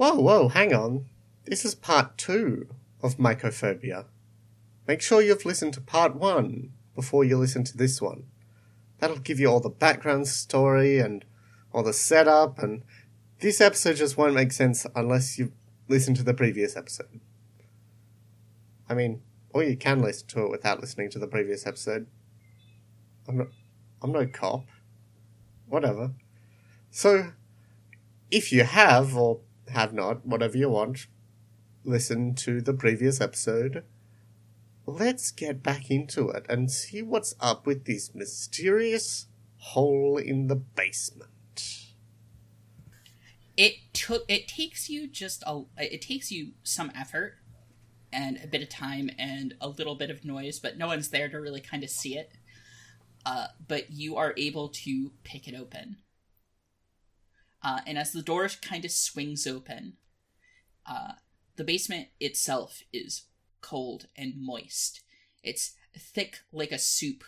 Whoa, whoa, hang on. This is part two of Mycophobia. Make sure you've listened to part one before you listen to this one. That'll give you all the background story and all the setup, and this episode just won't make sense unless you listen to the previous episode. I mean, or you can listen to it without listening to the previous episode. I'm not, I'm no cop. Whatever. So, if you have, or have not, whatever you want, listen to the previous episode, let's get back into it and see what's up with this mysterious hole in the basement. It took it takes you just a it takes you some effort and a bit of time and a little bit of noise, but no one's there to really kind of see it. Uh, but you are able to pick it open. Uh, and as the door kind of swings open, uh, the basement itself is cold and moist. It's thick like a soup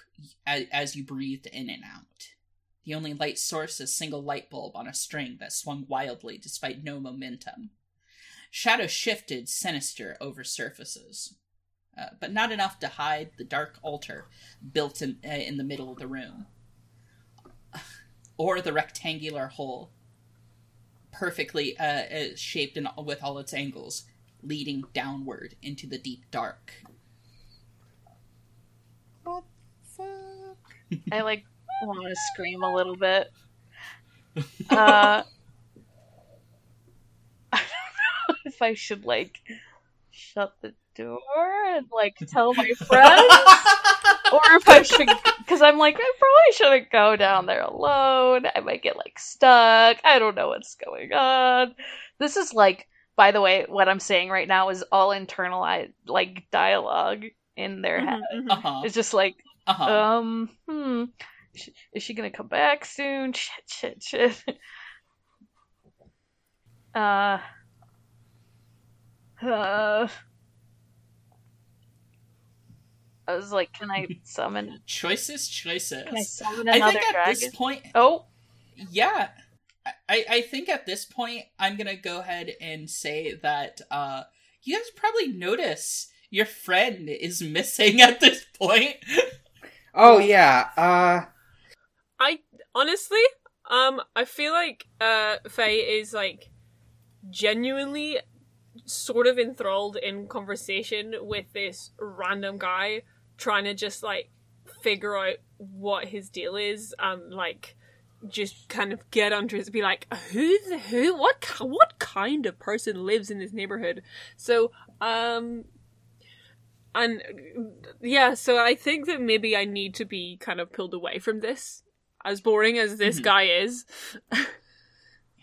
as, as you breathed in and out. The only light source a single light bulb on a string that swung wildly despite no momentum. Shadow shifted sinister over surfaces, uh, but not enough to hide the dark altar built in, uh, in the middle of the room, or the rectangular hole, perfectly uh, uh shaped in, with all its angles, leading downward into the deep dark. What the fuck? I like want to scream a little bit. Uh, I don't know if I should like shut the door and like tell my friends, or if I should, because I'm like I probably shouldn't go down there alone. I might get like stuck. I don't know what's going on. This is like, by the way, what I'm saying right now is all internalized like dialogue in their head. Uh-huh. It's just like Uh-huh. um, hmm. Is she gonna come back soon? Shit, shit, shit. Uh. Uh. I was like, can I summon? choices, choices. Can I summon I another think at dragon? this point, Oh, yeah. I, I think at this point, I'm gonna go ahead and say that uh, you guys probably notice your friend is missing at this point. Oh yeah. Uh I honestly, um, I feel like uh Faye is like genuinely sort of enthralled in conversation with this random guy trying to just like figure out what his deal is um like just kind of get under his be like who the who what what kind of person lives in this neighborhood so um and yeah so i think that maybe i need to be kind of pulled away from this as boring as this Mhm. guy is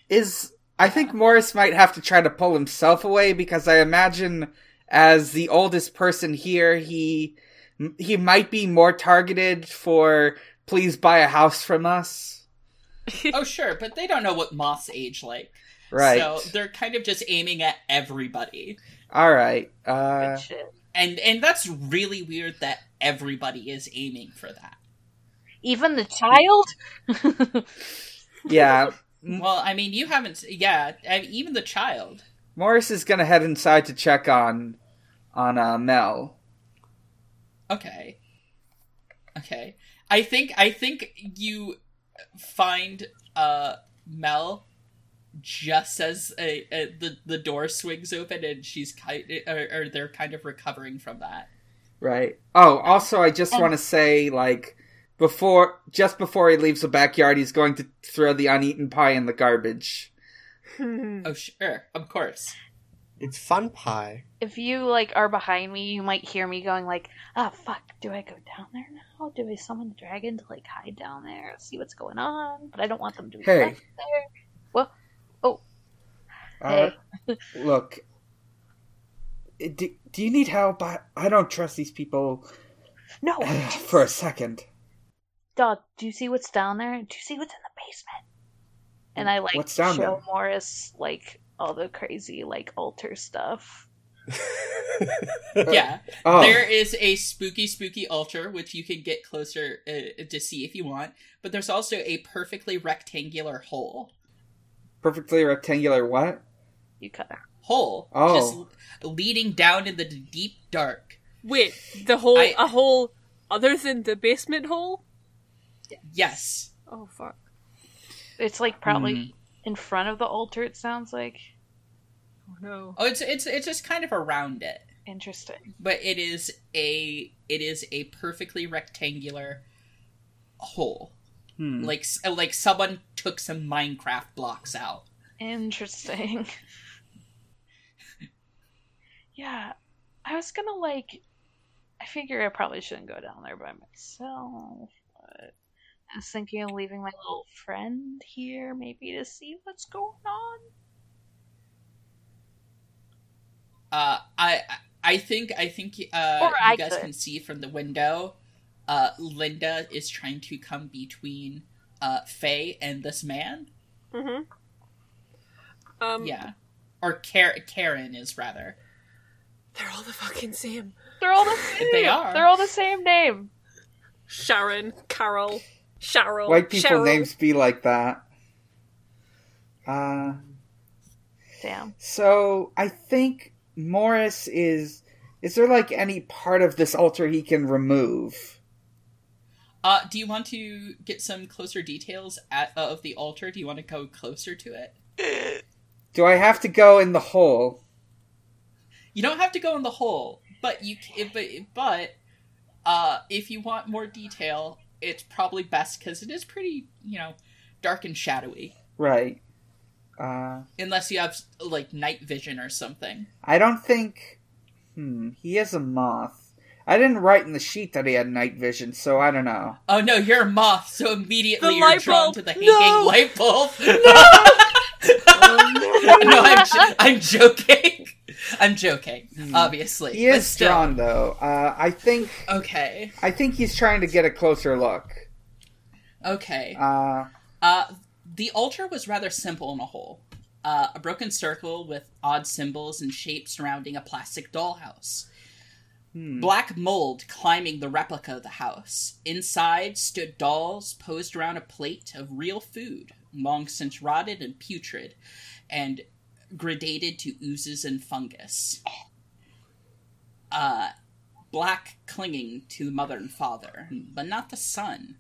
is I think Morris might have to try to pull himself away because I imagine as the oldest person here, he he might be more targeted for please buy a house from us. oh, sure, but they don't know what moths age like. Right. So they're kind of just aiming at everybody. All right. Uh. And and that's really weird that everybody is aiming for that. Even the child. yeah. Well, I mean, you haven't. Yeah, even the child. Morris is going to head inside to check on on uh Mel. Okay. Okay. I think I think you find uh Mel just as uh uh the the door swings open and she's kind or, or they're kind of recovering from that. Right. Oh, also I just And- want to say like before just before he leaves the backyard, he's going to throw the uneaten pie in the garbage. Oh sure, of course. It's fun pie. if you like are behind me, you might hear me going like, "Ah, fuck! Do I go down there now? Do I summon the dragon to like hide down there, see what's going on?" But I don't want them to be Hey. left there. Well, Uh, Hey. look, do, do you need help? I, I don't trust these people no, for a second. dog. Do you see what's down there? Do you see what's in the basement? And I like What's down show there? Morris like all the crazy like altar stuff. Yeah. Oh, There is a spooky, spooky altar, which you can get closer uh, to see if you want. But there's also a perfectly rectangular hole. perfectly rectangular what? You cut out. hole Oh. just leading down in the deep dark. Wait, the hole, I- a hole other than the basement hole? Yes. Oh fuck. It's like probably Hmm. In front of the altar. It sounds like Oh no. Oh, it's it's it's just kind of around it, interesting. but it is a it is a perfectly rectangular hole. Hmm. Like like someone took some Minecraft blocks out. Interesting. yeah, I was gonna like. I figure I probably shouldn't go down there by myself, but I was thinking of leaving my little friend here, maybe to see what's going on. Uh, I I think I think uh, Or I you guys could. can see from the window. Uh, Linda is trying to come between uh, Faye and this man. Mm-hmm. Um, Yeah, or Kar- Karen is rather. They're all the fucking same. They're all the same. They are. They're all the same name. Sharon, Carol, Cheryl. White people Cheryl. names be like that. Uh, Damn. so I think Morris is. Is there like any part of this altar he can remove? Uh, do you want to get some closer details at, uh, of the altar? Do you want to go closer to it? Do I have to go in the hole? You don't have to go in the hole, but you but but uh, if you want more detail, it's probably best because it is pretty you know dark and shadowy. Right. Uh, Unless you have like night vision or something. I don't think. Hmm. He is a moth. I didn't write in the sheet that he had night vision, so I don't know. Oh no, you're a moth, so immediately The you're drawn bulb. to the hanging No. light bulb. no, I'm, jo- I'm joking. I'm joking. Obviously, He is still. drawn though. Uh, I think. Okay. I think he's trying to get a closer look. Okay. Uh, Uh, the altar was rather simple in a whole. Uh, a broken circle with odd symbols and shapes surrounding a plastic dollhouse. hmm. Black mold climbing the replica of the house. Inside stood dolls posed around a plate of real food, long since rotted and putrid, and gradated to oozes and fungus. Uh, black clinging to the mother and father, but not the son.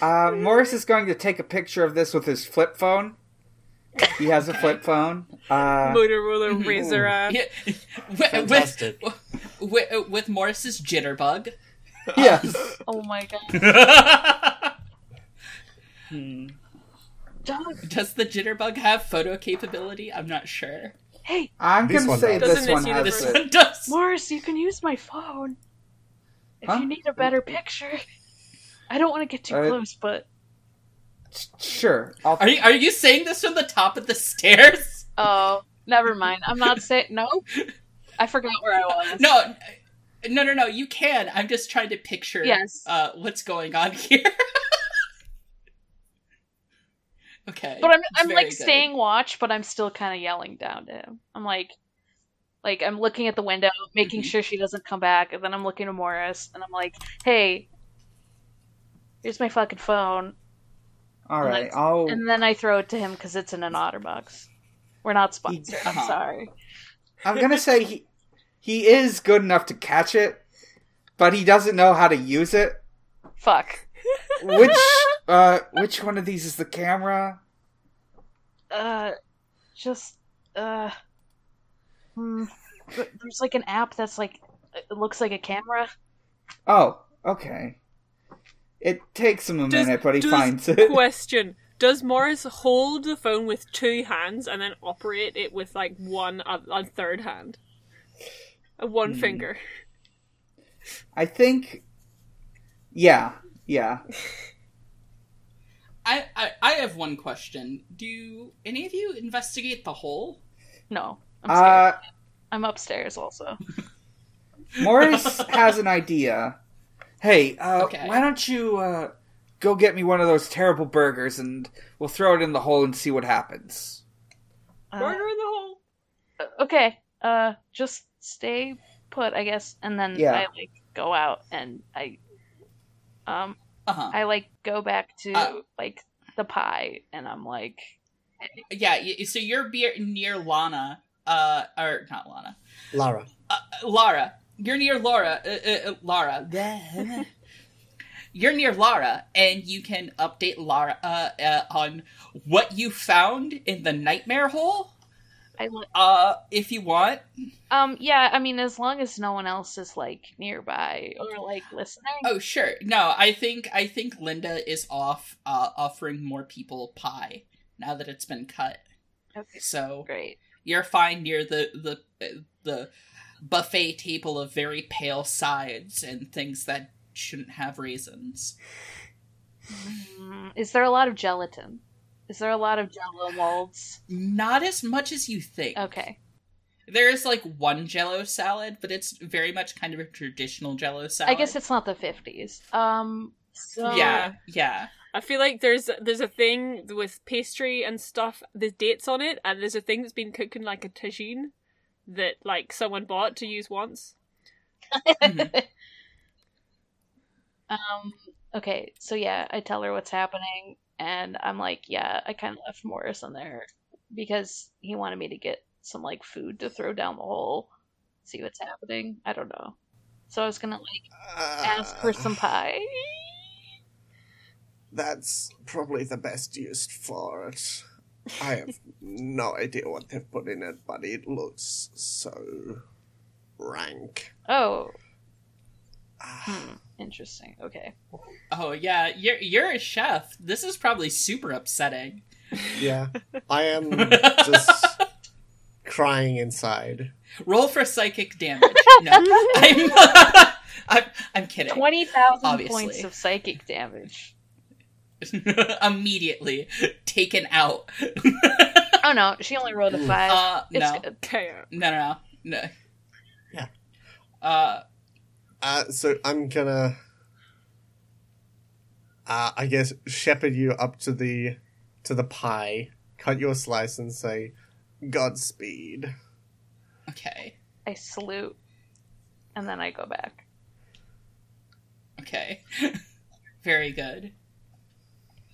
Uh, Morris is going to take a picture of this with his flip phone. He has a flip phone. Uh, Motorola Razr. Yeah, with, with, with, with Morris's jitterbug. yes. Oh my god. Hmm. Doug, Does the jitterbug have photo capability? I'm not sure. hey, I'm This gonna one say does. this Doesn't one this has This universe- it. one does. Morris, you can use my phone. If Huh? you need a better picture. I don't want to get too Uh, close, but Sure. I'll, Are you are you saying this from the top of the stairs? oh, never mind. I'm not saying no. I forgot where I was. No, no, no, no. You can. I'm just trying to picture. Yes. Uh, what's going on here? Okay. But I'm I'm like good. staying watch, but I'm still kind of yelling down to him. I'm like, like I'm looking at the window, making Mhm. sure she doesn't come back, and then I'm looking to Morris, and I'm like, hey, here's my fucking phone, all and right. that's- I'll. and then I throw it to him because it's in an OtterBox. We're not sponsored. I'm Uh-huh. sorry. I'm gonna say he he is good enough to catch it, but he doesn't know how to use it. Fuck. Which uh which one of these is the camera? Uh, just uh, hmm. There's like an app that's like it looks like a camera. Oh, okay. It takes him a Does- minute, but he does- finds it. Question: Does Morris hold the phone with two hands and then operate it with like one a, a third hand, a one Hmm. finger? I think. Yeah, yeah. I, I I have one question. Do any of you investigate the hole? No, I'm scared. Uh, I'm upstairs also. Morris has an idea. Hey, uh, Okay. why don't you uh, go get me one of those terrible burgers and we'll throw it in the hole and see what happens. Uh, Burger in the hole. okay. Uh, just stay put, I guess, and then Yeah. I like go out and I, um, Uh huh. I like go back to Uh. like the pie, and I'm like, yeah. So you're be- near Lana, uh, or not Lana, Lara. uh, Lara. You're near Laura. Uh, uh, uh, Lara. You're near Lara, and you can update Lara uh, uh, on what you found in the nightmare hole. I li- Uh, if you want. um yeah, I mean as long as no one else is like nearby or like listening. Oh, sure. No, I think I think Linda is off uh, offering more people pie now that it's been cut. Okay, So great. you're fine near the the the buffet table of very pale sides and things that shouldn't have raisins. Mm, is there a lot of gelatin? Is there a lot of jello molds? Not as much as you think. Okay. There is like one Jello salad, but it's very much kind of a traditional Jello salad. I guess it's not the 50s. Um so yeah, yeah. I feel like there's there's a thing with pastry and stuff. There's dates on it, and there's a thing that's been cooking like a tagine that like someone bought to use once. Mhm. Um okay, so yeah, I tell her what's happening and I'm like, yeah, I kind of left Morris in there because he wanted me to get some like food to throw down the hole, see what's happening. I don't know. So I was gonna like ask for uh, some pie. That's probably the best use for it. I have no idea what they've put in it, but it looks so rank. Oh, hmm, interesting. Okay. Oh yeah, you're you're a chef. This is probably super upsetting. yeah, I am just crying inside. Roll for psychic damage. No, I'm, I'm, I'm kidding. Twenty thousand points of psychic damage. Immediately taken out. Oh no, she only rolled a five. Uh, it's no. good. Okay. no, no, no, no. Yeah. Uh, Uh, so I'm gonna, uh, I guess, shepherd you up to the to the pie, cut you a slice, and say, "Godspeed." okay, I salute, and then I go back. okay. Very good.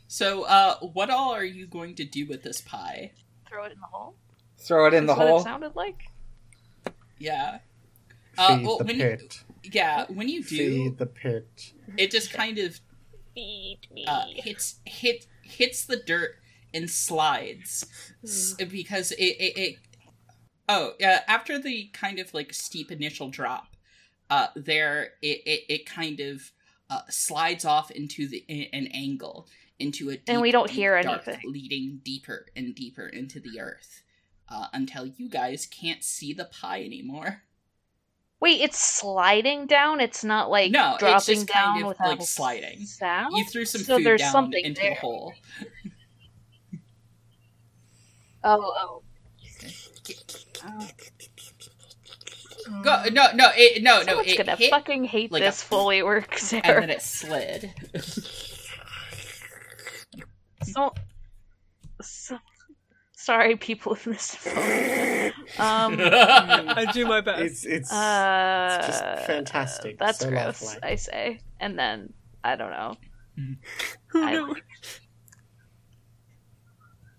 So, uh, what all are you going to do with this pie? Throw it in the hole. Throw it in the what hole. it sounded like. Yeah. Uh, Feed well, the when pit. you yeah, when you do, Feed the pit. it just kind of Feed me. uh, hits hit hits the dirt and slides because it, it, it oh yeah after the kind of like steep initial drop uh there it it, it kind of uh, slides off into the i- an angle into a deep, And we don't deep hear dark, anything. leading deeper and deeper into the earth uh, until you guys can't see the pie anymore Wait, it's sliding down. It's not like No, it's dropping just kind down of, without like, sliding. sound. you threw some So food there's down something into there. the hole Oh, oh. Go, no, no, it, no, no. Someone's It gonna hit, fucking hate like a- this Foley work, and then it slid. So, sorry, people who missed the. Um, I do my best. It's it's uh, just fantastic. That's So gross, lovely. I say. And then I don't know. Who I- knows?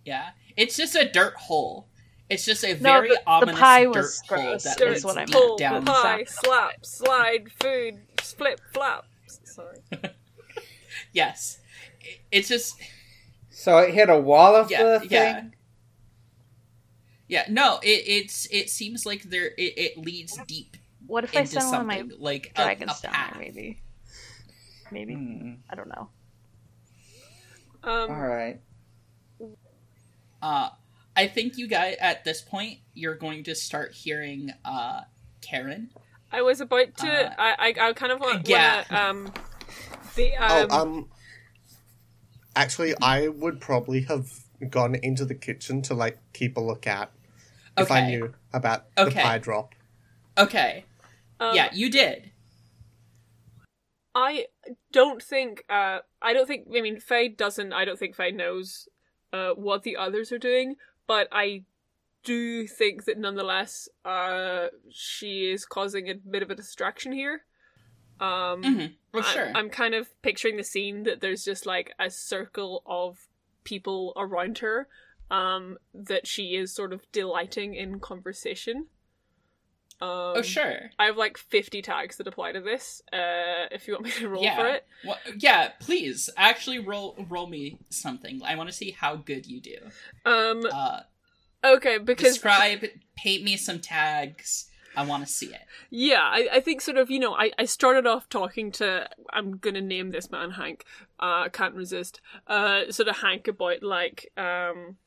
yeah, it's just a dirt hole. It's just a No, very the- the ominous pie dirt was hole gross, that is leads what I deep meant. Pull, down. pie, slap, slide, food, flip, flop. Sorry. Yes, It- it's just So it hit a wall of Yeah, the thing. Yeah. yeah. No, it it's it seems like there it, it leads deep What if I into send one of my something like a, dragons a down there? Maybe. Maybe. Hmm. I don't know. Um, All right. Uh, I think you guys at this point you're going to start hearing uh Karen. I was about to. Uh, I, I, I kind of want. yeah. Wanna, um. The um. oh, um. Actually, I would probably have gone into the kitchen to like keep a lookout if I knew about the pie drop. Okay, um, yeah, you did. I don't think. Uh, I don't think. I mean, Faye doesn't. I don't think Faye knows uh, what the others are doing, but I do think that nonetheless, uh, she is causing a bit of a distraction here. Um, hmm For I- sure. I'm kind of picturing the scene that there's just like a circle of people around her, um, that she is sort of delighting in conversation. Um, oh sure. I have like 50 tags that apply to this. Uh, if you want me to roll yeah. for it. Well, yeah, please. Actually roll roll me something. I want to see how good you do. Um, Uh okay, because describe paint me some tags. I want to see it. Yeah, I, I think sort of, you know, I, I started off talking to, I'm gonna name this man Hank, uh, can't resist, uh, sort of Hank about, like, um,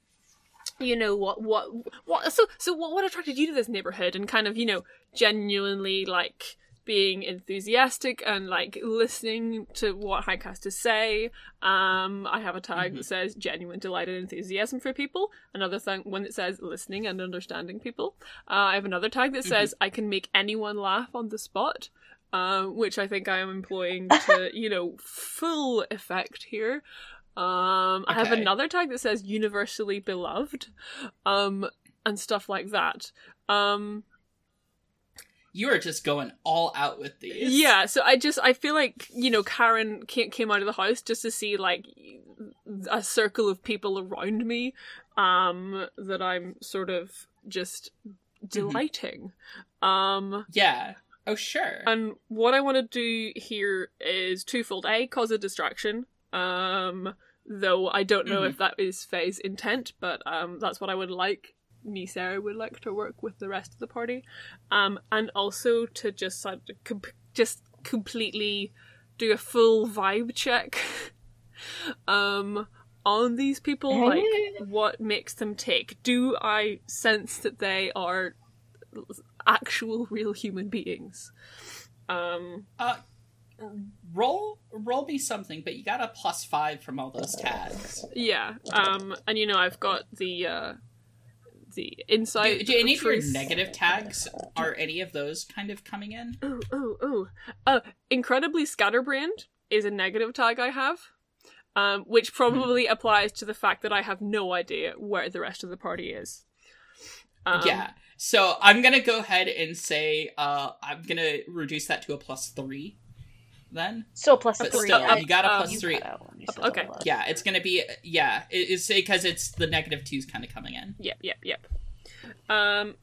you know, what, what, what, so, so what, what attracted you to this neighborhood and kind of, you know, genuinely, like, being enthusiastic and like listening to what Hank has to say. Um, I have a tag that says genuine delight and enthusiasm for people. Another thing, one that says listening and understanding people. Uh, I have another tag that says I can make anyone laugh on the spot. Uh, which I think I am employing to, you know, full effect here. Um, I have another tag that says universally beloved, um, and stuff like that. Um, You are just going all out with these. yeah, so I just I feel like you know Karen ca- came out of the house just to see like a circle of people around me, um, that I'm sort of just delighting. Um, Yeah. Oh sure. and what I want to do here is twofold: a, cause a distraction. Um, though I don't know if that is Faye's intent, but um, that's what I would like. Me, Sarah, would like to work with the rest of the party, um, and also to just sort of com- just completely do a full vibe check, um, on these people. Like, what makes them tick? Do I sense that they are actual, real human beings? Um, uh roll roll me something, but you got a plus five from all those tags. Yeah, um, and you know I've got the uh, the Do, insight. do any of your negative tags are any of those kind of coming in? Oh, oh, oh. Uh, incredibly scatterbrained is a negative tag I have, um, which probably applies to the fact that I have no idea where the rest of the party is. Um, yeah. So I'm gonna go ahead and say uh I'm gonna reduce that to a plus three then. So plus But three. still, right? you got a Um, plus You three. cut out when you said Okay. Yeah, it's gonna be yeah. it- It's because it's the negative two's kind of coming in. Yep, yep, yep. Um.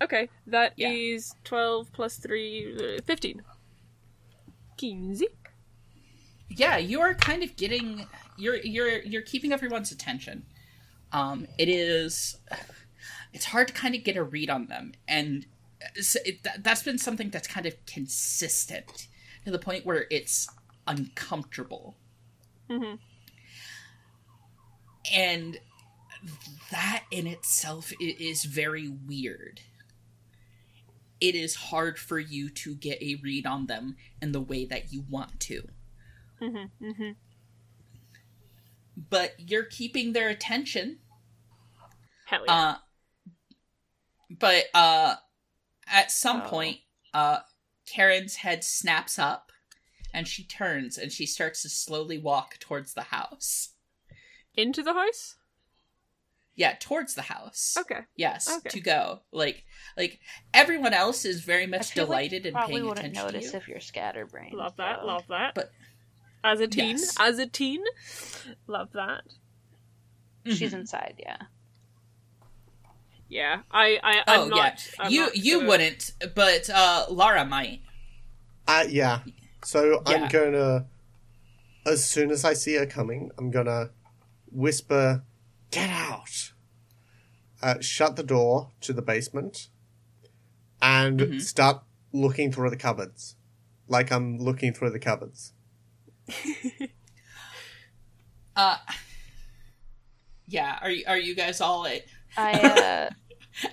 Okay, that is Yeah. 12 plus 3, uh, 15. Kinsey. yeah you are kind of getting you're you're you're keeping everyone's attention um it is it's hard to kind of get a read on them and it, that, that's been something that's kind of consistent to the point where it's uncomfortable Mhm. and that in itself is very weird it is hard for you to get a read on them in the way that you want to Mm-hmm, mm-hmm. but you're keeping their attention. Hell yeah. Uh, but uh, at some Oh. point, uh, Karen's head snaps up, and she turns and she starts to slowly walk towards the house. Into the house? Yeah, towards the house. Okay. Yes, Okay. to go. Like, like everyone else is very much feel like delighted you and probably paying wouldn't attention to notice you. if you're scatterbrained. Love that, though. love that. But- as a teen, Yes. as a teen, love that. She's Mhm. inside, yeah. Yeah, I, I, I'm Oh not. yeah, I'm you not you gonna- wouldn't, but uh, Lara might. Uh, yeah. So Yeah. I'm gonna, as soon as I see her coming, I'm gonna whisper, "Get out!" Uh, shut the door to the basement, and Mhm. start looking through the cupboards, like I'm looking through the cupboards. Uh, yeah. Are you are you guys all at I uh,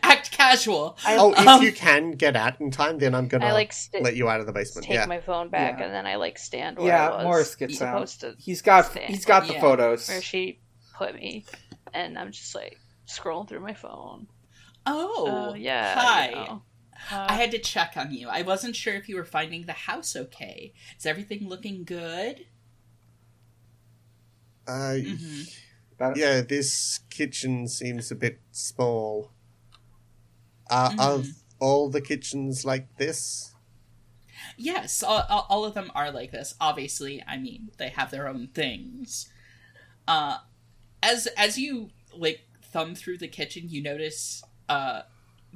act casual? I, Oh, if Um, you can get out in time, then I'm gonna I like st- let you out of the basement. take Yeah. my phone back Yeah. and then I like stand where I Yeah, was Morris gets out. to He's got stand, he's got the Yeah. photos. where she put me, and I'm just like scrolling through my phone. Oh, Oh yeah. Hi. you know. I had to check on you. I wasn't sure if you were finding the house okay. Is everything looking good? Uh, Mhm. About- Yeah, this kitchen seems a bit small. Are Mhm. all the kitchens like this? Yes, all, all all of them are like this. Obviously, I mean, they have their own things. Uh, as as you like thumb through the kitchen, you notice uh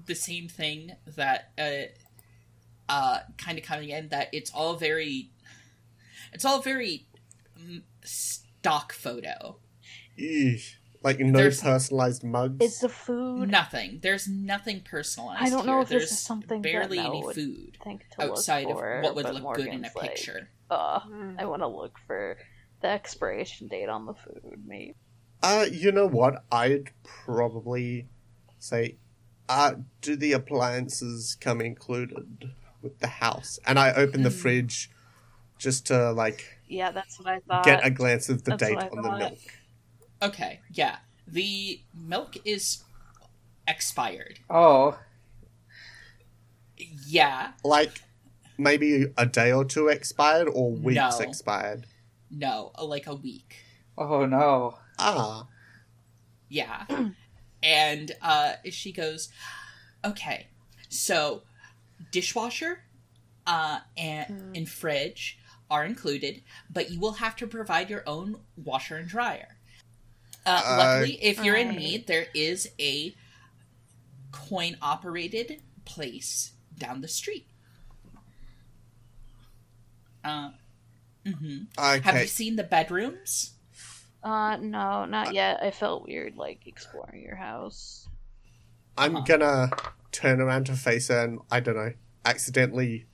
the same thing that uh uh kind of coming in that it's all very it's all very mm, stock photo. Eesh. Like no There's- personalized mugs. Is the food? Nothing. There's nothing personalized. I don't know here. if this There's is something barely Mel any would food think to outside look for, of what would but look good in a like, picture. Uh, Mm. I want to look for the expiration date on the food, mate. Uh, you know what? I'd probably say, uh, do the appliances come included with the house? And I open the Hmm. fridge just to like Yeah, that's what I thought. get a glance of the that's date on the milk. Okay, yeah. The milk is expired. Oh, Yeah, Like maybe a day or two expired or weeks No. expired. no, like a week. oh no. Ah, Yeah. and uh, she goes, okay, so dishwasher uh, and, and fridge are included, but you will have to provide your own washer and dryer. Uh, Uh, luckily, if you're in need, there is a coin operated place down the street. Uh, mhm. Have you seen the bedrooms? Uh, no, not yet. I felt weird, like exploring your house. I'm Uh-huh. gonna turn around to face her and I don't know, accidentally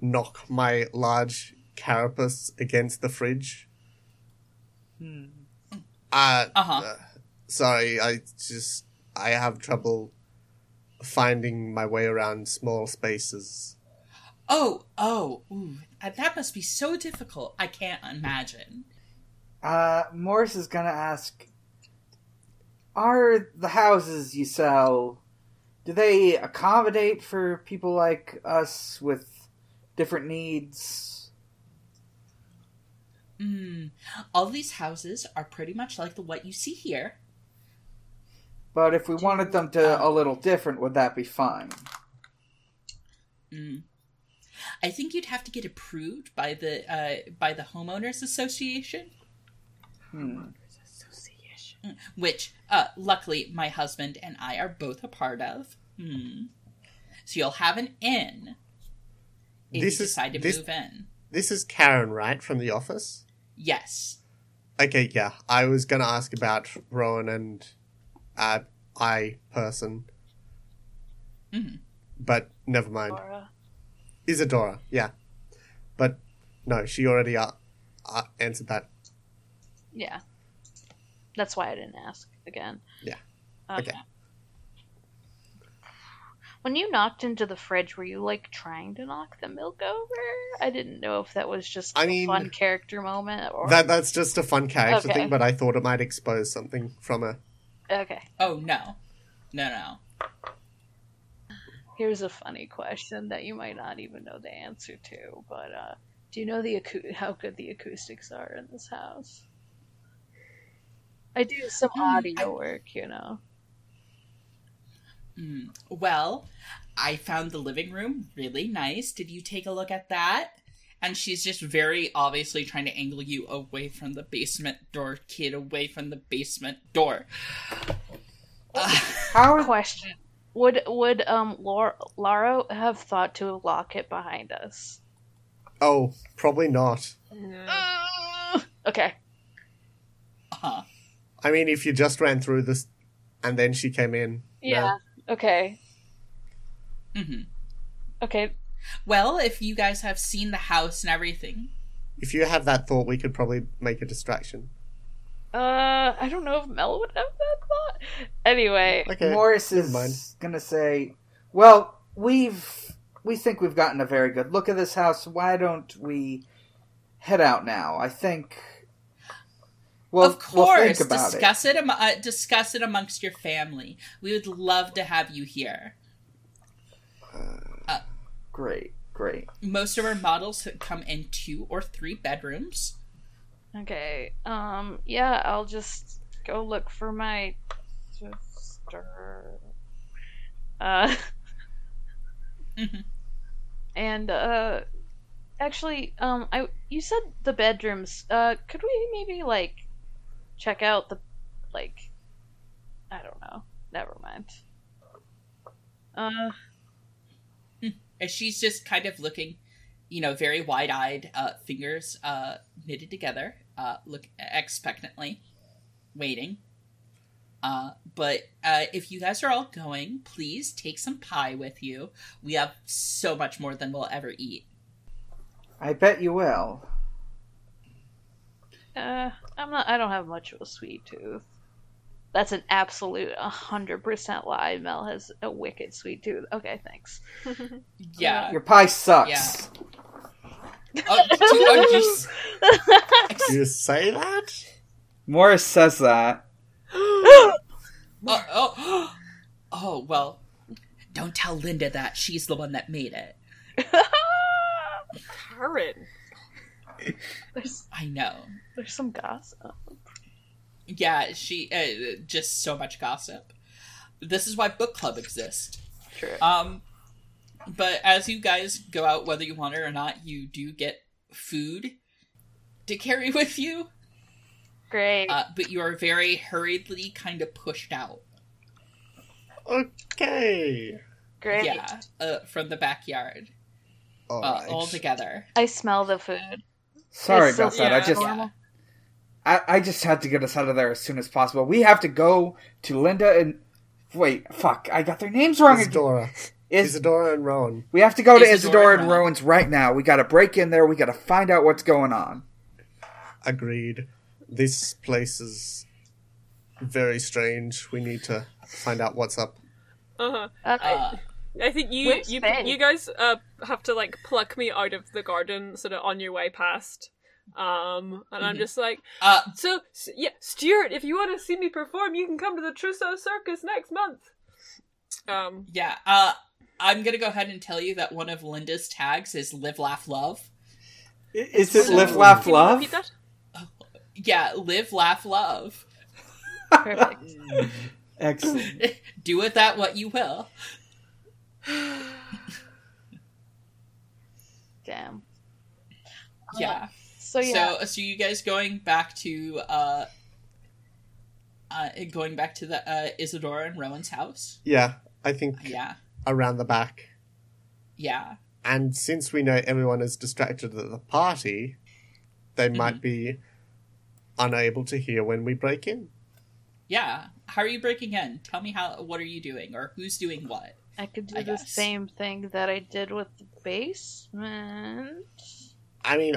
knock my large carapace against the fridge. Hmm. Uh, Uh-huh. uh, sorry, I just I have trouble finding my way around small spaces. Oh, oh, ooh, uh, that must be so difficult. I can't imagine. Uh, Morris is gonna ask, are the houses you sell, do they accommodate for people like us with different needs? Mm, all these houses are pretty much like the what you see here. But if we wanted them to a little different, would that be fine? Mm. I think you'd have to get approved by the uh, by the homeowners association, Hmm. which uh, luckily my husband and I are both a part of. Hmm. So you'll have an in if This you is- decide to this- move in. This is Karen, right, from the office? Yes. Okay, yeah. I was gonna ask about Rowan and uh, I person, Mhm. but never mind. Laura. Isadora, yeah. But no, she already uh, uh, answered that. Yeah. That's why I didn't ask again. Yeah. Okay. Okay. When you knocked into the fridge, were you like trying to knock the milk over? I didn't know if that was just I a mean, fun character moment or That that's just a fun character Okay. thing, but I thought it might expose something from her. Okay. Oh no, no, no. Here's a funny question that you might not even know the answer to, but uh, do you know the acou- how good the acoustics are in this house? I do some Hmm, audio I- work, you know. Mm. Well, I found the living room really nice. Did you take a look at that? And she's just very obviously trying to angle you away from the basement door, kid, away from the basement door. Uh, How Question: Would would um Lar- Lara have thought to lock it behind us? Oh, probably not. No. Okay. uh-huh. I mean, if you just ran through this and then she came in. no. Yeah. Okay. hmm Okay. Well, if you guys have seen the house and everything, If you have that thought, we could probably make a distraction. Uh, I don't know if Mel would have that thought. Anyway, Okay. Morris never is mind. gonna say, "Well, we've we think we've gotten a very good look at this house. Why don't we head out now? I think. Well, of course, we'll think about it. discuss it. am- uh, discuss it amongst your family. We would love to have you here. Great, great. Most of our models come in two or three bedrooms. okay. Um, yeah, I'll just go look for my sister. Uh, Mhm. and uh, actually, um, I you said the bedrooms. Uh, could we maybe like check out the like I don't know. Never mind. Uh, And she's just kind of looking, you know, very wide eyed, uh, fingers uh, knitted together, uh, look expectantly, waiting. Uh, but uh, if you guys are all going, please take some pie with you. We have so much more than we'll ever eat. I bet you will. uh, I'm not. I don't have much of a sweet tooth. That's an absolute hundred percent lie. Mel has a wicked sweet tooth. Okay, thanks. Yeah. Your pie sucks. Yeah. Oh, two- oh, jeez. You say that? Morris says that. Oh, oh, oh, well, don't tell Linda that. She's the one that made it. Karen. I know. There's some gossip. Yeah, she, uh, just so much gossip. This is why book club exists. True. Um, but as you guys go out, whether you want it or not, you do get food to carry with you. Great. Uh, but you are very hurriedly kind of pushed out. Okay. Great. Yeah, uh, from the backyard, All uh, right. all together. I smell the food. Sorry It's so about that. I just Yeah. I, I just had to get us out of there as soon as possible. We have to go to Linda and wait, fuck, I got their names wrong. Isadora. Is Isadora and Rowan. we have to go to Isadora Isadora and and Rowan. Rowan's right now. We got to break in there. We got to find out what's going on. Agreed. This place is very strange. We need to find out what's up. Uh-huh. Okay. Uh, I think you you you guys uh have to like pluck me out of the garden sort of on your way past. Um and I'm Mhm. just like uh, so s- yeah, Stuart, if you want to see me perform, you can come to the Trousseau Circus next month. Um yeah. Uh, I'm gonna go ahead and tell you that one of Linda's tags is "Live, Laugh, Love." Is it So- live, laugh, can you love? repeat that? Yeah, live, laugh, love. Perfect. Excellent. Do with that what you will. Damn. Yeah. So yeah. So, so you guys going back to uh, uh, going back to the uh, Isadora and Rowan's house? Yeah, I think Yeah, around the back. yeah, And since we know everyone is distracted at the party, they Mm-hmm. might be unable to hear when we break in. yeah. How are you breaking in? Tell me how. What are you doing, or who's doing what? I could do I the guess. same thing that I did with the basement. I mean,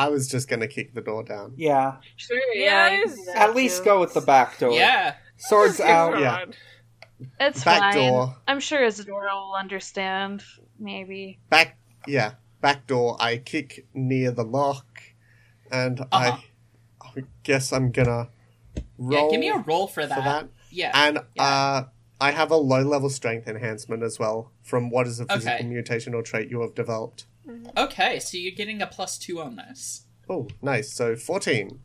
I was just gonna kick the door down. Yeah. Sure, yeah, you you can can do do that that At least too. go with the back door. Yeah, Swords Good out. yeah. It's Back fine. door. I'm sure Isadora will understand. Maybe. Back, yeah, back door. I kick near the lock, and Uh-huh. I, I guess I'm gonna roll yeah. Give me a roll for that. for that. Yeah, And Yeah. uh, I have a low level strength enhancement as well from what is a physical Okay. mutation or trait you have developed. Okay, so you're getting a plus two on this. Oh, nice. So 14.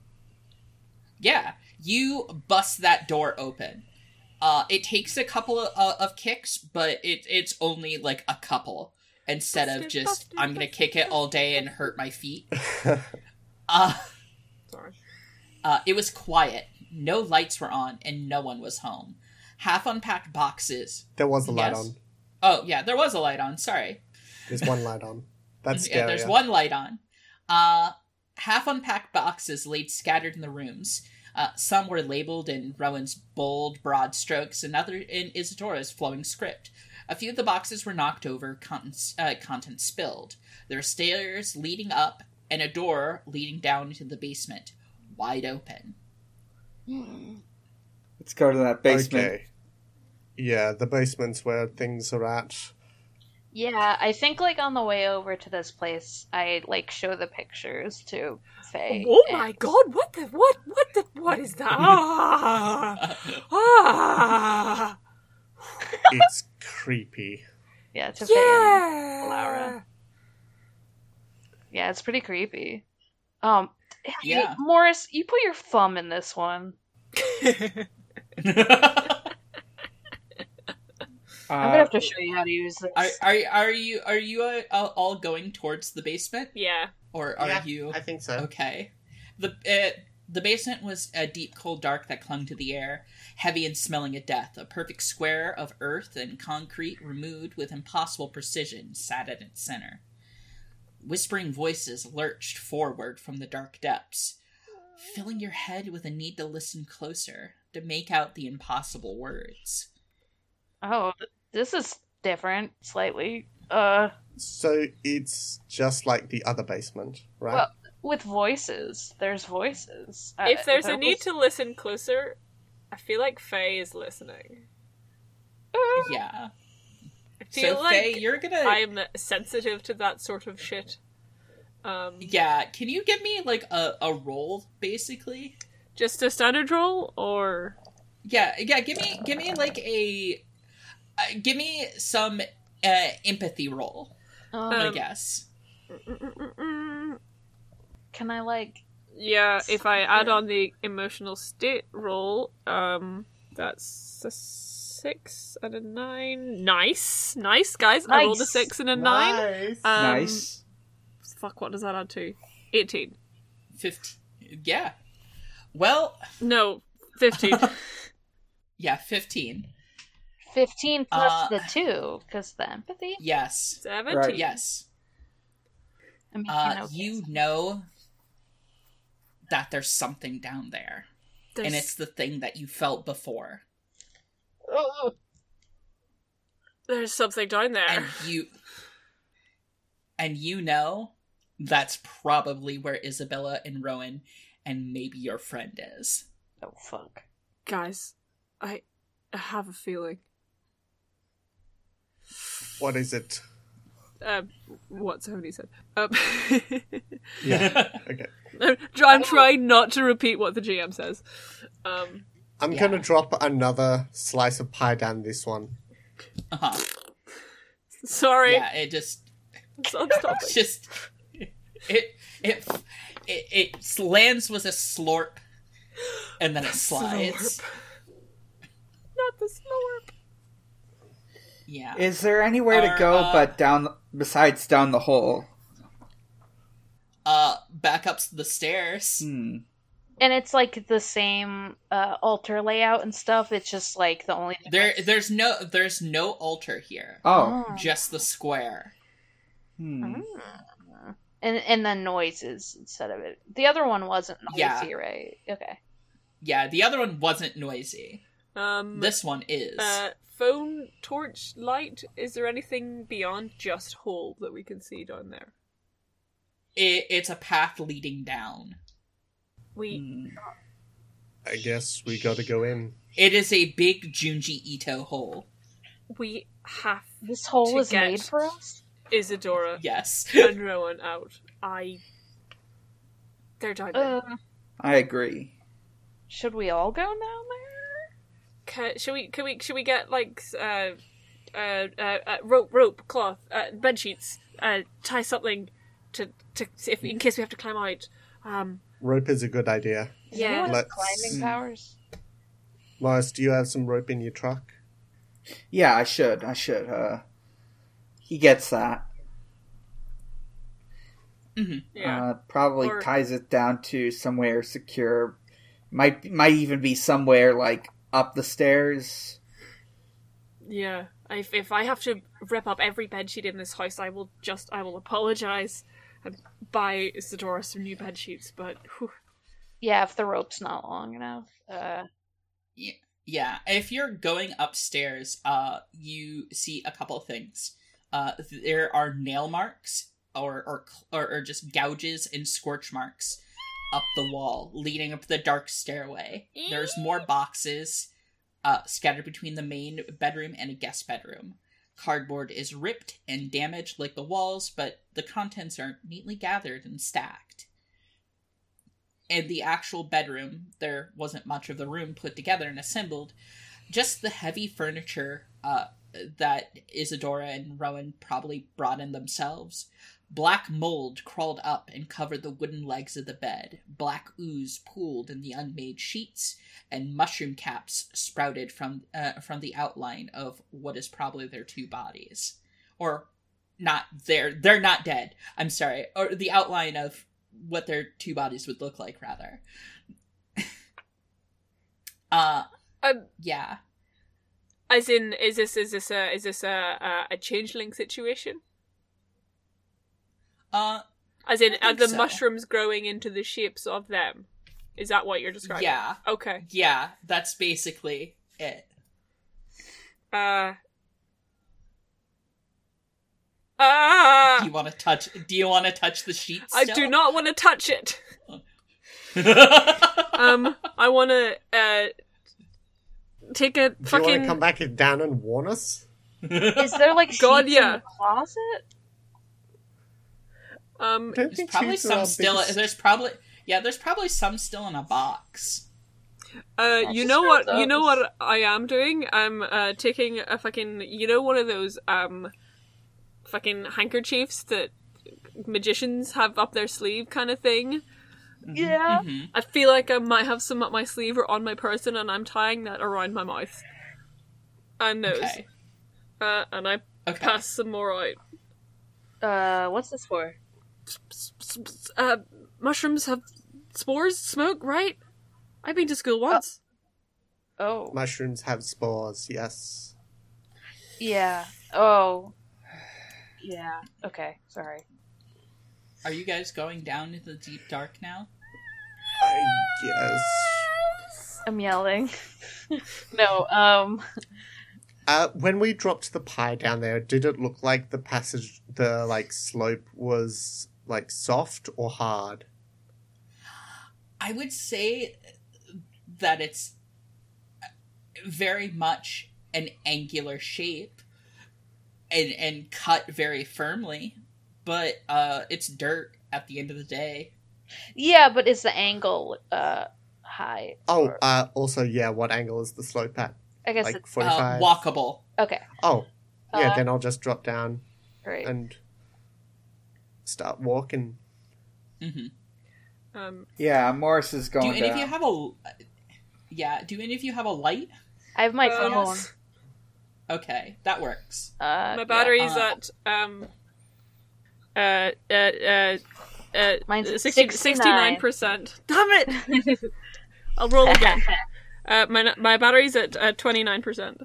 Yeah, you bust that door open. Uh, it takes a couple of, uh, of kicks, but it it's only like a couple instead of just busted, I'm gonna busted, kick it all day and hurt my feet. Uh, Sorry. uh, it was quiet. No lights were on, and no one was home. Half unpacked boxes. there was a light Yes. on. Oh yeah, there was a light on. Sorry. There's one light on. That's scary. Yeah, there's one light on. Uh, half unpacked boxes laid scattered in the rooms. Uh, some were labeled in Rowan's bold, broad strokes, another in Isadora's flowing script. A few of the boxes were knocked over, contents, uh, contents spilled. There were stairs leading up and a door leading down into the basement, wide open. Let's go to that basement. Okay. Yeah, the basement's where things are at. Yeah, I think like on the way over to this place, I like show the pictures to Faye. Oh and- my god, what the what what the what is that? Ah, ah, It's creepy. Yeah, to Faye. and- yeah. Laura. Yeah, it's pretty creepy. Um, hey, Yeah. Morris, you put your thumb in this one. I'm gonna Uh, have to show you how to use this. are, are are you are you uh, all- all going towards the basement, yeah. or are Yeah, you? I think so. Okay. The uh, The basement was a deep, cold dark that clung to the air, heavy and smelling of death. A perfect square of earth and concrete, removed with impossible precision, sat at its center. Whispering voices lurched forward from the dark depths, filling your head with a need to listen closer, to make out the impossible words. Oh, th- this is different slightly. Uh, So it's just like the other basement, right? Well- with voices. There's voices. Uh, if there's a there need was- to listen closer, I feel like Faye is listening. Yeah. I feel So, like Faye, you're gonna. I'm sensitive to that sort of shit. Um, Yeah, can you give me like a, a roll, basically? just a standard roll, or Yeah, yeah. Give me, give me like a, uh, give me some uh, empathy roll. Um, I guess. Can I like? yeah. If I add on the emotional state roll, um, that's a six and a nine. Nice, nice guys. I rolled a six and a nine. Nice. Um, nice. Fuck, what does that add to? Eighteen. Fifteen. Yeah. Well, No, fifteen. yeah, fifteen. Fifteen plus Uh, the two, because the empathy. Yes. Seventeen. Right. Yes. I mean, Uh, you know, you know that there's something down there, There's- and it's the thing that you felt before, Oh, there's something down there. and you, and you know that's probably where Isabella and Rowan and maybe your friend is. oh fuck. Guys, I, I have a feeling. What is it? Um, what somebody said. Um, Yeah. okay. I'm trying not to repeat what the GM says. Um, I'm Yeah. gonna drop another slice of pie down this one. Uh-huh. sorry, Yeah, it just stop, stop It's it. just it it it, it lands with a slurp and then it slides. Slurp. Not the slurp. Yeah. Is there anywhere to go uh, but down besides down the hole? uh back up the stairs. Hmm. And it's like the same uh, altar layout and stuff. It's just like the only There there's no there's no altar here. Oh. Just the square. Hmm. Mm. and and then noises instead of it. The other one wasn't noisy, Yeah. right? Okay. Yeah, the other one wasn't noisy. Um, This one is. uh, phone torch light. Is there anything beyond just hole that we can see down there? It, it's a path leading down. We Hmm. I guess we gotta go in. It is a big Junji Ito hole. we have This hole To was get- made for us. Isadora Yes. and Rowan out. I. They're down there. Uh, I agree. should we all go now, there? Ca should we? Can we? Should we get like uh, uh, uh, uh rope, rope, cloth, uh, bed sheets, uh, tie something to to if in case we have to climb out. Um, Rope is a good idea. Yeah. anyone Let's- climbing powers. Morris, do you have some rope in your truck? Yeah, I should. I should. Uh, he gets that. yeah. Uh, probably Or- ties it down to somewhere secure. Might might even be somewhere like up the stairs. Yeah, if if I have to rip up every bedsheet in this house, I will just I will apologize and buy Isadora some new bed sheets. But whew, Yeah, if the rope's not long enough. Uh, Yeah, if you're going upstairs, uh, you see a couple of things. Uh, there are nail marks or or or, or just gouges and scorch marks up the wall leading up the dark stairway. There's more boxes uh, scattered between the main bedroom and a guest bedroom. Cardboard is ripped and damaged like the walls, but the contents are neatly gathered and stacked. In the actual bedroom, there wasn't much of the room put together and assembled. Just the heavy furniture uh, that Isadora and Rowan probably brought in themselves. Black mold crawled up and covered the wooden legs of the bed. Black ooze pooled in the unmade sheets, and mushroom caps sprouted from uh, from the outline of what is probably their two bodies, or not. They're they're not dead. I'm sorry, or the outline of what their two bodies would look like rather. Uh, Um, yeah. as in, is this is this a is this a a, a changeling situation? Uh, As in, I are the so. mushrooms growing into the shapes of them? Is that what you're describing? yeah, Okay. yeah. That's basically it. Uh. Ah! Do you want to touch? Do you want to touch the sheet? I do not want to touch it. Um, I want to uh take a Do you want to fucking. come back down and warn us? Is there like sheets God, in yeah. the closet? Um, I don't There's probably some still. biggest- There's probably yeah. There's probably some still in a box. uh, you know wrote what? You know what I am doing? I'm uh taking a fucking. You know one of those um, fucking handkerchiefs that magicians have up their sleeve, kind of thing. Yeah. Mhm. I feel like I might have some up my sleeve or on my person, and I'm tying that around my mouth and nose. Okay. Uh, and I Okay. pass some more out. Uh, what's this for? Uh, mushrooms have spores, smoke, right? I've been to school once. Oh, Mushrooms have spores, yes. yeah. Oh, yeah. Okay, sorry. Are you guys going down into the deep dark now? I guess. I'm yelling. no. Um. Uh, when we dropped the pie down there, did it look like the passage, the like slope was like soft or hard? I would say that it's very much an angular shape and and cut very firmly, but uh, it's dirt at the end of the day. Yeah, but is the angle uh high? Oh, Or- uh, also, yeah, what angle is the slope at? I guess Like it's Uh, 45? walkable. okay. oh, yeah, Uh, then I'll just drop down Great. and start walking. hmm Um, Yeah, Morris is going. Do going any of you have a? Yeah. Do any of you have a light? I have my uh, phone. Okay, that works. Uh, my battery's Uh, at um, uh, uh, uh, uh, Mine's at 69 percent. Damn it! I'll roll again. Uh, my my battery's at uh, twenty nine percent.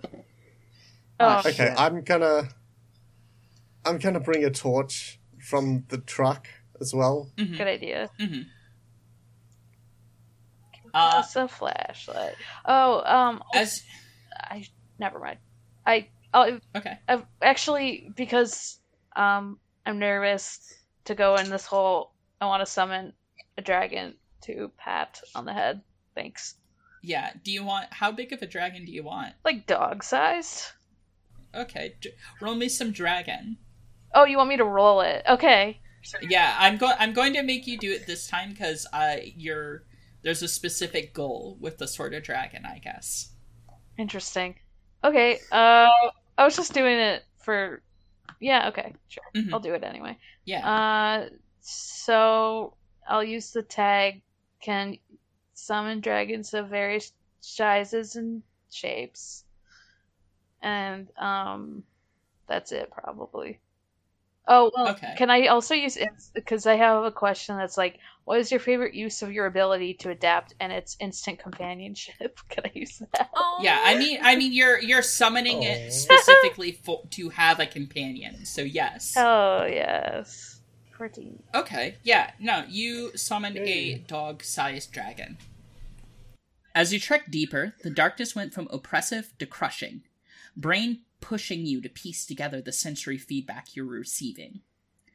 oh, Okay, Shit. I'm gonna. I'm gonna bring a torch from the truck as well. Mhm. good idea. Mhm. Uh, That's a flashlight. Oh, um, as I never mind. I oh, okay. I've actually because um I'm nervous to go in this hole. I want to summon a dragon to pat on the head. Thanks. Yeah. Do you want? How big of a dragon do you want? Like dog sized. Okay. d- Roll me some dragon. Oh, you want me to roll it? Okay. Yeah, I'm going. I'm going to make you do it this time because uh, you're there's a specific goal with the sword of dragon, I guess. Interesting. Okay. Uh, I was just doing it for. Yeah. Okay. Sure. Mhm. I'll do it anyway. Yeah. Uh, so I'll use the tag. Can summon dragons of various sizes and shapes, and um, that's it probably. Oh well, Okay. can I also use it? because I have a question that's like, what is your favorite use of your ability to adapt and its instant companionship? Can I use that? yeah, I mean, I mean, you're you're summoning Aw. it oh. specifically for, to have a companion. So yes. Oh yes, pretty. Okay, yeah, no, you summoned a dog-sized dragon. As you trek deeper, the darkness went from oppressive to crushing, brain pushing you to piece together the sensory feedback you're receiving.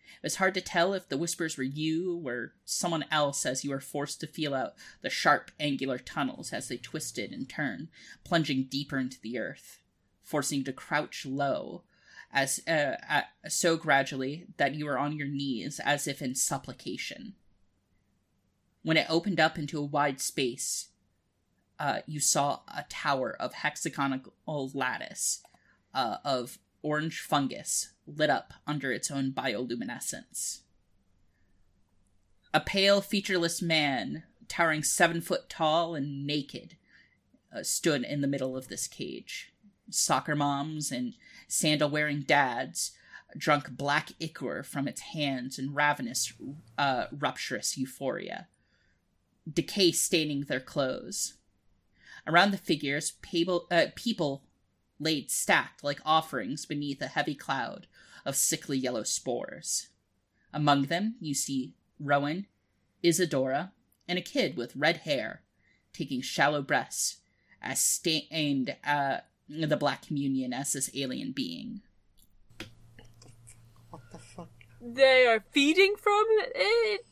It was hard to tell if the whispers were you or someone else as you were forced to feel out the sharp, angular tunnels as they twisted and turned, plunging deeper into the earth, forcing you to crouch low, as uh, uh, so gradually that you were on your knees as if in supplication. When it opened up into a wide space, uh, you saw a tower of hexagonal lattice uh, of orange fungus lit up under its own bioluminescence. A pale, featureless man, towering seven foot tall and naked, uh, stood in the middle of this cage. Soccer moms and sandal wearing dads drunk black ichor from its hands in ravenous, uh, rupturous euphoria, decay staining their clothes. Around the figures, people, uh, people laid stacked like offerings beneath a heavy cloud of sickly yellow spores. Among them, you see Rowan, Isadora, and a kid with red hair taking shallow breaths as sta- aimed at uh, the Black Communion as this alien being. What the fuck? They are feeding from it.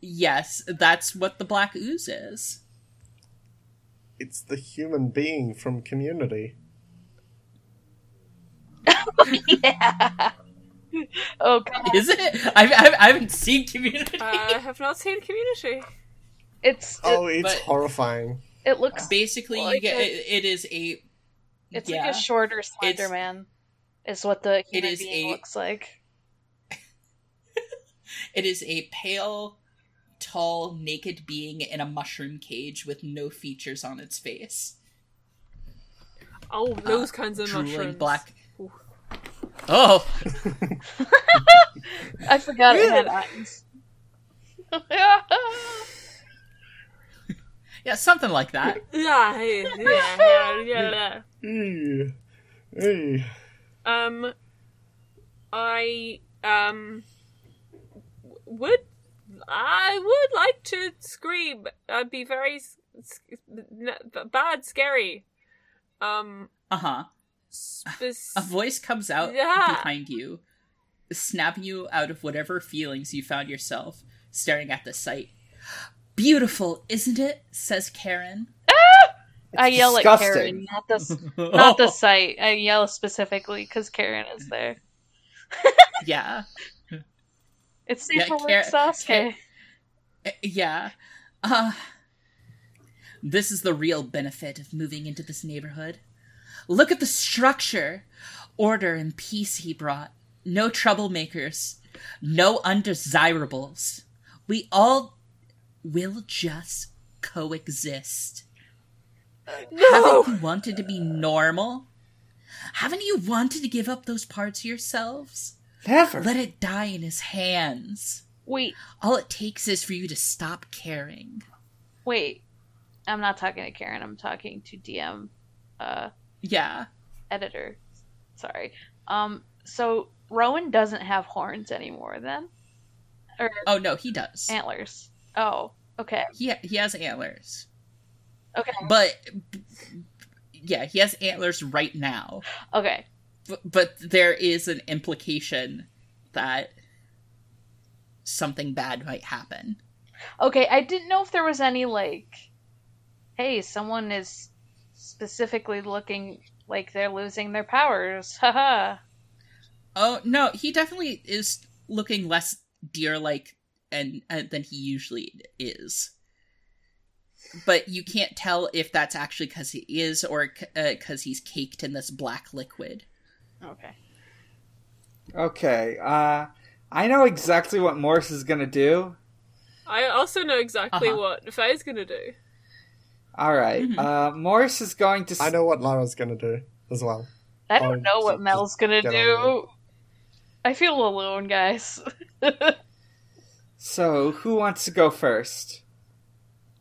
Yes, that's what the Black Ooze is. It's the human being from Community. Yeah. Oh god, Is it? I, I, I haven't seen Community. I have not seen Community. it's it, Oh, it's horrifying. it looks Basically, you get it, it is a. it's yeah, like a shorter Slender It's- Man. Is what the human is being a- looks like. It is a pale, tall, naked being in a mushroom cage with no features on its face. Oh, those uh, kinds of Drooling mushrooms. black. Ooh. Oh, I forgot it had eyes. yeah, something like that. Yeah, yeah, yeah, yeah. Eee. Um, I um would I would like to scream. I'd be very s- s- n- bad, scary. Um, Uh huh. Spec- A voice comes out Yeah. behind you, snapping you out of whatever feelings you found yourself staring at the sight. Beautiful, isn't it? says Karen. I yell disgusting. at Karen, not the not the site. I yell specifically because Karen is there. yeah. It's safe Yeah, for work, Karen- Sasuke. Karen- Uh, Yeah. Uh this is the real benefit of moving into this neighborhood. Look at the structure, order and peace he brought. No troublemakers, no undesirables. We all will just coexist. no. Haven't you wanted to be normal? Haven't you wanted to give up those parts of yourselves? Never. Let it die in his hands. Wait, All it takes is for you to stop caring. wait. I'm not talking to Karen. I'm talking to DM, uh, Yeah. editor. Sorry. Um. So Rowan doesn't have horns anymore, then, or Oh no, he does. antlers. Oh, okay, He he has antlers, okay, but yeah, he has antlers right now. okay. But, but there is an implication that something bad might happen. Okay, I didn't know if there was any like, hey, someone is specifically looking like they're losing their powers. Haha. Oh no, he definitely is looking less deer-like and uh, than he usually is. But you can't tell if that's actually because he is or because he's caked in this black liquid. okay. Okay, uh, I know exactly what Morris is gonna do. I also know exactly Uh-huh. what Faye's gonna do. Alright, Mhm. uh, Morris is going to. s- I know what Lara's gonna do as well. I don't Oh, know what Mel's gonna do. I feel alone, guys. So, who wants to go first?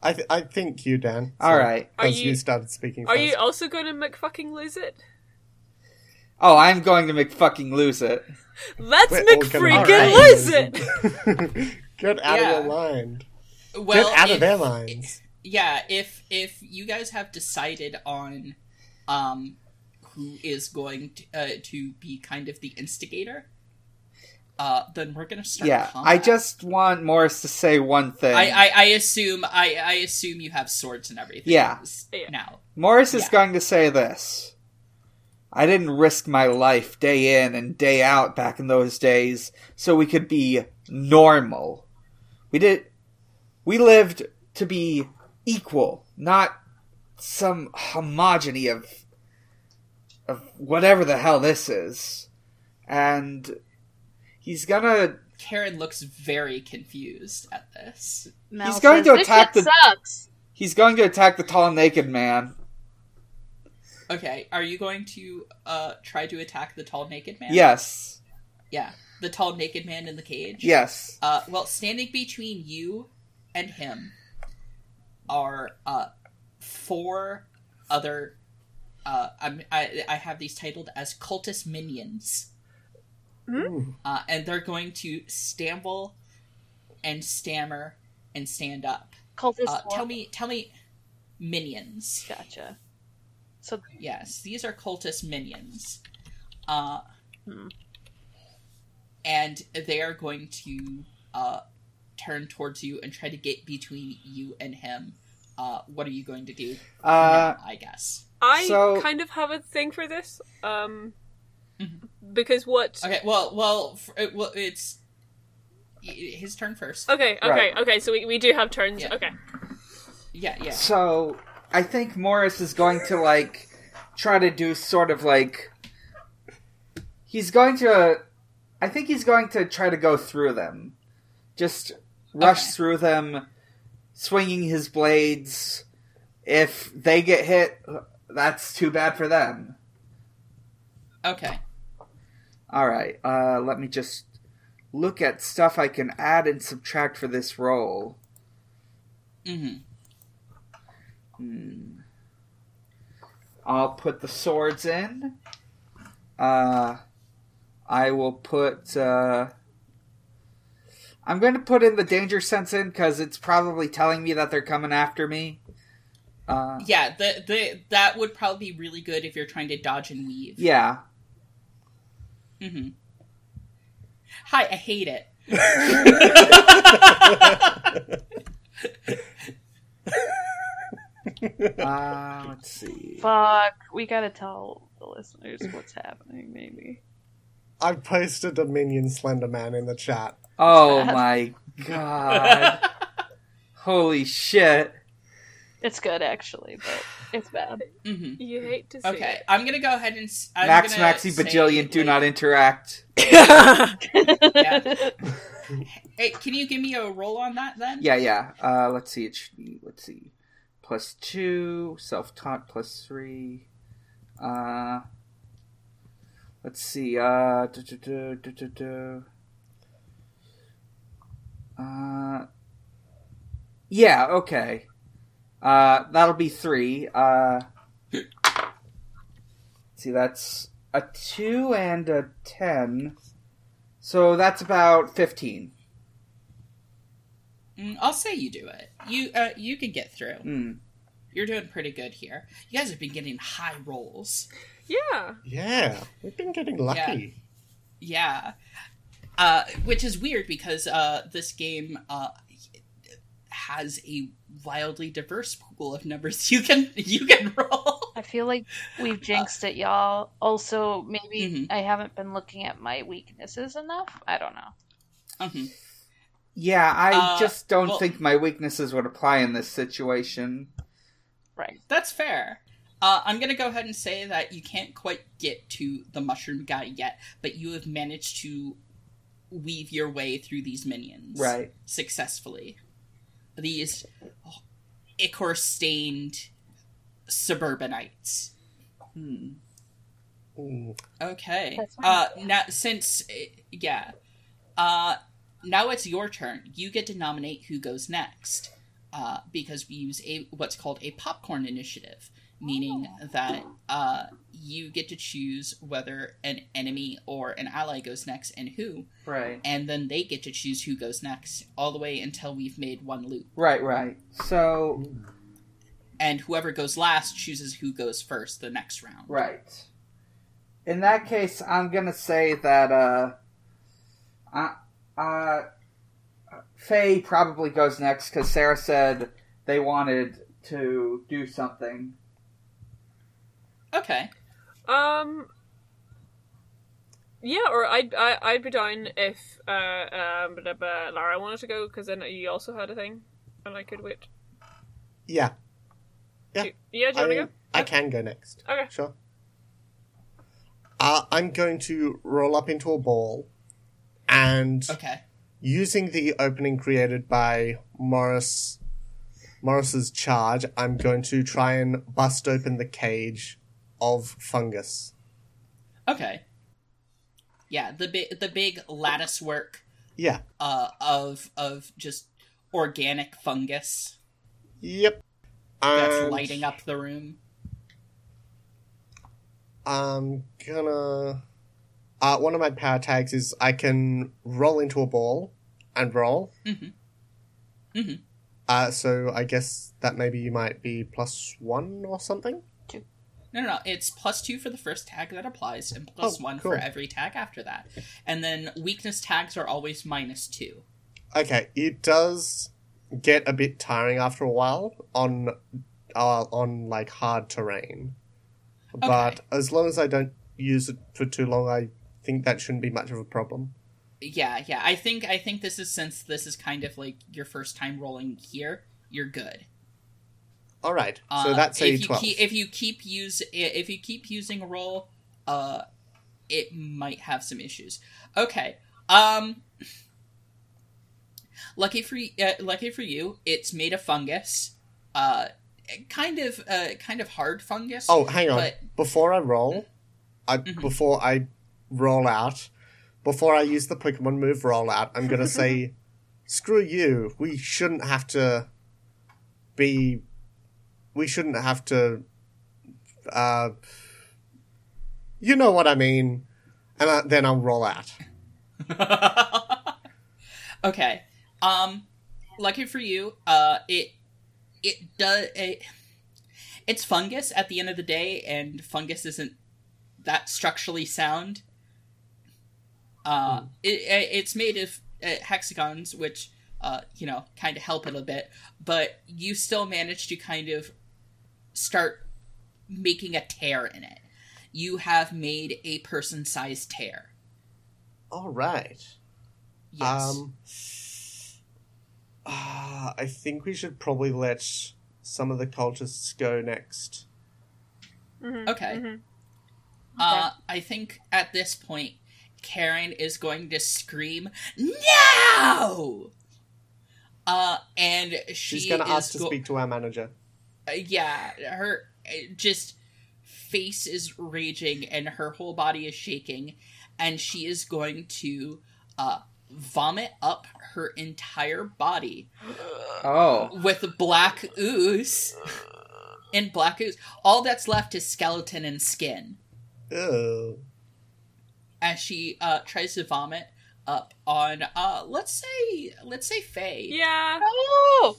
I th- I think you, Dan. Alright. Are As you... you- started speaking Are first. you also gonna make fucking lose it? Oh, I'm going to make fucking lose it. Let's We're make all freaking lose it. Get out Yeah. of your mind. Well, Get out if- of their minds. Yeah if if you guys have decided on um who is going to, uh, to be kind of the instigator uh then we're gonna start Yeah, combat. I just want Morris to say one thing. I, I i assume i i assume you have swords and everything Yeah. Yeah. now Morris is Yeah. going to say this. I didn't risk my life day in and day out back in those days so we could be normal. We did we lived to be equal, not some homogeny of of whatever the hell this is. And he's gonna karen looks very confused at this Mel He's going says, to attack the- sucks. he's going to attack the tall naked man. okay are you going to uh try to attack the tall naked man Yes. yeah the tall naked man in the cage Yes. Uh, well, standing between you and him are uh, four other. Uh, I'm, I I have these titled as cultist minions, Ooh. uh, and they're going to stamble, and stammer, and stand up. Cultist. Uh, tell me, tell me, minions. Gotcha. So Yes, these are cultist minions. Uh, Hmm. And they are going to uh, turn towards you and try to get between you and him. Uh, what are you going to do? Uh, now, I guess. I So- kind of have a thing for this. Um, Mhm. because what? Okay, well, well, f- it, well it's his turn first. Okay, okay, Right. okay. So we, we do have turns. Yeah. Okay. Yeah, yeah. So I think Morris is going to like try to do sort of like he's going to I think he's going to try to go through them. Just rush Okay. through them swinging his blades. If they get hit, that's too bad for them. Okay. All right. Uh let me just look at stuff I can add and subtract for this roll. hmm Hmm. I'll put the swords in. Uh, I will put. Uh, I'm going to put in the danger sense in because it's probably telling me that they're coming after me. Uh, Yeah, the, the that would probably be really good if you're trying to dodge and weave. yeah. hmm Hi, I hate it. Uh, let's see. fuck. We gotta tell the listeners what's happening. Maybe. I've posted a minion Slender Man in the chat. Oh my god. Holy shit. It's good actually, but it's bad. hmm You hate to see Okay, I'm gonna go ahead and s- I'm Max gonna Maxi Bajillion, do not interact. it. Hey, can you give me a roll on that then? Yeah, yeah. Uh, let's see. It should be, let's see. Plus two, self taught plus three. Uh, let's see. Uh, duh, duh, duh. Uh, yeah, okay. Uh, that'll be three. Uh, see, that's a two and a ten. So that's about fifteen. Mm, I'll say you do it. You uh, you can get through. Hmm. You're doing pretty good here. You guys have been getting high rolls. yeah. Yeah, we've been getting lucky. Yeah. Uh, which is weird because uh, this game uh, has a wildly diverse pool of numbers you can you can roll. I feel like we've jinxed it, y'all. Also, maybe Mhm. I haven't been looking at my weaknesses enough. I don't know. Mhm. Yeah, I Uh, just don't well- think my weaknesses would apply in this situation. Right. That's fair. Uh, I'm gonna go ahead and say that you can't quite get to the mushroom guy yet, but you have managed to weave your way through these minions Right. successfully. These ichor stained suburbanites. Hmm. Ooh. Okay. Uh, now since uh, yeah, uh, now it's your turn. You get to nominate who goes next, uh, because we use a what's called a popcorn initiative, meaning that uh, you get to choose whether an enemy or an ally goes next and who, Right. and then they get to choose who goes next, all the way until we've made one loop, Right, right. So, and whoever goes last chooses who goes first the next round. right. In that case, I'm gonna say that, uh, uh, uh, Faye probably goes next because Sarah said they wanted to do something. Okay. Um. Yeah, or I'd I, I'd be down if uh um blah, blah, Lara wanted to go because then you also had a thing, and I could wait. Yeah, Yeah. Do- yeah. Do you want to I, go? I can go next. Okay. Sure. Uh, I'm going to roll up into a ball and Okay. using the opening created by Morris Morris's charge, I'm going to try and bust open the cage of fungus. Okay. Yeah, the big the big lattice work Yeah. uh, of of just organic fungus. Yep. that's And lighting up the room. I'm gonna. Uh, one of my power tags is I can roll into a ball and roll. Mhm. Mhm. Uh, so I guess that maybe you might be plus one or something. No, no, no. It's plus two for the first tag that applies, and plus Oh, one cool. for every tag after that. And then weakness tags are always minus two. Okay, it does get a bit tiring after a while on uh, on like hard terrain, but as long as I don't use it for too long, I think that shouldn't be much of a problem. Yeah, yeah. I think I think this is since this is kind of like your first time rolling here. You're good. All right, so Uh, that's a if you twelve. keep, if you keep use if you keep using a roll, uh, it might have some issues. Okay. Um. Lucky for uh, lucky for you, it's made of fungus. Uh, kind of uh, kind of hard fungus. Oh, hang on. But Before I roll, I Mhm. before I roll out, before I use the Pokemon move roll out, I'm gonna say, "Screw you! We shouldn't have to be. We shouldn't have to. Uh, you know what I mean." And I, then I'll roll out. okay. Um, lucky for you, uh, it it does it, it's fungus at the end of the day, and fungus isn't that structurally sound. Uh, it, it it's made of uh, hexagons, which uh, you know, kind of help it a bit, but you still manage to kind of start making a tear in it. You have made a person-sized tear. All right. Yes. Um. ah, I think we should probably let some of the cultists go next. Mhm, Okay. mhm. Uh, I think at this point, Karen is going to scream, "No!" Uh, and she She's going to ask to go- speak to our manager. Uh, yeah, her uh, just face is raging and her whole body is shaking, and she is going to uh vomit up her entire body Oh. with black ooze. And black ooze. All that's left is skeleton and skin. Ew. as she uh tries to vomit up on uh let's say let's say Faye. Yeah. Oh!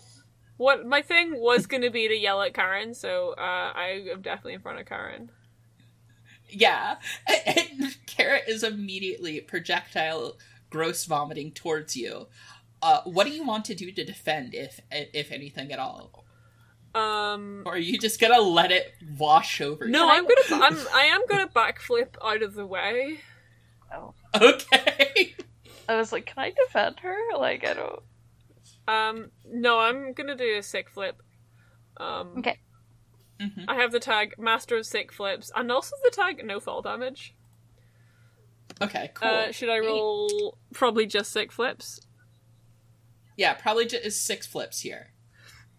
What my thing was going to be to yell at Karen, so uh, I am definitely in front of Karen. Yeah. And Karen is immediately projectile gross vomiting towards you. Uh what do you want to do to defend if if anything at all? Um. Or are you just gonna let it wash over you? No, I'm gonna. I'm. I am gonna backflip out of the way. Oh. Okay. I was like, can I defend her? Like, I don't. Um. No, I'm gonna do a sick flip. Um. Okay. Mhm. I have the tag Master of Sick Flips, and also the tag No Fall Damage. Okay, cool. Uh, should I roll probably just sick flips? yeah, probably just sick flips here.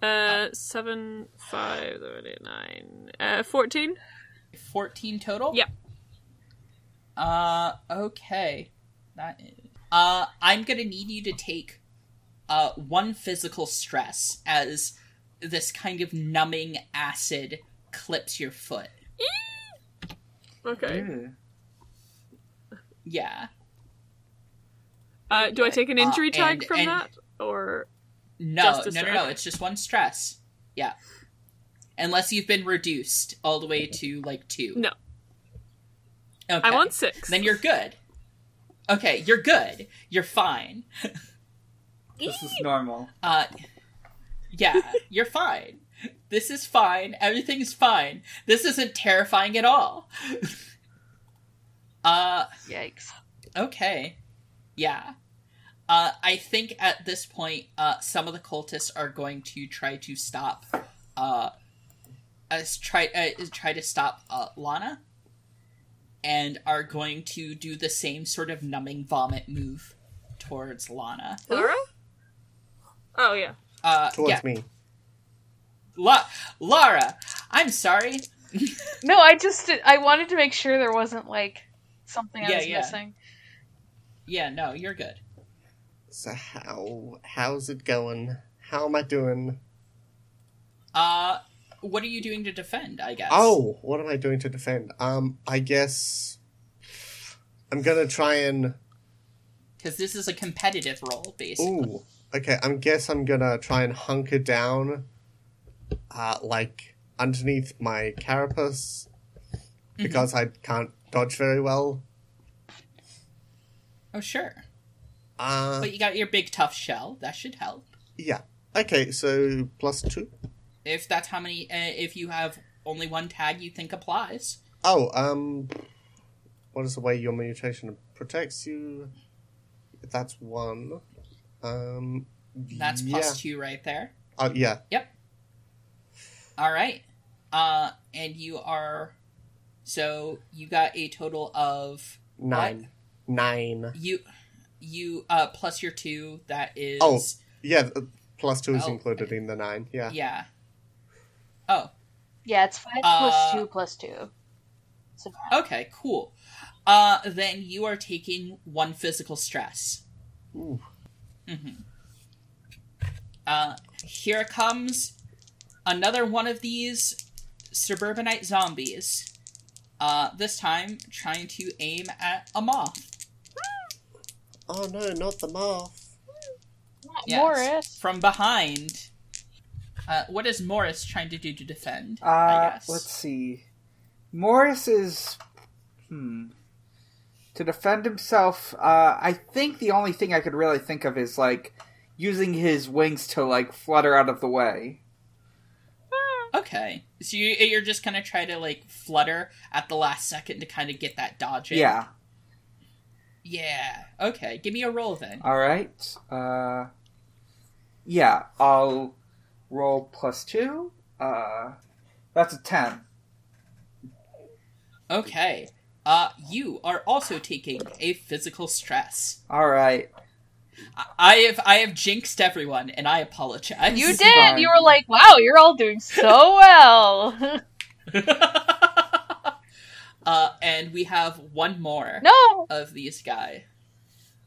Uh, seven, five, seven, eight, nine, uh, fourteen. 14 total? Yep. Uh, okay. That is. Uh, I'm gonna need you to take, uh, one physical stress as this kind of numbing acid clips your foot. Okay. Mm. Yeah. Uh, do I take an injury Uh, tag and- from and- that, or No, no, no, no. It's just one stress. Yeah. Unless you've been reduced all the way to, like, two. No. Okay. I want six? Then you're good. Okay, you're good. You're fine. This is normal. Uh, yeah, you're fine. This is fine. Everything's fine. This isn't terrifying at all. uh, Yikes. okay. Yeah. Uh, I think at this point, uh, some of the cultists are going to try to stop, uh, us try uh, try to stop uh, Lana, and are going to do the same sort of numbing vomit move towards Lana. Laura? Oh yeah. Uh, Towards yeah, me. La- Lara, I'm sorry. No, I just I wanted to make sure there wasn't like something I Yeah, was yeah. missing. Yeah, no, you're good. So how how's it going? How am I doing? Uh, what are you doing to defend? I guess. Oh, what am I doing to defend? Um, I guess I'm gonna try and. because this is a competitive role, basically. Ooh, okay. I guess I'm gonna try and hunker down, uh, like underneath my carapace, Mm-hmm. because I can't dodge very well. Oh, sure. Uh, But you got your big tough shell. That should help. yeah. Okay, so plus two. If that's how many. Uh, if you have only one tag you think applies, Oh, um, what is the way your mutation protects you? That's one. Um, that's yeah. plus two right there. Oh, yeah. Yep. All right. Uh, and you are. So you got a total of Nine. Nine. you, you uh plus your two. That is. Oh. Yeah, plus two is Oh, included in the nine. Yeah. Yeah. Oh. Yeah, it's five Uh, plus two plus two. So Okay. Cool. Uh, then you are taking one physical stress. Ooh. Mm-hmm. Uh, here comes another one of these suburbanite zombies. Uh, this time trying to aim at a moth. Oh no, not the moth. not Yes. Morris. From behind. Uh, what is Morris trying to do to defend? I Uh, guess. let's see. Morris is. Hmm. To defend himself, uh, I think the only thing I could really think of is, like, using his wings to, like, flutter out of the way. Okay, so you, you're just gonna try to like flutter at the last second to kind of get that dodge in. Yeah. Yeah. Okay. Give me a roll then. Alright. Uh. Yeah, I'll roll plus two. Uh. That's a 10. Okay. Uh, you are also taking a physical stress. Alright. I- I have I have jinxed everyone, and I apologize. You did. fine. You were like, "Wow, you're all doing so well." uh, and we have one more no, of these guy,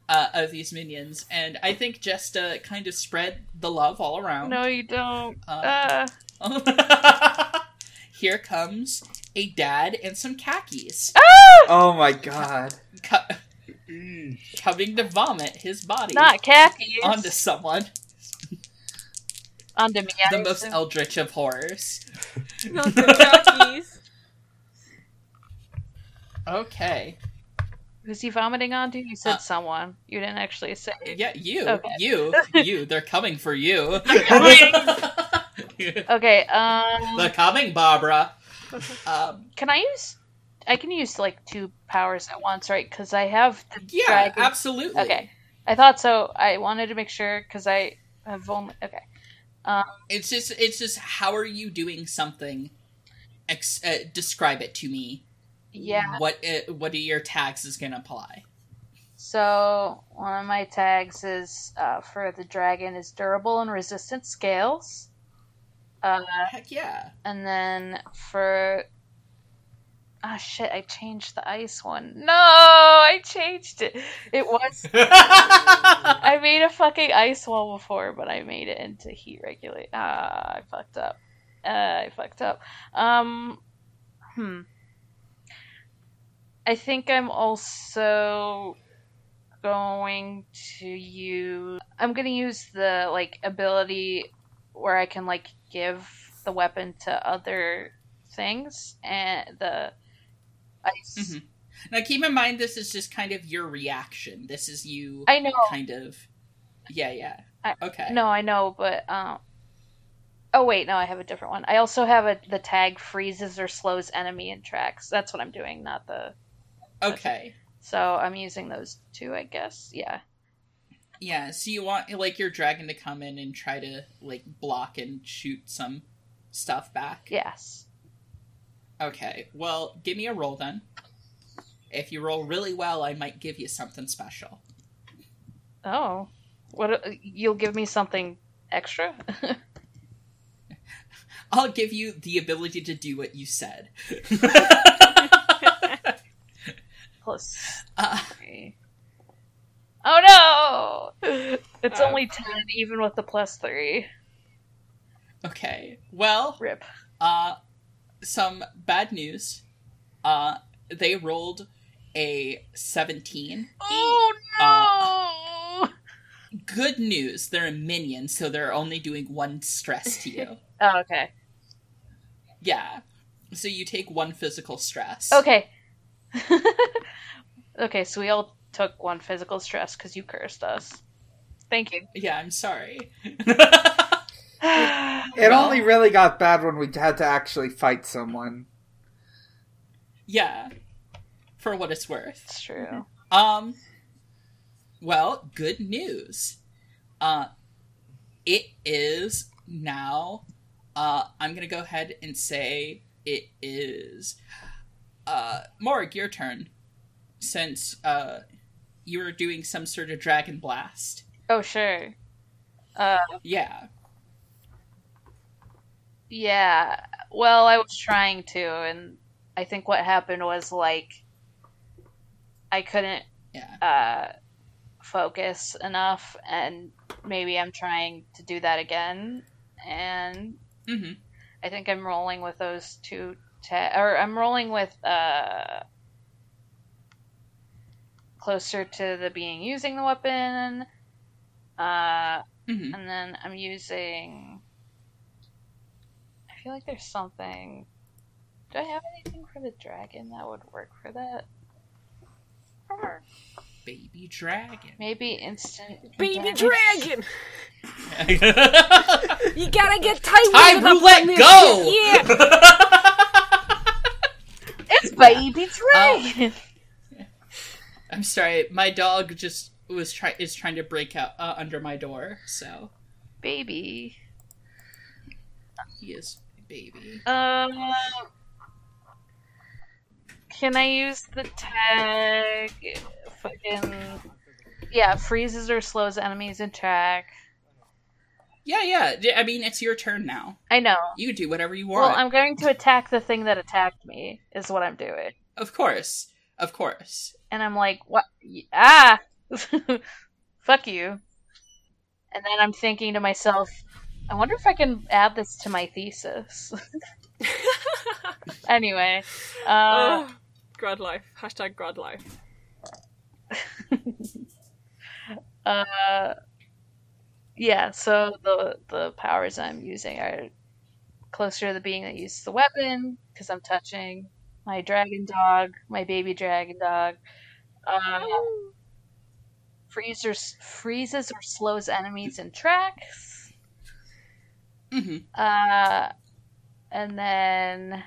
uh, of these minions, and I think just to kind of spread the love all around. no, you don't. Uh, Uh, here comes a dad and some khakis ah, Oh my god. co- coming to vomit his body not khakis. onto someone. onto me. I The most assume. eldritch of horrors. Not khakis. Okay. Who's he vomiting onto? You said Uh, someone. You didn't actually say. Yeah, you, Okay. you, you. They're coming for you. Okay. Um. They're coming, Barbara. Um, Can I use? I can use like two powers at once, right? Because I have the yeah, dragon. absolutely. Okay. I thought so. I wanted to make sure because I have only. Okay. Um, It's just, it's just, how are you doing something? Ex- uh, describe it to me. Yeah. What, uh, what are your tags is gonna apply? So one of my tags is uh, for the dragon is durable and resistant scales. Uh, Heck yeah. and then for ah shit, I changed the ice one. No, I changed it. It was I made a fucking ice wall before, but I made it into heat regulate. Ah, I fucked up. Uh, I fucked up. Um, hmm. I think I'm also going to use. I'm gonna use the like ability where I can like give the weapon to other things and the ice. Mhm. Now, keep in mind, this is just kind of your reaction. This is you I know. kind of. Yeah, yeah. I- okay. No, I know, but um. Oh wait, no, I have a different one. I also have a the tag freezes or slows enemy in tracks. That's what I'm doing, not the. Okay. So I'm using those two, I guess. Yeah. Yeah, so you want like your dragon to come in and try to like block and shoot some stuff back. Yes. Okay. Well, give me a roll then. If you roll really well, I might give you something special. Oh, what? You'll give me something extra? I'll give you the ability to do what you said. Plus Uh. Oh no! It's Uh, only ten, even with the plus three. okay. Well, Rip. Uh, some bad news. Uh, they rolled a 17. Oh no! Good news, they're a minion, so they're only doing one stress to you. oh, okay. yeah. So you take one physical stress. Okay. okay, so we all took one physical stress because you cursed us. Thank you. Yeah, I'm sorry. It Well- only really got bad when we had to actually fight someone. yeah. For what it's worth. it's true. Um well, good news. Uh it is now uh I'm going to go ahead and say it is uh Morg, your turn. Since uh you were doing some sort of dragon blast. Oh, sure. Uh, Yeah. yeah. Well, I was trying to, and I think what happened was like I couldn't Yeah. uh focus enough, and maybe I'm trying to do that again, and Mhm. I think I'm rolling with those two, ta- or I'm rolling with uh closer to the being using the weapon. Uh, Mhm. and then I'm using. I feel like there's something. Do I have anything for the dragon that would work for that? Baby dragon. Maybe instant. Baby damage? dragon! You gotta get tight Time with it up roulette, on this go! shit, Yeah! It's baby dragon. I'm sorry, my dog just was try is trying to break out uh, under my door, so baby. he is baby. Um. Can I use the tag? Fucking. Yeah, freezes or slows enemies in track. Yeah, yeah. I mean, it's your turn now. I know. You do whatever you want. Well. I'm going to attack the thing that attacked me, is what I'm doing. Of course, of course. And I'm like, what? Ah! Fuck you. And then I'm thinking to myself, I wonder if I can add this to my thesis. anyway, uh, oh, grad life. Hashtag grad life. uh, yeah. So the the powers I'm using are closer to the being that uses the weapon because I'm touching my dragon dog, my baby dragon dog. Uh, freezes freezes or slows enemies in tracks. hmm Uh, and then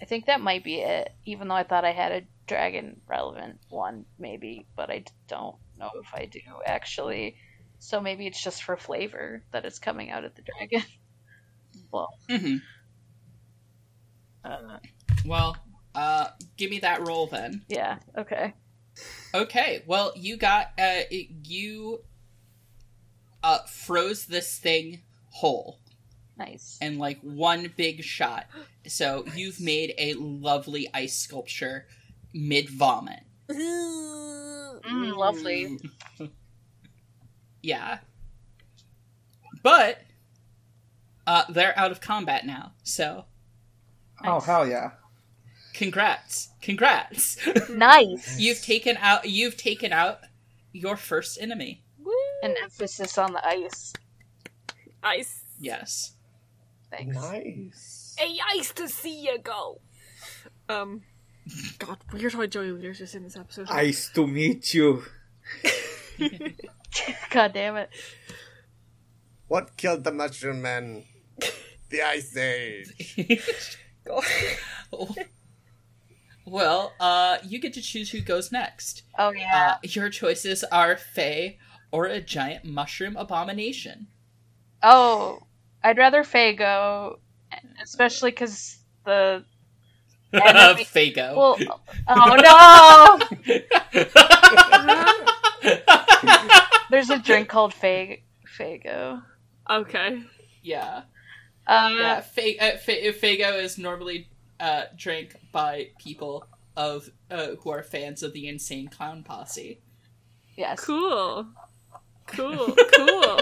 I think that might be it. Even though I thought I had a dragon relevant one, maybe, but I don't know if I do actually. So maybe it's just for flavor that it's coming out of the dragon. well, hmm uh, Well, uh, give me that roll then. yeah. Okay. Okay. Well, you got uh, it- you uh froze this thing whole Nice. And like one big shot. So you've made a lovely ice sculpture mid vomit. Mm, lovely. Yeah. But uh they're out of combat now. So Oh hell yeah! Congrats. Congrats. Nice. you've taken out you've taken out your first enemy. An emphasis on the ice. Ice. Yes. Thanks. Nice. Hey, ice to see you go. Um, God, weird how Joey Leader's just in this episode. Nice to meet you. God damn it. What killed the Mushroom Man? The Ice Age. well, uh you get to choose who goes next. Oh yeah. Uh, your choices are Fae or a giant mushroom abomination. Oh, I'd rather Fago, especially because the Enemy- Faygo. well. Oh no! There's a drink called Fag Faygo. Okay. yeah. Uh, Yeah, Fa- uh, Fa- Faygo is normally uh, drank by people of uh, who are fans of the Insane Clown Posse. Yes. Cool. Cool. Cool.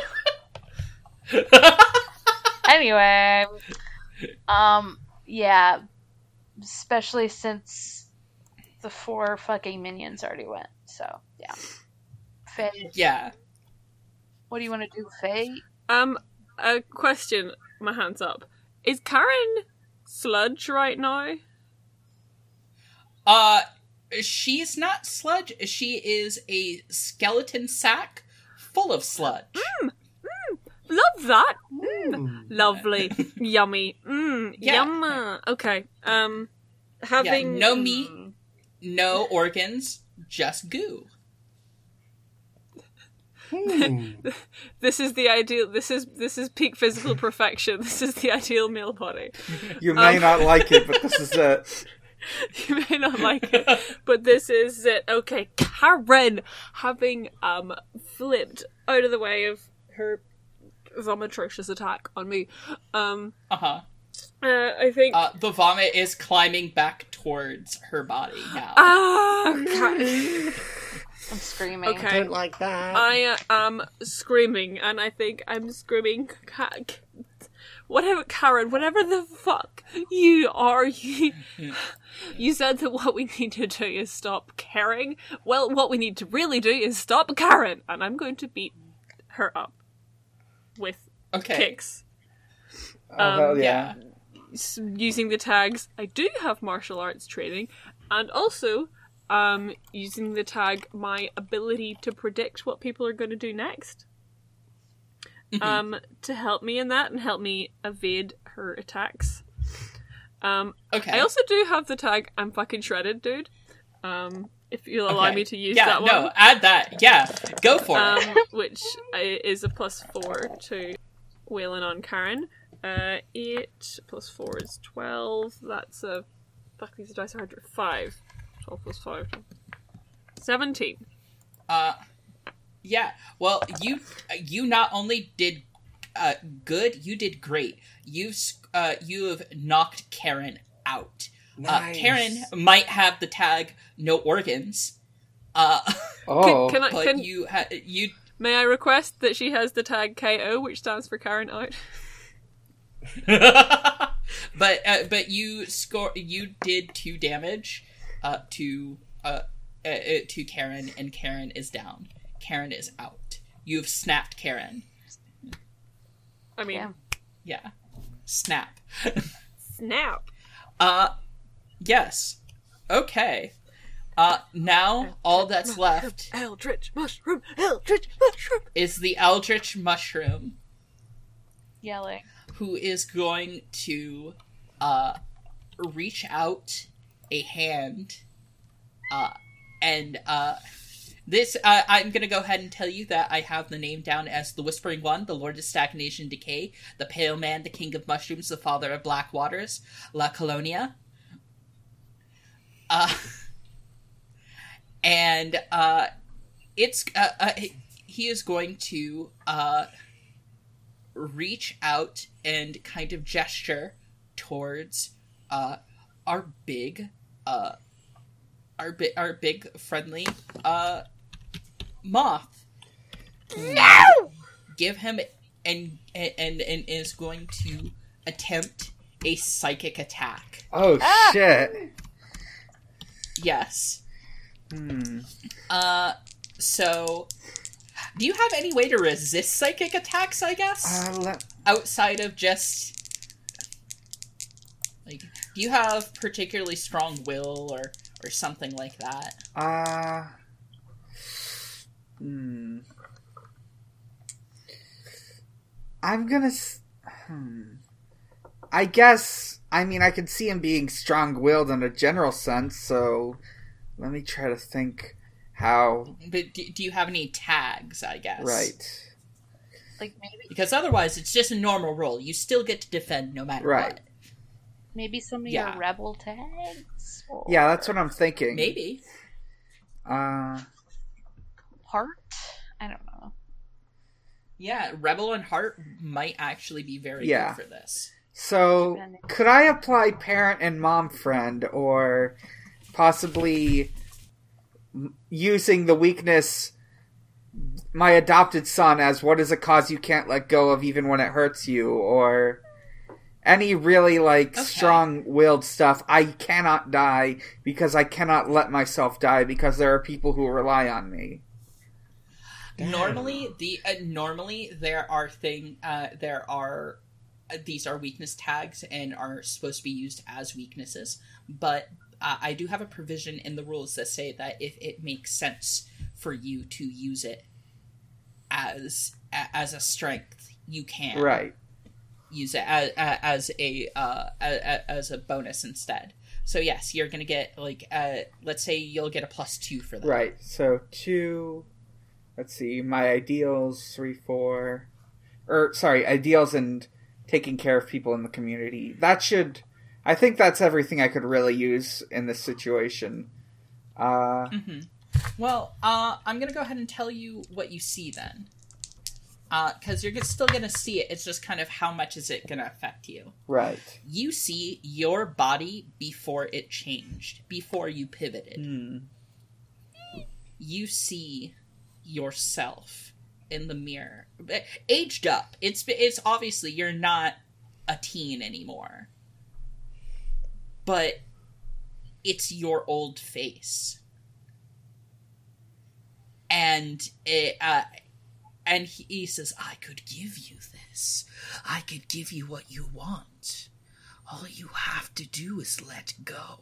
Anyway, Um, yeah, especially since the four fucking minions already went. So yeah, Faye, Yeah. what do you want to do, Faye? Um, a question. My hands up. Is Karen sludge right now? Uh, she's not sludge. She is a skeleton sack full of sludge. Mm, mm, Love that. Mm. Lovely, yummy. Mmm, Yeah. yum. Okay. Um, Yeah, having no meat, no organs, just goo. Hmm. This is the ideal. This is this is peak physical perfection. This is the ideal male body. You may Um, not like it, but this is it. You may not like it, but this is it. Okay, Karen, having um flipped out of the way of her vomitrocious attack on me, um, Uh-huh. uh, I think. Uh The vomit is climbing back towards her body now. Ah, Ka- I'm screaming. Okay. I Don't like that. I uh, am screaming, and I think I'm screaming. Ka- whatever, Karen, whatever the fuck you are, you, you said that what we need to do is stop caring. Well, what we need to really do is stop Karen, and I'm going to beat her up with okay. kicks. Oh, Um, hell Yeah. s- using the tags I do have martial arts training and also um using the tag my ability to predict what people are going to do next um to help me in that and help me evade her attacks um Okay. I also do have the tag I'm fucking shredded dude um if you'll allow Okay. me to use yeah, that no, add that. Yeah, go for um, it. which is a plus four to wailing on Karen. Uh, eight plus four is twelve. That's a fuck. These dice are hard. Five. Twelve plus five. Seventeen. Uh, yeah. Well, you you not only did uh, good, you did great. You've uh, you have knocked Karen out. Uh, Karen might have the tag no organs. Uh, Oh, Can, can I? but Can, you ha- you may I request that she has the tag KO, which stands for Karen out? but uh, but you score you did two damage uh, to uh, uh, uh, to Karen and Karen is down. Karen is out. You've snapped Karen. I mean, Yeah. Yeah. Snap. snap. Uh yes. Okay. Uh now all that's left Eldritch mushroom. Eldritch mushroom. is the Eldritch Mushroom Yelling. who is going to uh reach out a hand uh and uh this uh, i'm gonna go ahead and tell you that i have the name down as the whispering one the lord of stagnation decay the pale man the king of mushrooms the father of black waters la colonia. Uh and uh it's uh, uh he is going to uh reach out and kind of gesture towards uh our big uh our big our big friendly uh moth no give him and and and is going to attempt a psychic attack oh Ah! shit. yes Hmm. uh so do you have any way to resist psychic attacks i guess Uh, let- outside of just like do you have particularly strong will or or something like that Uh. Hmm. I'm gonna. Hmm. I guess. I mean, I can see him being strong-willed in a general sense. So, let me try to think how. but do, do you have any tags i guess Right. Like maybe because otherwise it's just a normal roll you still get to defend no matter Right. what maybe some of Yeah. your rebel tags. Or Yeah, that's what I'm thinking. maybe Uh. heart. I don't know. yeah rebel and heart might actually be very Yeah. good for this So, could I apply parent and mom friend, or possibly using the weakness my adopted son as what is a cause you can't let go of even when it hurts you, or any really like Okay. strong-willed stuff, I cannot die because I cannot let myself die because there are people who rely on me. Damn. Normally, the uh, normally there are thing uh, there are uh, these are weakness tags and are supposed to be used as weaknesses, but uh, I do have a provision in the rules that say that if it makes sense for you to use it as as a strength, you can Right. Use it as, as a uh, as a bonus instead. So yes, you're gonna get like uh, let's say you'll get a plus two for that. Right. So two. Let's see. My ideals three four, or sorry, ideals and taking care of people in the community. That should. I think that's everything I could really use in this situation. Uh, hmm Well, uh, I'm gonna go ahead and tell you what you see then, because you're still gonna see it. It's just kind of how much is it gonna affect you. right. You see your body before it changed, before you pivoted. Hmm. You see yourself in the mirror, aged up. It's it's obviously you're not a teen anymore, but it's your old face and it, uh, and he, he says, "I could give you this. I could give you what you want. All you have to do is let go."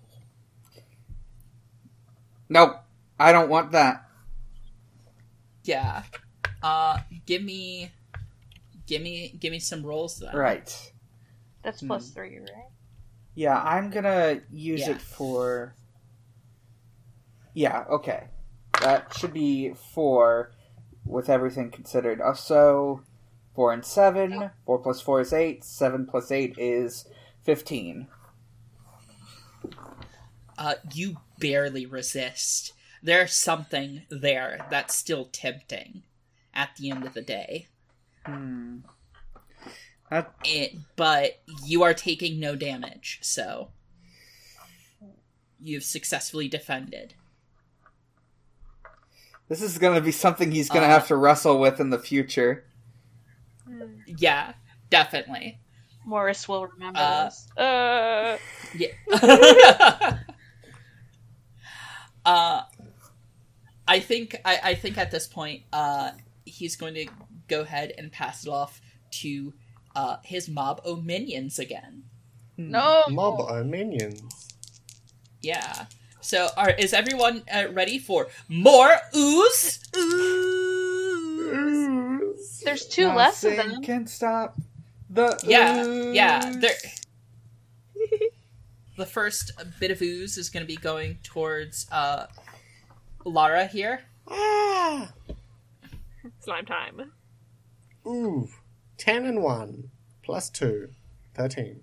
Nope. I don't want that. Yeah. Uh, give me, give me, give me some rolls then. Right. That's plus three, right? Yeah, I'm gonna use Yeah. it for. Yeah, okay. That should be four with everything considered. Uh, So, four and seven. Four plus four is eight. Seven plus eight is fifteen. Uh, you barely resist. There's something there that's still tempting. At the end of the day. Hmm. That, it, but you are taking no damage, so you've successfully defended. This is gonna be something he's gonna Uh, have to wrestle with in the future. Yeah, definitely. Morris will remember Uh, this. Uh, Yeah. uh, I think I, I think at this point, uh, he's going to go ahead and pass it off to uh, his mob o minions again. no. Mob o minions. Yeah. So, are, is everyone uh, ready for more ooze? Ooze. There's two less of Nothing them. Can stop the Yeah, yeah. There. the first bit of ooze is going to be going towards uh, Lara here. Ah! Slime time. Ooh. 10 and 1. Plus 2. 13.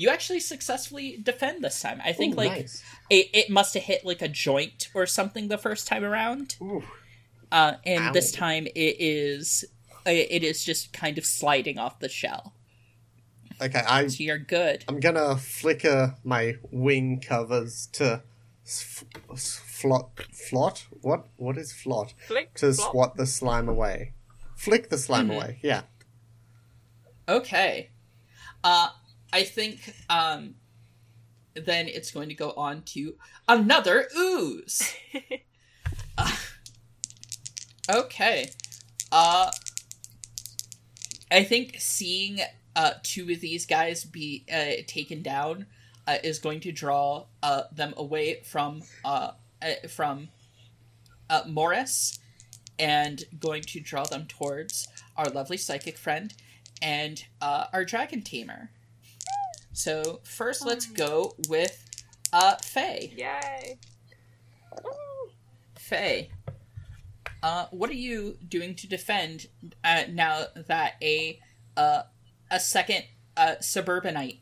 You actually successfully defend this time. I think Ooh, like nice. it, it must have hit like a joint or something the first time around, Ooh. uh, and this time it is it is just kind of sliding off the shell. Okay, I, So you're good. I'm gonna flicker my wing covers to s- s- flot. Flot? What? What is flot? Flick, To flop. swat the slime away. Flick the slime Mhm. away, yeah. Okay. Uh, I think um, then it's going to go on to another ooze. Uh, okay. Uh, I think seeing uh, two of these guys be uh, taken down uh, is going to draw uh, them away from uh, uh, from uh, Morris and going to draw them towards our lovely psychic friend and uh, our dragon tamer. So first, let's go with uh, Faye. Yay. Faye, uh, what are you doing to defend uh, now that a uh, a second uh, suburbanite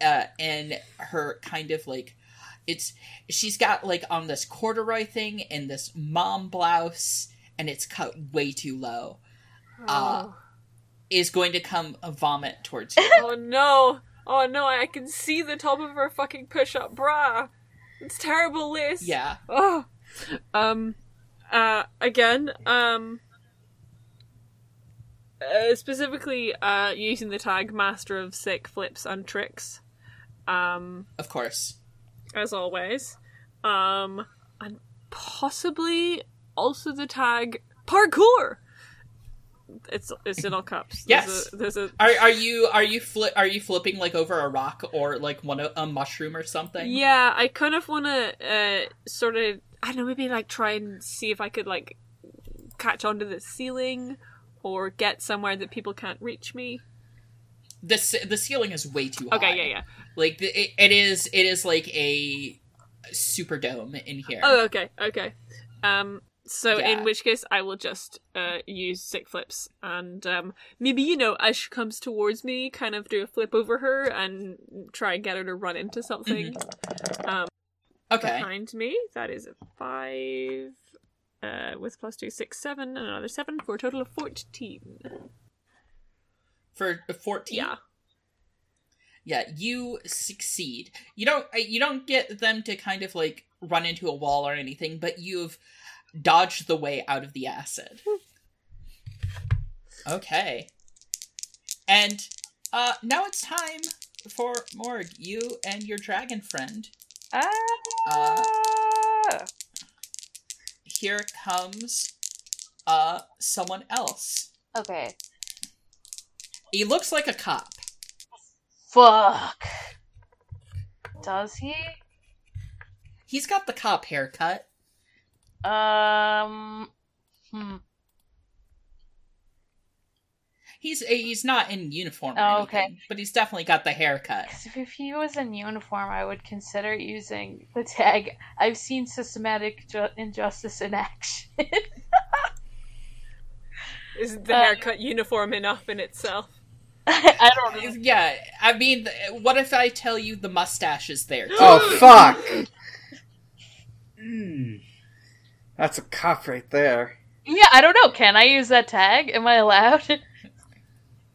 uh, and her kind of like it's she's got like on this corduroy thing and this mom blouse and it's cut way too low Uh, Oh. is going to come a vomit towards you. oh no. Oh no, I can see the top of her fucking push up bra. It's terrible, Liz. yeah. Oh. Um uh again, um uh, specifically uh, using the tag Master of Sick Flips and Tricks, um, Of course. as always, um, and possibly also the tag Parkour. It's it's in all cups. Yes. There's a, there's a Are are you are you fli- are you flipping like over a rock or like one a, a mushroom or something? Yeah, I kind of want to uh, sort of, I don't know, maybe like try and see if I could like catch onto the ceiling or get somewhere that people can't reach me. The the ceiling is way too high. Okay, yeah, yeah. Like the, it, it is it is like a super dome in here. Oh, okay, okay. Um, so Yeah. in which case I will just uh use sick flips and um maybe you know as she comes towards me, kind of do a flip over her and try and get her to run into something. Um, okay. behind me. That is a five. Uh, with plus two, six, seven, and another seven for a total of fourteen. For 14. Yeah. Yeah, you succeed. You don't uh, you don't get them to kind of like run into a wall or anything, but you've dodged the way out of the acid. Okay. And uh now it's time for Morg, you and your dragon friend. Ah. Here comes uh someone else. okay. He looks like a cop. Fuck. Does he? He's got the cop haircut. Um. Hmm. He's he's not in uniform or Oh, okay. but he's definitely got the haircut. 'Cause if, if he was in uniform, I would consider using the tag. I've seen systematic ju- injustice in action. Is the Uh, haircut uniform enough in itself? I don't know. Yeah, I mean, what if I tell you the mustache is there? too? Oh fuck! Mm. That's a cop right there. Yeah, I don't know. Can I use that tag? Am I allowed?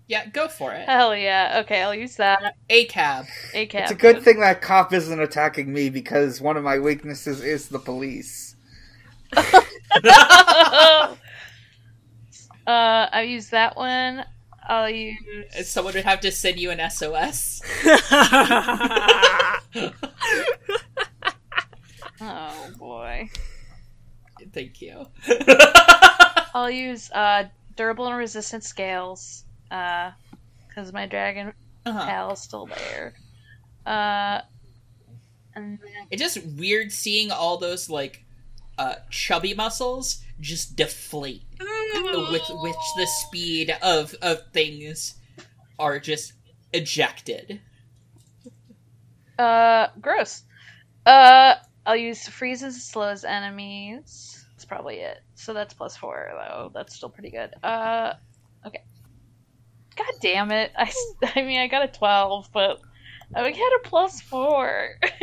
Yeah, go for it. Hell yeah. Okay, I'll use that. A cab. A cap. It's a good thing that cop isn't attacking me because one of my weaknesses is the police. uh, I'll use that one. I'll use. Someone would have to send you an SOS. Oh boy. Thank you. I'll use uh durable and resistant scales. Uh, because my dragon Uh-huh. pal's still there. Uh, and then It's just weird seeing all those like uh, chubby muscles just deflate with which the speed of of things are just ejected. Uh, gross. Uh, I'll use freezes as slow as enemies. That's probably it. So that's plus four, though. That's still pretty good. Uh, okay. God damn it. I, I mean, I got a 12, but I get a plus four.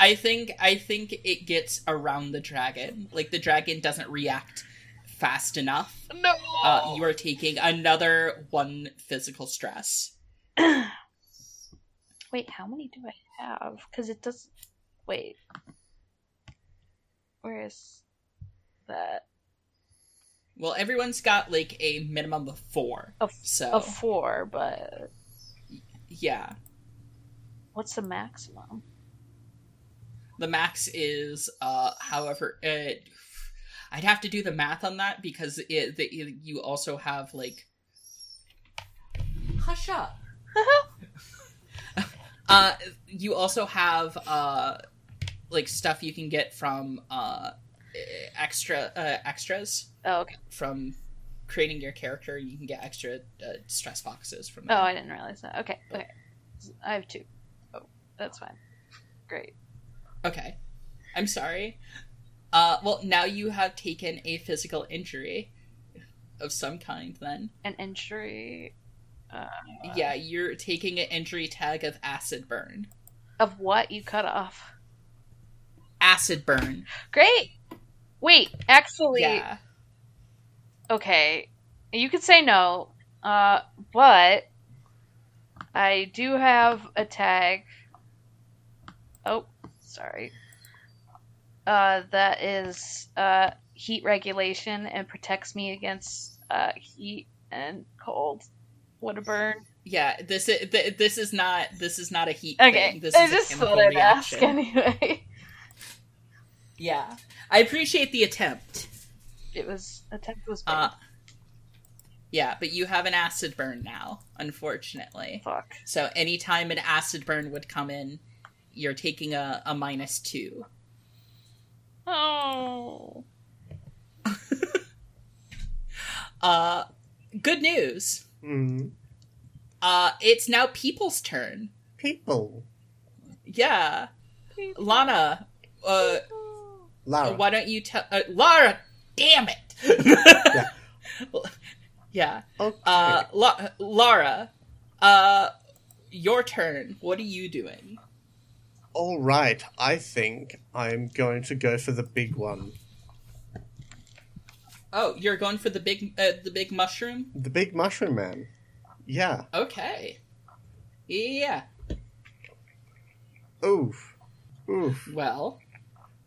I think I think it gets around the dragon. Like the dragon doesn't react fast enough. no! Uh, you are taking another one physical stress. Wait, how many do I have? Because it doesn't. Wait. Where is that? Well, everyone's got like a minimum of four. Of- so A four, but yeah, what's the maximum? the max is uh, however, it, I'd have to do the math on that because it, the, you also have like. Hush up. Uh, you also have uh, like stuff you can get from uh, extra uh, extras oh, okay. from creating your character. You can get extra uh, stress boxes from. Oh. I didn't realize that. Okay, okay. I have two. Oh, that's fine. Great. Okay. I'm sorry. Uh, well, now you have taken a physical injury of some kind. Then, An injury. Uh, yeah, you're taking an injury tag of acid burn. of what you cut off? Acid burn. Great. Wait, actually, Yeah. okay. You could say no, uh, but I do have a tag. Oh, sorry. Uh, that is uh heat regulation and protects me against uh, heat and cold. What a burn? Yeah, this is this is not this is not a heat Okay, thing. This I is just a thought chemical I'd ask reaction. anyway. Yeah, I appreciate the attempt. It was attempt was. Uh, yeah, but you have an acid burn now, unfortunately. Fuck. So anytime an acid burn would come in, you're taking a, a minus two. Oh. Uh, good news. Mm. Uh, it's now people's turn. People. Yeah, Lana. Uh, Lara. why don't you tell uh, Lara? Damn it. Yeah. yeah. Okay. Uh, La- Lara. Uh, your turn. What are you doing? All right. I think I'm going to go for the big one. Oh, you're going for the big uh, the big mushroom. The big mushroom man. Yeah. Okay. Yeah. Oof. Oof. Well,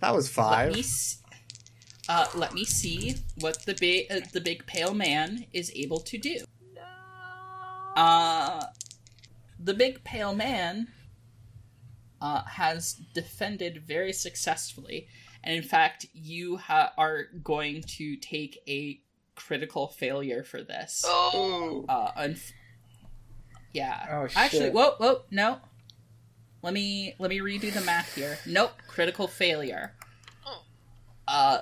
That was let five. me s- uh, let me see what the big uh, the big pale man is able to do. Uh, the big pale man uh, has defended very successfully, and in fact, you ha- are going to take a critical failure for this. Ooh. Uh, unf- yeah. Oh, Actually, whoa, whoa, no. Let me let me redo the math here. Nope, critical failure. Uh,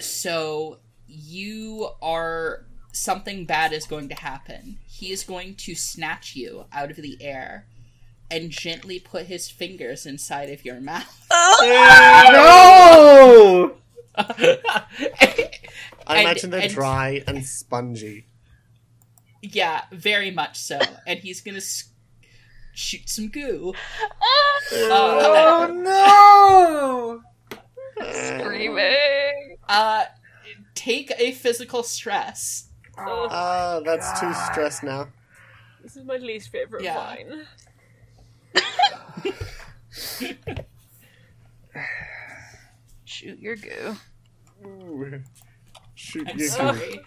so you are something bad is going to happen. He is going to snatch you out of the air and gently put his fingers inside of your mouth. No! I And- imagine they're and- dry and spongy. yeah, very much so. And he's gonna s- shoot some goo. Oh no! Screaming. Uh, take a physical stress. Oh, Ah, that's too stressed now. this is my least favorite Yeah. line. Shoot your goo. Ooh. Shoot I'm you. sorry.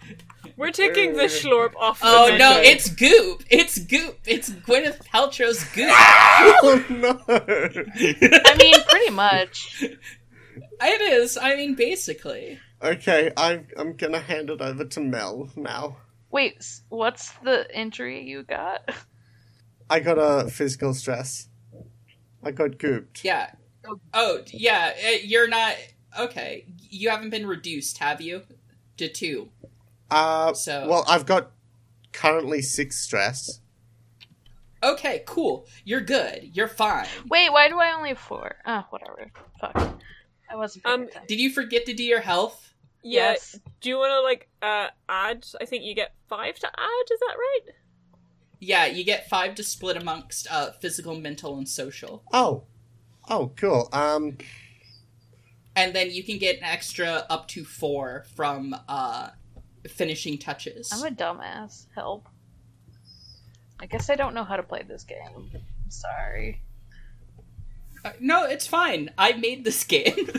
We're taking the schlorp off. the Oh menu. no, it's Goop. It's Goop. It's Gwyneth Paltrow's Goop. Oh no! I mean, pretty much. it is. I mean, basically. okay, I'm I'm gonna hand it over to Mel now. Wait, what's the injury you got? I got a physical stress. I got gooped. Yeah. Oh yeah. uh, You're not okay. You haven't been reduced, have you? To two. Uh, So- well, I've got currently six stress. Okay, cool. You're good. You're fine. Wait, why do I only have four? Ah, whatever. Fuck. I wasn't Um. Did you forget to do your health? Yeah. Yes. Do you want to like uh add? I think you get five to add. Is that right? Yeah, you get five to split amongst uh, physical, mental, and social. Oh, oh, cool. Um, and then you can get an extra up to four from uh finishing touches. I'm a dumbass. Help. I guess I don't know how to play this game. I'm sorry. Uh, no, it's fine. I made this game.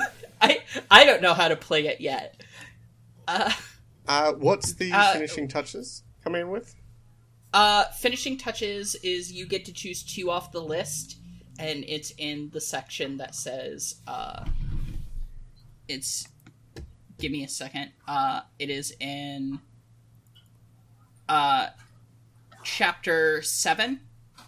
I I don't know how to play it yet. Uh, uh, what's the Uh, finishing touches come in with? uh, finishing touches is you get to choose two off the list, and it's in the section that says uh, it's. Give me a second. Uh, it is in uh, chapter seven.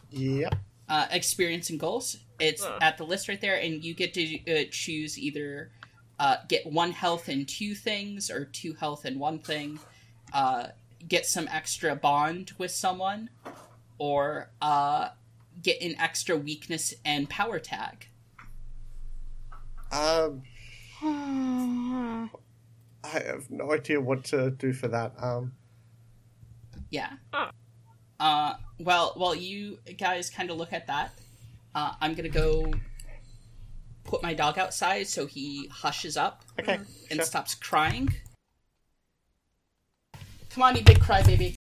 Yep. uh, experience and goals. It's Huh. at the list right there, and you get to uh, choose either uh, get one health and two things, or two health and one thing. Uh, get some extra bond with someone, or uh, get an extra weakness and power tag. Um, I have no idea what to do for that. Um, Yeah. Ah. Uh, well, while you guys kind of look at that, uh, I'm gonna go put my dog outside so he hushes up. okay. and sure. stops crying. Come on, you big crybaby.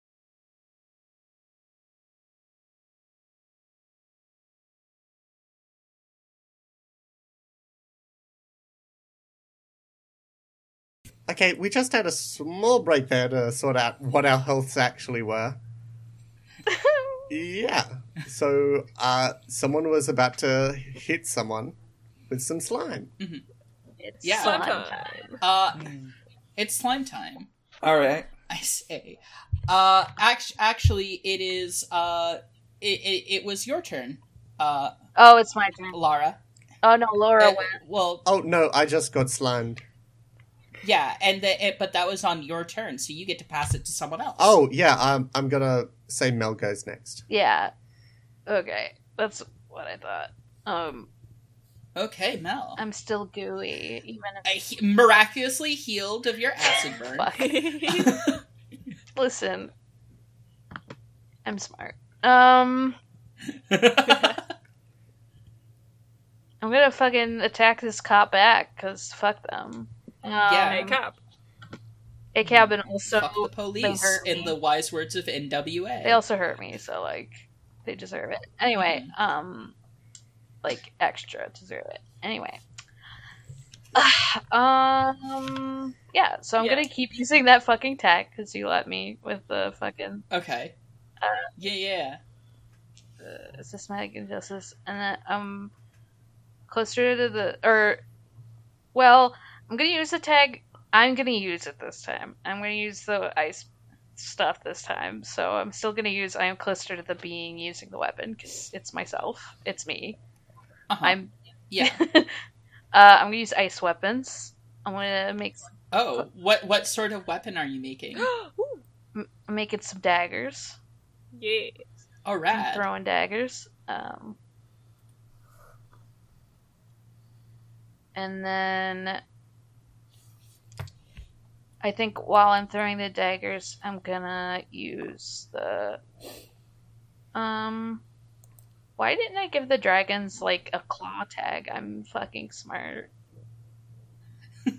Okay, we just had a small break there to sort out what our healths actually were. Yeah. So, uh, someone was about to hit someone with some slime. It's Yeah. slime Slime time. Uh, it's slime time. All right. I say. Uh, act- actually, it is. Uh, it, it, it was your turn. Uh, Oh, it's my turn. Lara. Oh no, Laura Uh, went. well, Oh no, I just got slimed. Yeah, and the, it, but that was on your turn, so you get to pass it to someone else. Oh yeah, um, I'm gonna say Mel goes next. Yeah. Okay, that's what I thought. Um, okay, Mel. I'm still gooey, even I he- miraculously healed of your acid burn. Fuck. Listen, I'm smart. Um, I'm gonna fucking attack this cop back because fuck them. Um, Yeah. Hey, Cap. A cabin also Fuck the police, in the wise words of NWA. they also hurt me, so like they deserve it. Anyway, um, like extra deserve it. Anyway, um, yeah. So I'm Yeah. gonna keep using that fucking tech because you let me with the fucking Okay. Uh, yeah, yeah. uh, systematic injustice, and then um, closer to the or, well, I'm gonna use the tag. I'm gonna use it this time. I'm gonna use the ice stuff this time. So I'm still gonna use. I am closer to the being using the weapon because it's myself. It's me. Uh-huh. I'm. yeah. uh, I'm gonna use ice weapons. I'm gonna make. Oh, what what sort of weapon are you making? I'm making some daggers. yeah. All right. I'm throwing daggers. Um, and then I think while I'm throwing the daggers, I'm gonna use the. Um, why didn't I give the dragons like a claw tag? I'm fucking smart.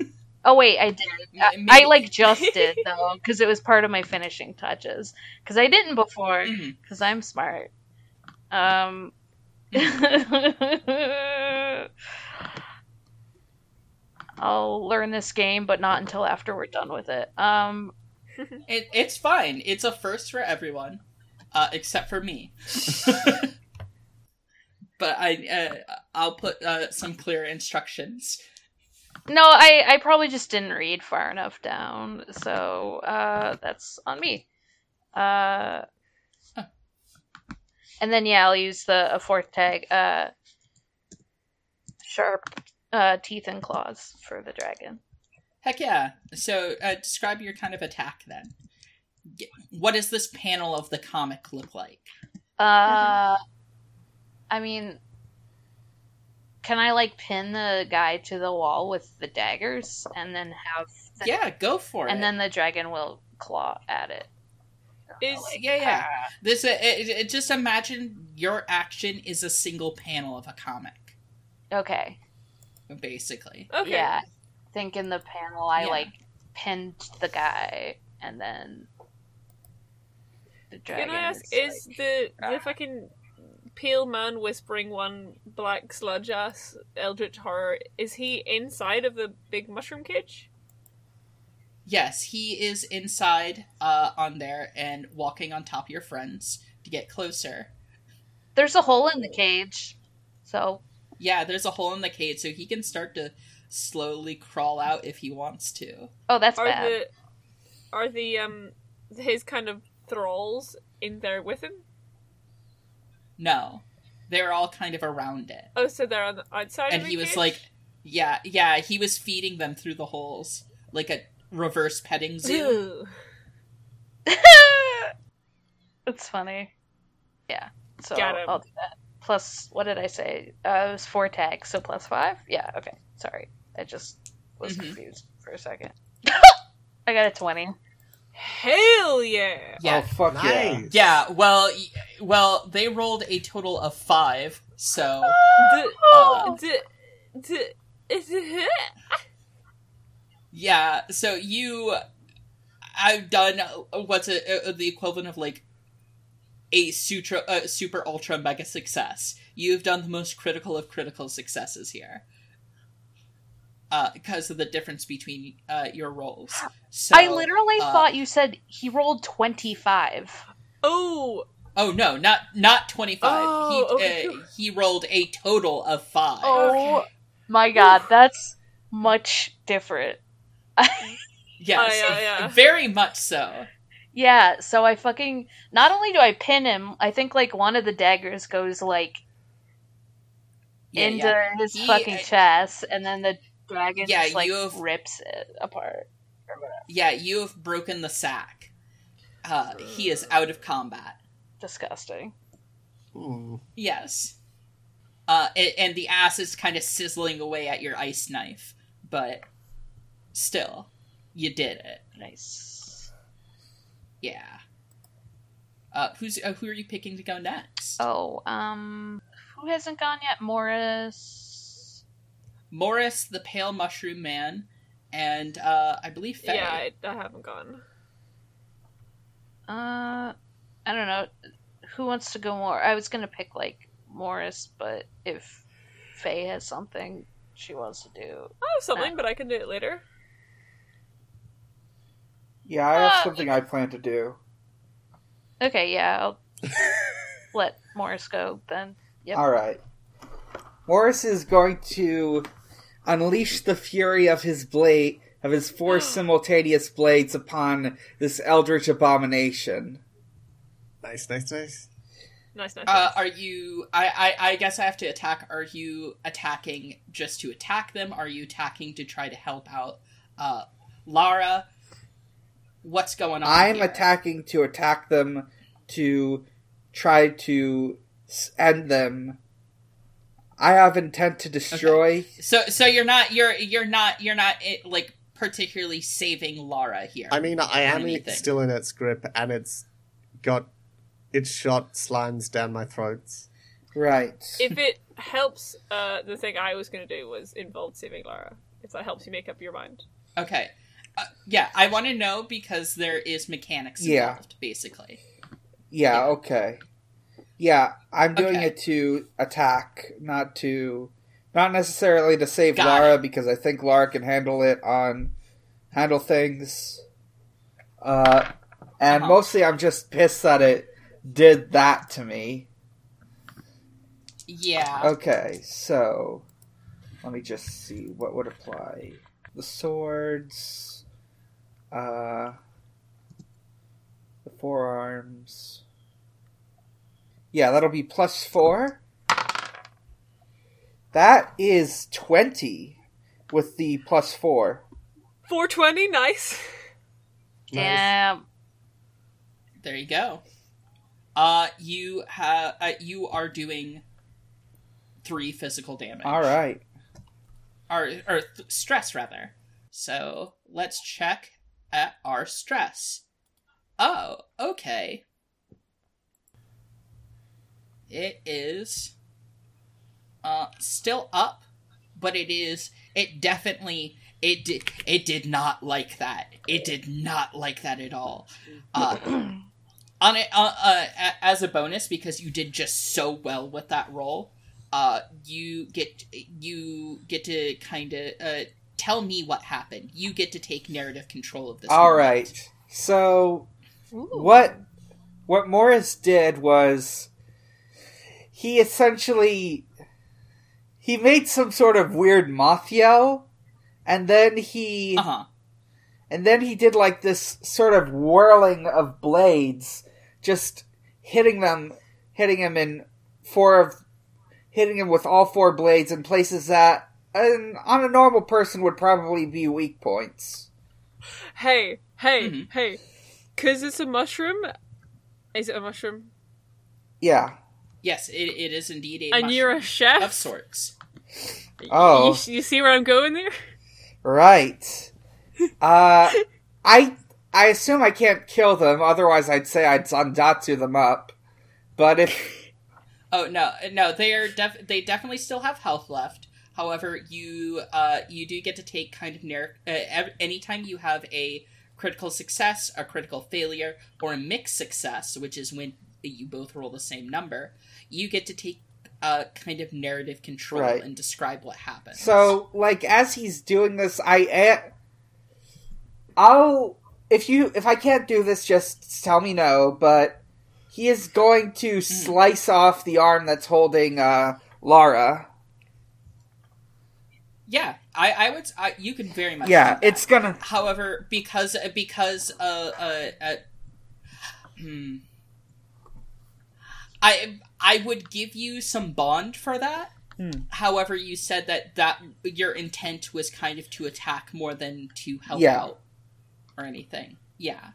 oh wait, I did. I, I like just did though, because it was part of my finishing touches. Because I didn't before because I'm smart. Um, I'll learn this game, but not until after we're done with it. Um, It, it's fine. It's a first for everyone, uh, except for me. but I, uh, I'll put uh, some clear instructions. no, I, I probably just didn't read far enough down, so uh, that's on me. Uh, Huh. and then yeah, I'll use the a fourth tag, uh, sharp uh, teeth and claws for the dragon. Heck yeah! So, uh, describe your kind of attack then. What does this panel of the comic look like? Uh, I mean, can I like pin the guy to the wall with the daggers and then have the, Yeah, go for it. and then the dragon will claw at it. Is yeah, yeah. This uh, it, it, just imagine your action is a single panel of a comic, Okay, basically. okay. yeah. Think in the panel, I Yeah. like pinned the guy and then the dragon. Can I ask, is, is like- the ah. the fucking pale man whispering one black sludge ass eldritch horror? Is he inside of the big mushroom cage? Yes, he is inside uh, on there and walking on top of your friends to get closer. There's a hole in the cage, so Yeah, there's a hole in the cage, so he can start to slowly crawl out if he wants to. oh, that's Are bad. the are the um his kind of thralls in there with him? No, they're all kind of around it, Oh, so they're on the outside. and of the he was like, "Yeah, yeah." He was feeding them through the holes like a reverse petting zoo. Ugh. it's funny. Yeah. So Got him. I'll do that. Plus, what did I say? Uh, it was four tags, so plus five. Yeah. Okay. Sorry, I just was Mhm. confused for a second. I got a twenty. Hell yeah! Yeah, Oh fuck! Nice. yeah. Well, y- well, they rolled a total of five, so The, uh, Yeah, so you, I've done what's a, uh the equivalent of like a sutra, uh, super ultra mega success. You've done the most critical of critical successes here. uh, because of the difference between uh, your rolls. So, I literally uh, thought you said he rolled 25. Oh, Oh no, not not twenty five. Oh, he okay. uh, he rolled a total of five. Oh Okay. my god, that's much different. yes, Oh, yeah, yeah. very much so. Yeah, so I fucking. Not only do I pin him, I think like one of the daggers goes like Yeah, into yeah. his He, fucking uh, chest, and then the dragon Yeah, just like you have- rips it apart. Yeah, you have broken the sack. Uh, he is out of combat. Disgusting. Hmm. Yes. Uh, a- and the ass is kind of sizzling away at your ice knife, but still, you did it. Nice. Yeah. Uh, who's uh, who are you picking to go next? Oh, um, who hasn't gone yet? Morris. Morris, the pale mushroom man, and uh, I believe Faye. yeah, I, I haven't gone. Uh, I don't know. Who wants to go more? I was gonna pick like Morris, but if Faye has something she wants to do, I have something, but I can do it later. Yeah, I have Uh, something I plan to do. okay, yeah, I'll let Morris go then. Yep. All right. Morris is going to unleash the fury of his blade of his four simultaneous blades upon this eldritch abomination. Nice, nice, nice. Nice, nice. Uh, nice. are you? I, I I guess I have to attack. Are you attacking just to attack them? Are you attacking to try to help out uh, Lara? What's going on? I'm here? attacking to attack them to try to end them. I have intent to destroy. So so you're not you're you're not you're not eh, like particularly saving Lara here. I mean, I am anything. still in its grip, and it's got its shot slimes down my throat. Right. if it helps, uh, the thing I was going to do was involve saving Lara. If that helps you make up your mind. okay. Uh, yeah, I want to know because there is mechanics Yeah. involved, basically. Yeah, okay. Yeah, I'm doing Okay. it to attack, not to not necessarily to save Got Lara it. because I think Lara can handle it on handle things. Uh and Uh-huh. mostly I'm just pissed that it did that to me. Yeah. Okay, so let me just see what would apply. The swords, uh, the forearms. Yeah, that'll be plus four. That is twenty with the plus four. 420, nice. Damn. There you go. Uh, you have uh, you are doing three physical damage. All right. or or th- stress rather. So let's check at our stress. Oh, okay. It is uh still up, but it is it definitely it did it did not like that. It did not like that at all. Uh on it uh, uh, as a bonus because you did just so well with that role, uh you get you get to kind of uh tell me what happened you get to take narrative control of this All moment. right. So Ooh. what what Morris did was he essentially he made some sort of weird moth yell and then he uh-huh and then he did like this sort of whirling of blades just hitting them hitting him in four of hitting him with all four blades in places that um, on a normal person would probably be weak points Hey, hey, Mhm. hey. Because it's a mushroom. Is it a mushroom? yeah yes it, it is indeed a and mushroom you're a chef? of sorts Oh. You, you see where I'm going there? Right. Uh, I I assume I can't kill them. Otherwise, I'd say I'd Zandatsu them up. But if oh no no they are def- they definitely still have health left however you uh you do get to take kind of narr- uh, ev- anytime you have a critical success a critical failure or a mixed success which is when you both roll the same number you get to take uh, kind of narrative control Right. and describe what happens. So, like, as he's doing this, I I'll if you if I can't do this, just tell me no. But he is going to slice off the arm that's holding uh, Lara. Yeah, I, I would. I, you can very much. Yeah, it's gonna. However, because because uh, uh, uh hmm, I I would give you some bond for that. Hmm. However, you said that that your intent was kind of to attack more than to help Yeah. out or anything. Yeah.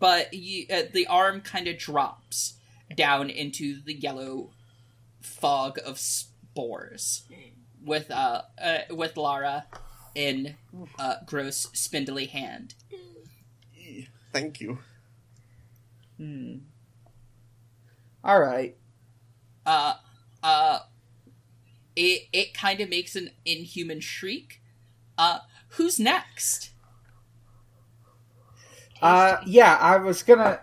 But you, uh, the arm kind of drops down into the yellow fog of spores with uh, uh with Lara in uh gross spindly hand. Thank you. Hmm. All right. Uh uh it it kind of makes an inhuman shriek. Uh who's next? Uh, yeah, I was gonna,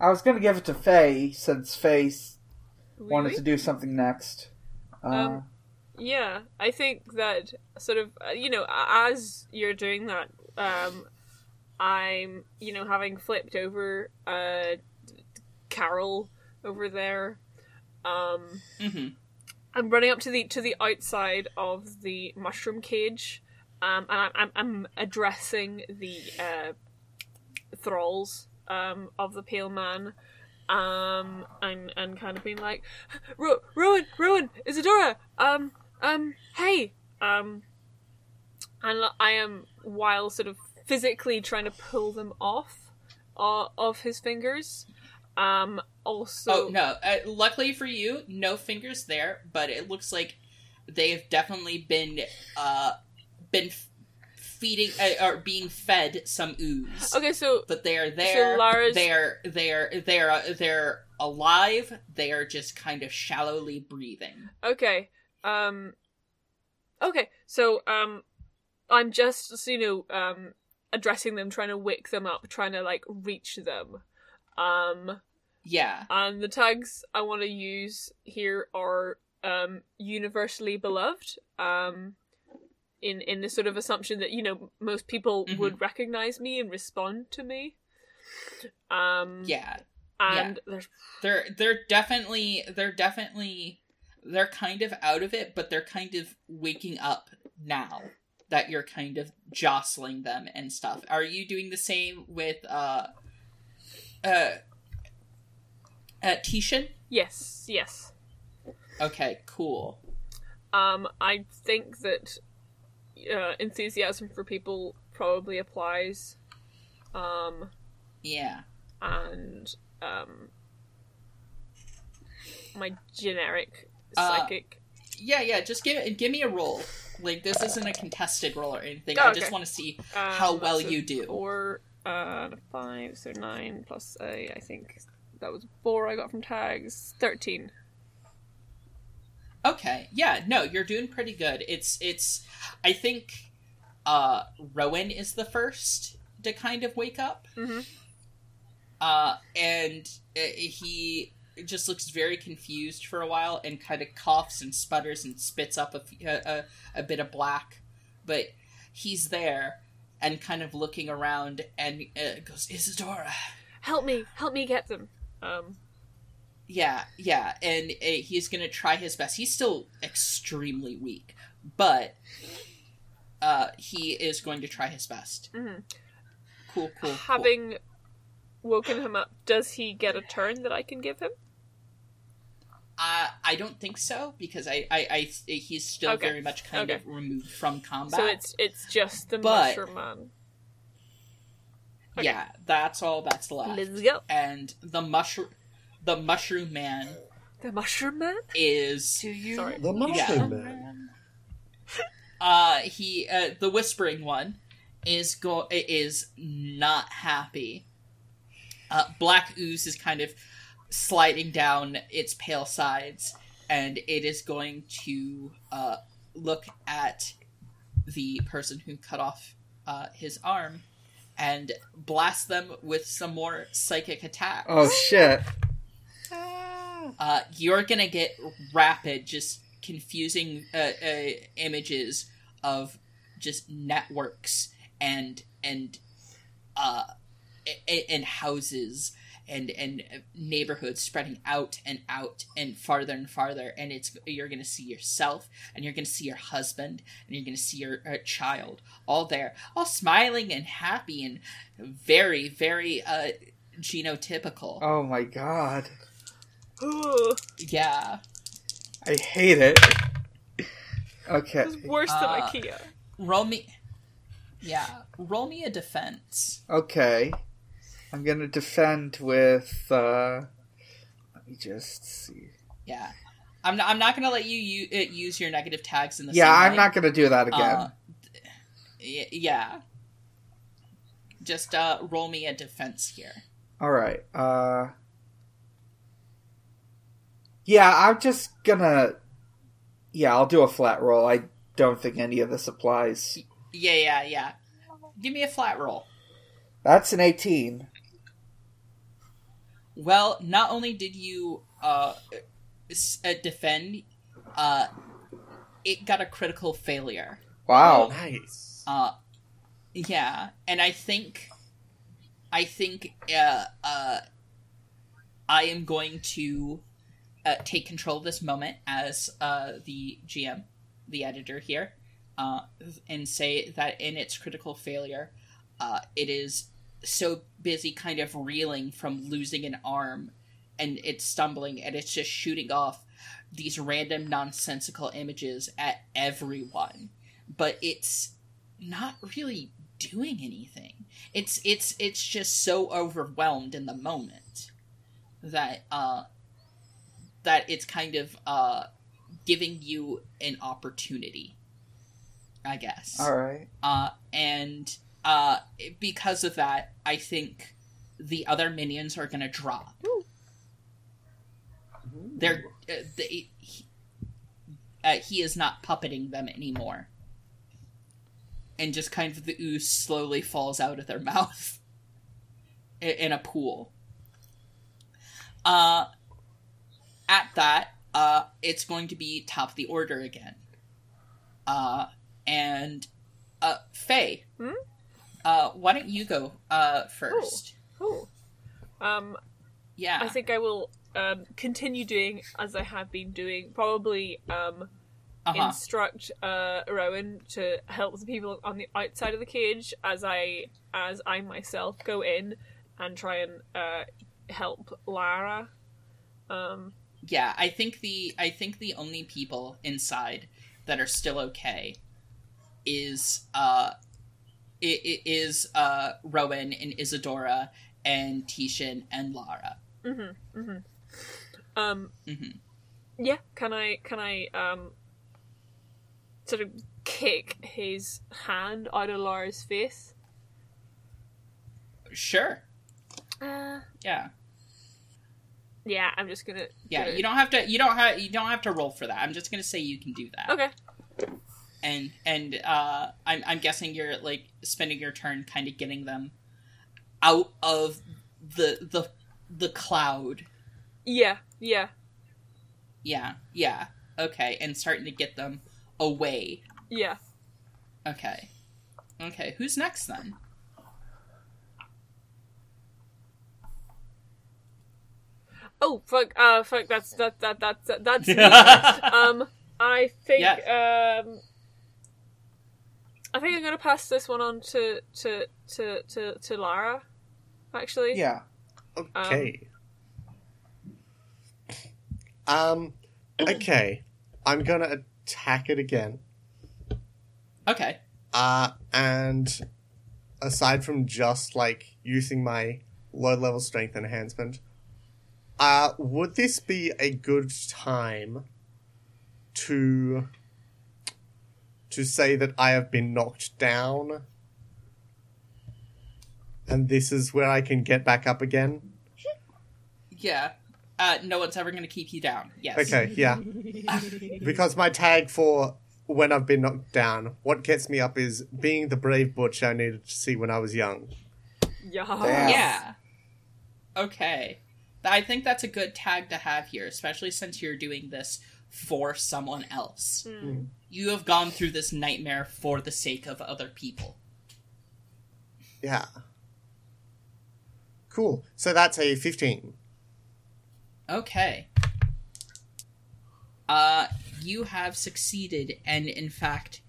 I was gonna give it to Faye since Faye s- wanted to do something next. Uh, Um, Yeah, I think that sort of uh, you know as you're doing that, um, I'm you know having flipped over uh, Carol over there. Um, Mhm. I'm running up to the to the outside of the mushroom cage, um, and I'm, I'm I'm addressing the uh, thralls um, of the pale man, um, and and kind of being like, ruin Rowan, Isadora, um, um, hey, um, and I am while sort of physically trying to pull them off uh, of his fingers. Um, also, Oh no! Uh, luckily for you, no fingers there, but it looks like they have definitely been uh been feeding uh, or being fed some ooze. Okay, so But they are there. So Lara's- They are they are they are they're alive. They are just kind of shallowly breathing. Okay. Um Okay, so um I'm just you know, um addressing them, trying to wake them up, trying to like reach them. Um Yeah. and the tags I want to use here are um universally beloved. Um in in the sort of assumption that, you know, most people Mhm. would recognize me and respond to me. Um Yeah. and there's They're they're definitely they're definitely they're kind of out of it, but they're kind of waking up now that you're kind of jostling them and stuff. Are you doing the same with uh uh uh Tishan? yes, yes. Okay, cool. Um, I think that uh, enthusiasm for people probably applies. Um, Yeah. and um, my generic Uh, psychic. Yeah, yeah, just give give me a roll. Like this isn't a contested roll or anything. Oh, I okay. just want to see um, how well you do. Four, uh, five, so nine plus a. I think that was four I got from tags. Thirteen. Okay. Yeah, no, you're doing pretty good. It's it's I think uh Rowan is the first to kind of wake up. Mhm. Uh and uh, he just looks very confused for a while and kind of coughs and sputters and spits up a a bit of black. But he's there and kind of looking around and uh, goes, Isadora. Help me! Help me get them. Um, Yeah, yeah, and uh, he's gonna try his best. He's still extremely weak, but uh, he is going to try his best. Mhm. Cool, cool. cool. having woken him up, does he get a turn that I can give him? Uh, I don't think so because I, I, I he's still Okay, very much kind okay. of removed from combat. So it's it's just the But- mushroom man. okay. yeah, that's all that's left. Let's go. And the mushroom, the mushroom man The mushroom man? is Do you? Sorry. The mushroom man. uh he uh the whispering one is go is not happy uh black ooze is kind of sliding down its pale sides and it is going to uh look at the person who cut off uh his arm and blast them with some more psychic attacks oh shit! uh, you're gonna get rapid, just confusing uh, uh, images of just networks and and uh and houses and and neighborhoods spreading out and out and farther and farther and it's you're going to see yourself and you're going to see your husband and you're going to see your uh, child all there all smiling and happy and very very uh genotypical Oh my god. Ooh, yeah I hate it. Okay. it's worse than Uh, IKEA. roll me yeah roll me a defense Okay. I'm gonna defend with uh let me just see. yeah i'm not, I'm not going to let you u- uh, use your negative tags in the Yeah, I'm not gonna do that again. Uh, yeah. Just uh, roll me a defense here. Alright. Uh Yeah, I'm just gonna Yeah, I'll do a flat roll. I don't think any of this applies. Yeah, yeah, yeah. Give me a flat roll. That's an 18. Well, not only did you uh, uh, defend, uh, it got a critical failure. Wow. Nice. Uh, yeah, and I think, I think, uh, uh, I am going to uh, take control of this moment as uh, the GM, the editor here, uh, and say that in its critical failure, uh, it is so busy kind of reeling from losing an arm and it's stumbling and it's just shooting off these random nonsensical images at everyone. But it's not really doing anything. It's it's it's just so overwhelmed in the moment that uh that it's kind of uh giving you an opportunity i guess. Alright. uh, and uh, because of that, I think the other minions are gonna drop. They're uh, they, he, uh, he is not puppeting them anymore, and just kind of the ooze slowly falls out of their mouth i- in a pool. Uh, at that, uh, it's going to be top of the order again. Uh, and uh, Faye. Hmm? Uh, why don't you go uh first? Cool. Um, Yeah. I think I will um, continue doing as I have been doing. Probably um, uh-huh. instruct uh, Rowan to help the people on the outside of the cage as I as I myself go in and try and uh, help Lara. Um, Yeah, I think the I think the only people inside that are still okay is uh it, it is uh Rowan and Isadora and Tishan and Lara. mm-hmm, mm-hmm. Um, hmm yeah. Can I can I um sort of kick his hand out of Lara's face? Sure. Uh, Yeah. yeah. I'm just gonna. Yeah, gonna- you don't have to you don't have you don't have to roll for that. I'm just going to say you can do that. Okay. And and uh, I'm I'm guessing you're like spending your turn kind of getting them out of the the the cloud. Yeah. Yeah. Yeah, yeah, okay, and starting to get them away. Yeah. Okay, okay. Who's next then? Oh fuck! Uh, fuck. That's that that that, that that's me. Um, I think um, I think I'm gonna pass this one on to to to to, to Lara. Actually, Yeah. Okay. Um. Okay. I'm gonna attack it again. Okay. Uh, and aside from just like using my low level strength enhancement, uh, would this be a good time to to say that I have been knocked down? And this is where I can get back up again? Yeah. Uh, no one's ever going to keep you down. Yes. Okay, yeah. because my tag for when I've been knocked down, what gets me up is being the brave butch I needed to see when I was young. yeah, Yeah. Okay. I think that's a good tag to have here, especially since you're doing this for someone else. Hmm. You have gone through this nightmare for the sake of other people. Yeah. Cool. So that's a 15. Okay. Uh, you have succeeded, and in fact,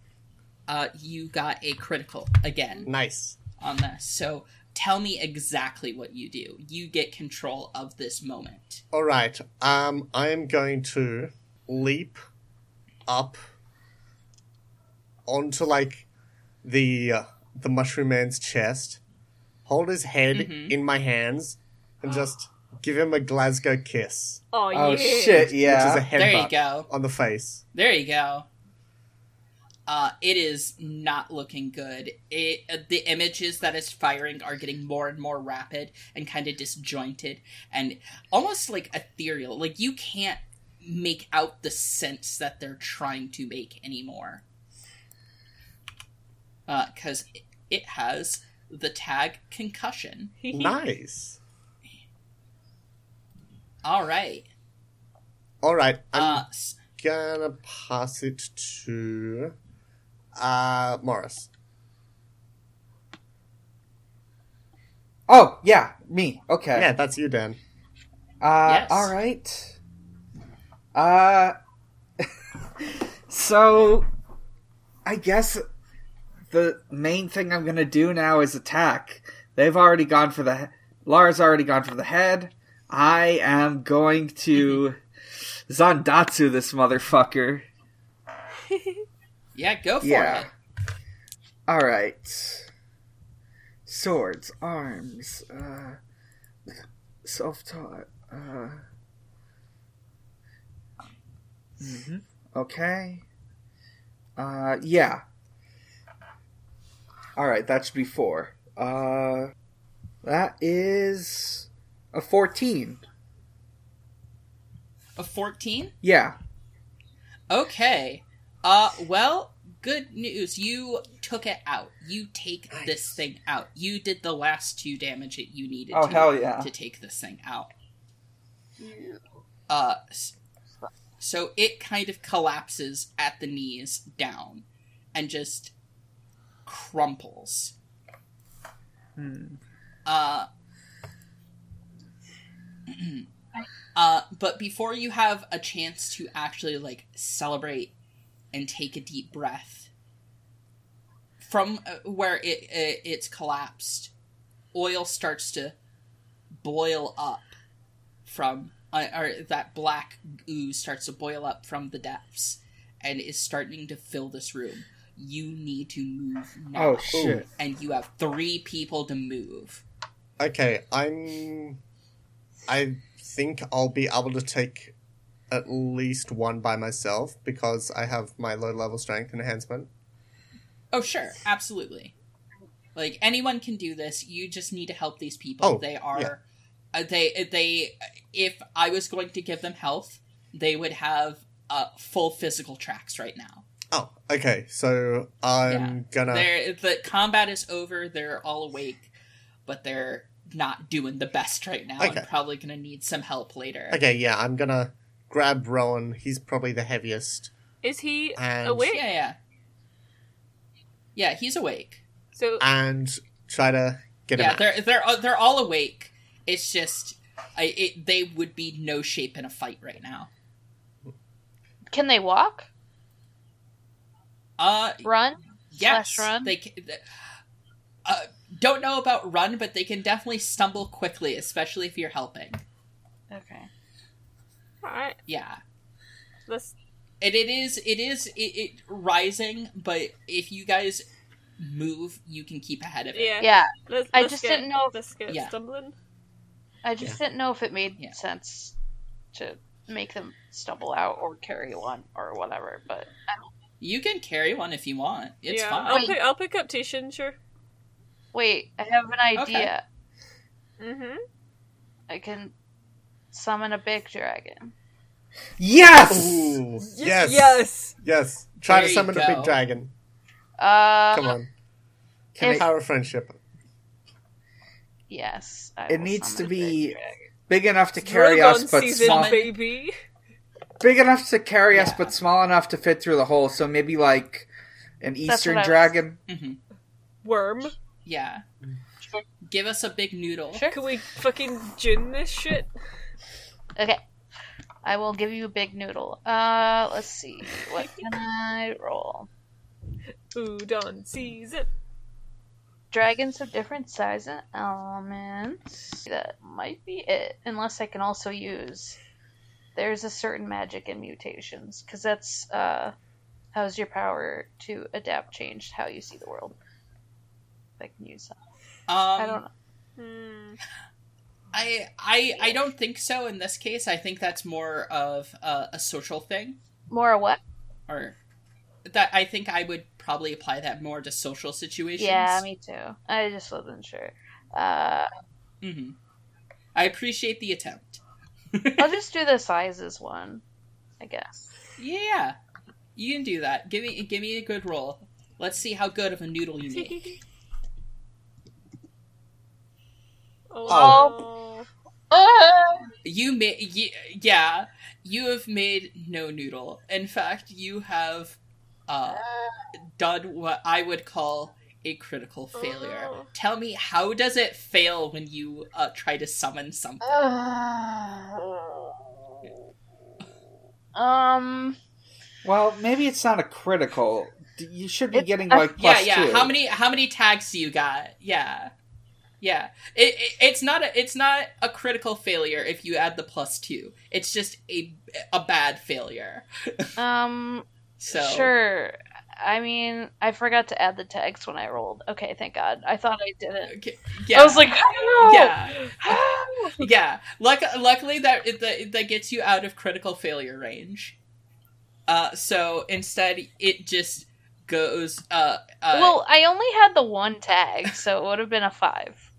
uh, you got a critical again Nice. on this. So tell me exactly what you do. You get control of this moment. All right. Um, I am going to leap up onto like the uh, the mushroom man's chest, hold his head Mhm. in my hands, and just give him a Glasgow kiss, Oh, Oh yeah. shit! which is Yeah. a There you go. on the face. There you go. Uh, it is not looking good. It uh, the images that it's firing are getting more and more rapid and kind of disjointed and almost like ethereal. Like you can't make out the sense that they're trying to make anymore. Because it, it has the tag concussion. nice. All right. All right. I'm Uh, gonna pass it to uh Morris. Oh yeah, me. Okay. Yeah, that's you, Dan. Uh, Yes. all right. Uh, so I guess the main thing I'm gonna do now is attack. They've already gone for the. he- Lara's already gone for the head. I am going to Zandatsu this motherfucker. yeah, go for Yeah. it. All right. Swords, arms, uh, self-taught. Uh, mhm, Okay. Uh, yeah. All right, that should be four. Uh, that is a fourteen. A 14? Yeah. Okay. Uh, well, good news. You took it out. You take Nice. this thing out. You did the last two damage that you needed Oh, to, hell yeah. to take this thing out. Uh, s- so it kind of collapses at the knees down and just crumples. Hmm. Uh, uh, but before you have a chance to actually like celebrate and take a deep breath from uh, where it, it it's collapsed, oil starts to boil up from or that black ooze starts to boil up from the depths and is starting to fill this room. You need to move now Oh shit. and you have three people to move. Okay, I'm. I think I'll be able to take at least one by myself because I have my low level strength enhancement. Oh, sure, absolutely. Like anyone can do this. You just need to help these people. Oh, they are, yeah. uh, they they. If I was going to give them health, they would have uh, full physical tracks right now. Oh, okay. So I'm gonna. They're, the combat is over. They're all awake, but they're not doing the best right now. Okay. and probably going to need some help later. Okay, yeah, I'm gonna grab Rowan. He's probably the heaviest. Is he And- awake? Yeah, yeah, yeah. He's awake. So And try to get him yeah, out. they're they're they're all awake. It's just I, it, they would be no shape in a fight right now. Can they walk? Uh, Run? yes, Slash run? they can. Uh, don't know about run, but they can definitely stumble quickly, especially if you're helping. Okay. alright, Yeah, let's and it is it is it, it rising, but if you guys move, you can keep ahead of it. yeah. Yeah, Let's, I let's just get, didn't know if- Let's get Yeah. stumbling. I just didn't know if it made Yeah. sense to make them stumble out or carry one or whatever, but You can carry one if you want. It's yeah, fine. I'll pick. I'll pick up Tishan. Sure. wait, I have an idea. Mm-hmm. I can summon a big dragon. Yes. Ooh, yes, Yes. yes. Try There to summon a big dragon. Uh, Come on. Can if- Power of friendship. Yes. I It needs to summon a big be- big enough to carry Drogon us, but season, small. Baby. Big enough to carry us, but small enough to fit through the hole. So maybe like an eastern what I was- dragon. hmm Worm. Yeah. Sure. Give us a big noodle. Sure. Can we fucking gin this shit? Okay. I will give you a big noodle. Uh, let's see. What can I roll? Udon season. Dragons of different size and elements. That might be it. Unless I can also use. There's a certain magic in mutations. Because that's, uh, how's your power to adapt changed how you see the world. If I can use that. Um, I don't know. Hmm. I, I, I don't think so in this case. I think that's more of a, a social thing. More what? Or that I think I would probably apply that more to social situations. Yeah, me too. I just wasn't sure. Uh, hmm I appreciate the attempt. I'll just do the sizes one, I guess. Yeah, you can do that. Give me give me a good roll. Let's see how good of a noodle you make. oh. oh. You made yeah. You have made no noodle. In fact, you have uh, done what I would call a critical failure. Oh. Tell me, how does it fail when you uh, try to summon something? um, Well, maybe it's not a critical. You should be It's getting a- like yeah, yeah. two. How many how many tags do you got? Yeah, yeah. It, it it's not a it's not a critical failure if you add the plus two. It's just a a bad failure. um, So sure. I mean, I forgot to add the tags when I rolled. Okay, thank God. I thought I didn't. Okay, yeah. I was like, no! yeah. yeah. Luck- luckily, that that that gets you out of critical failure range. Uh, so instead, it just goes. Uh, uh well, I only had the one tag, so it would have been a five.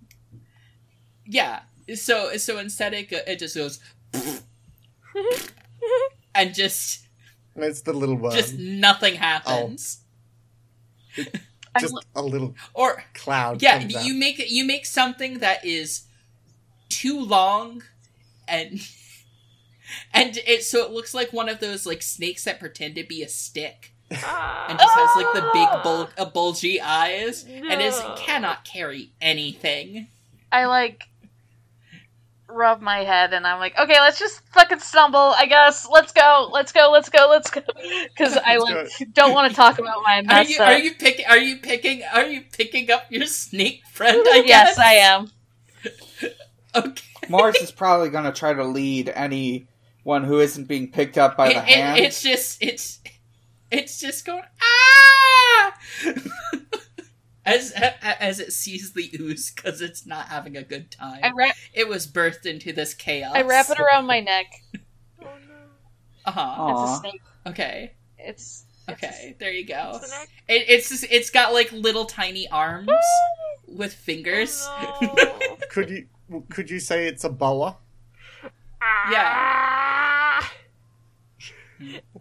yeah. So so instead, it go- it just goes, and just It's the little worm. just nothing happens. I Just lo- a little Or cloud. yeah, comes out. you make you make something that is too long, and and it so it looks like one of those like snakes that pretend to be a stick. and just has like the big bul- uh, bulgy eyes and is cannot carry anything. I like rub my head and I'm like, okay, let's just fucking stumble, I guess. Let's go, let's go, let's go, let's go. Because I like don't want to talk about my Are you up. are you picking are you picking are you picking up your snake friend? I yes, I am. Okay. Morris is probably going to try to lead anyone who isn't being picked up by It- the it- hand. it's just it's it's just going ah as as it sees the ooze because it's not having a good time. I wrap it was birthed into this chaos. I wrap it around my neck. Oh no. Uh huh. It's a snake. Okay. It's it's Okay. There you go. It's an. It, it's just, it's got like little tiny arms with fingers. Oh, no. Could you could you say it's a boa? Ah.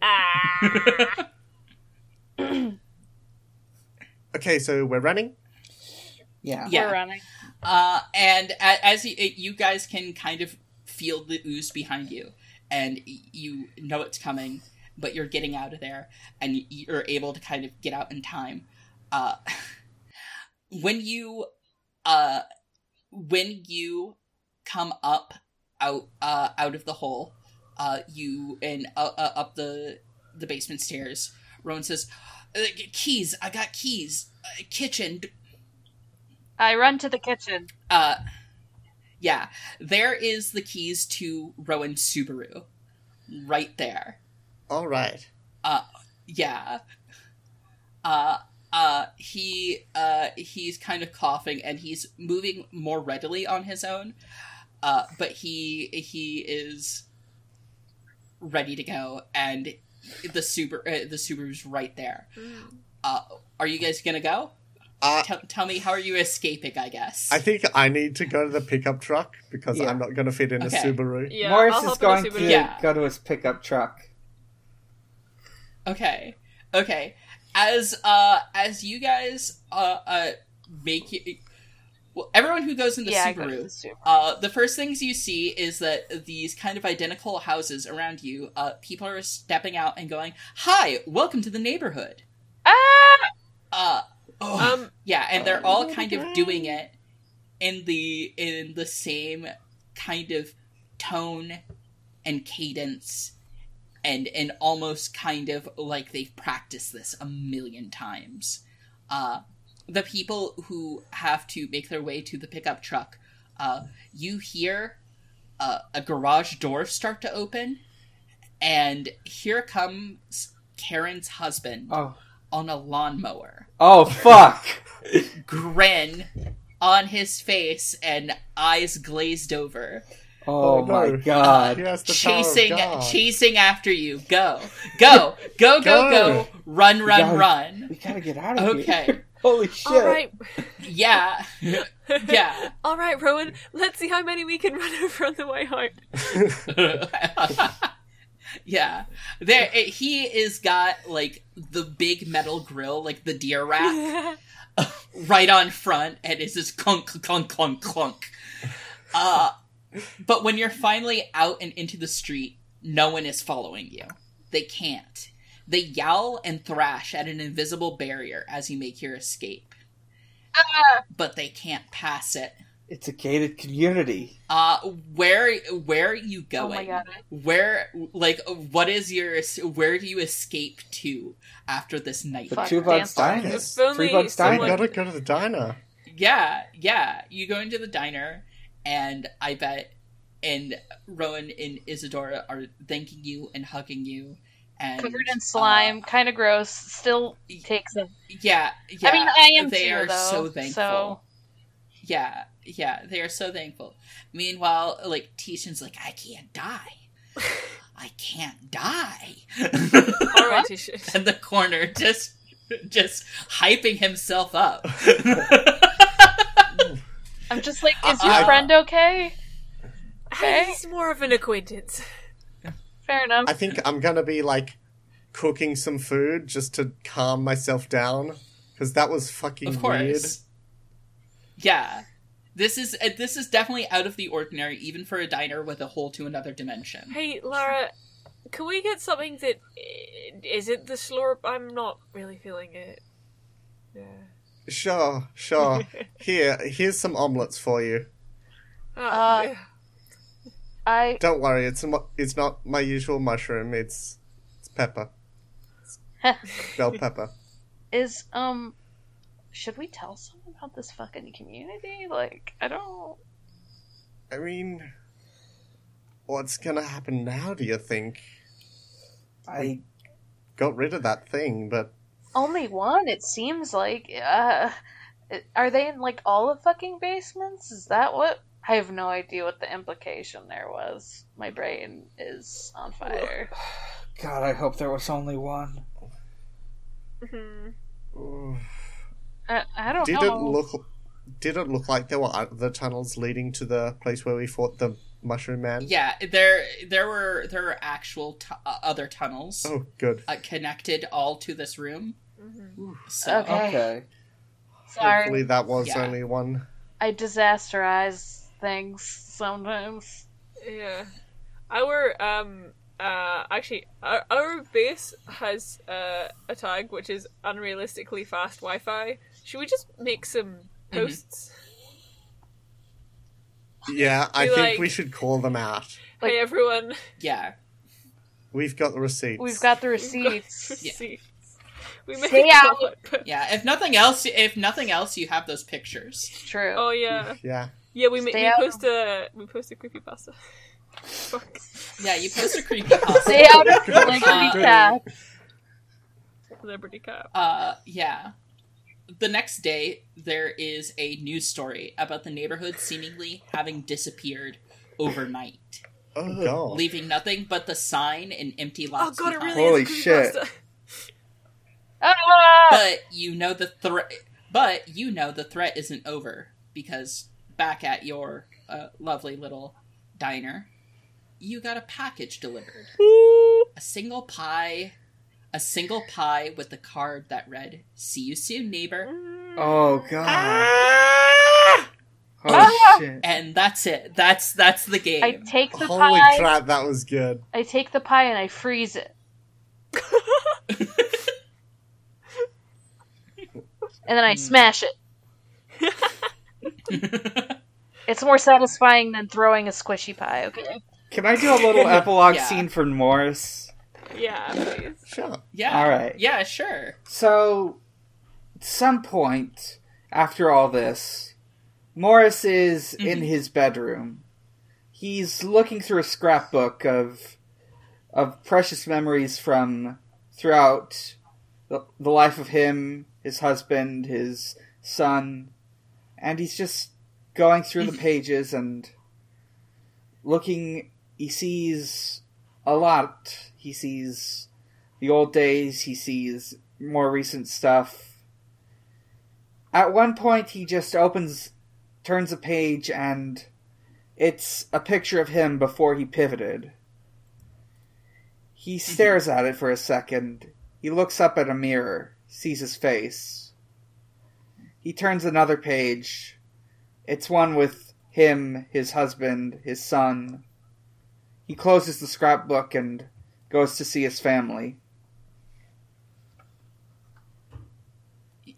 Ah. Okay, so we're running. yeah. Yeah. we're running. uh, and as you, you guys can kind of feel the ooze behind you, and you know it's coming, but you're getting out of there, and you're able to kind of get out in time. Uh, when you, uh, when you come up out uh, out of the hole, uh, you and uh, uh, up the the basement stairs. Rowan says, uh, "Keys, I got keys. Uh, kitchen, I run to the kitchen. uh yeah. There is the keys to rowan's subaru. Right there. All right. Uh, yeah. Uh uh he uh he's kind of coughing and he's moving more readily on his own. Uh but he he is ready to go and the super uh, the subaru's right there uh are you guys gonna go Uh, tell, tell me how are you escaping i guess I think I need to go to the pickup truck because Yeah. I'm not going to fit in Okay. a Subaru. Yeah, Morris I'll is hop in a going Subaru. to Yeah. go to his pickup truck. Okay. Okay. As uh as you guys uh uh make it well, everyone who goes into yeah, I go the Subaru. uh, the first things you see is that these kind of identical houses around you, uh, people are stepping out and going, "Hi, welcome to the neighborhood." ah! Uh, oh, Um, yeah, and they're all kind of doing it in the in the same kind of tone and cadence and and almost kind of like they've practiced this a million times. Uh the people who have to make their way to the pickup truck, uh you hear uh, a garage door start to open and here comes Karen's husband Oh. on a lawnmower Oh fuck! grin on his face and eyes glazed over, Oh, Oh, no. my god. He has the power of chasing God. chasing after you. Go, go, go, go, go! Go. Run, run, gotta- run! We gotta get out of here. Okay, Holy shit. all right, yeah, yeah. all right, Rowan. Let's see how many we can run over on the way home. yeah, there it, he is got like the big metal grill, like the deer rack, right on front, and it's just clunk, clunk, clunk, clunk. Uh, but when you're finally out and into the street, no one is following you. They can't. They yowl and thrash at an invisible barrier as you make your escape, Ah! but they can't pass it. It's a gated community. Uh, where where are you Oh going? my god. Where like what is your where do you escape to after this night? The two bucks diner. If Three bucks We someone- gotta go to the diner. Yeah, yeah. You go into the diner, and I bet, and Rowan and Isadora are thanking you and hugging you, and Covered in slime, uh, kind of gross. Still takes a. yeah, yeah. I mean, I am They too, are though. so thankful. So Yeah, yeah. They are so thankful. Meanwhile, like Tishan's like, I can't die. I can't die. All right, Tisha. in the corner, just just hyping himself up. I'm just like, is I- your friend okay? Okay. He's more of an acquaintance. Fair enough. I think I'm gonna be like cooking some food just to calm myself down because that was fucking of weird. course. Yeah. This is uh, this is definitely out of the ordinary, even for a diner with a hole to another dimension. Hey, Lara, can we get something that i- isn't the slurp? I'm not really feeling it. Yeah. Sure, sure. Here, here's some omelets for you. Ah, Uh, yeah. I Don't worry, it's mo- it's not my usual mushroom. It's it's pepper, bell pepper. is um. Should we tell someone about this fucking community? Like, I don't. I mean, what's gonna happen now? Do you think? I Got rid of that thing, but Only one. It seems like. Uh, are they in like all the fucking basements? Is that what? I have no idea what the implication there was. My brain is on fire. God, I hope there was only one. Mhm. uh, I, I don't did know. it look? Did it look like there were other tunnels leading to the place where we fought the mushroom man? Yeah, there there were there were actual tu- uh, other tunnels Oh, good. uh, connected all to this room. Mhm. So Okay. Okay. Sorry, Hopefully that was Yeah. only one. I disasterize things sometimes. Yeah. Our um uh actually our, our base has uh, a tag which is unrealistically fast Wi-Fi. Should we just make some posts? Yeah, I Be think like- we should call them out. Like- hey everyone. yeah, We've got the receipts. We've got the We've got receipts. Yeah. receipts. We may Stay out. yeah. If nothing else, if nothing else, you have those pictures. True. Oh yeah. Yeah. Yeah, we ma- we out. post a we post a creepypasta. Fuck. Yeah, you post a creepy pasta. Stay out of the Liberty Cat. Liberty Cap. Uh, yeah. The next day, there is a news story about the neighborhood seemingly having disappeared overnight, Oh god. leaving nothing but the sign and empty lots. Oh lots god, it really Holy is a shit. creepypasta. Ah! But you know the threat. But you know the threat isn't over because back at your uh, lovely little diner, you got a package delivered. a single pie, a single pie with the card that read "See you soon, neighbor." Oh god. Ah! Oh shit. and that's it. That's that's the game. I take the Holy pie. crap, that was good. I take the pie and I freeze it. and then I smash it. It's more satisfying than throwing a squishy pie, okay? Can I do a little epilogue Yeah. scene for Morris? Yeah, please. Sure. yeah. All right. Yeah, sure. So, at some point after all this, Morris is in Mhm. his bedroom. He's looking through a scrapbook of of precious memories from throughout the, the life of him, his husband, his son, and he's just going through the pages and looking. He sees a lot. He sees the old days. He sees more recent stuff. At one point, he just opens, turns a page, and it's a picture of him before he pivoted. He mm-hmm. stares at it for a second. He looks up at a mirror, sees his face. He turns another page. It's one with him, his husband, his son. He closes the scrapbook and goes to see his family.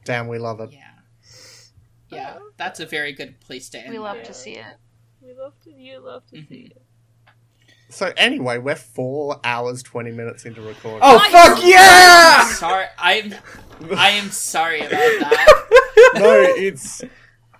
Damn, we love it. Yeah. Yeah, that's a very good place to end. We love Yeah. to see it. We love to. You love to see mm-hmm. it. So anyway, we're four hours twenty minutes into recording. Oh, Nice! fuck yeah! Sorry, I'm I am sorry about that. no, it's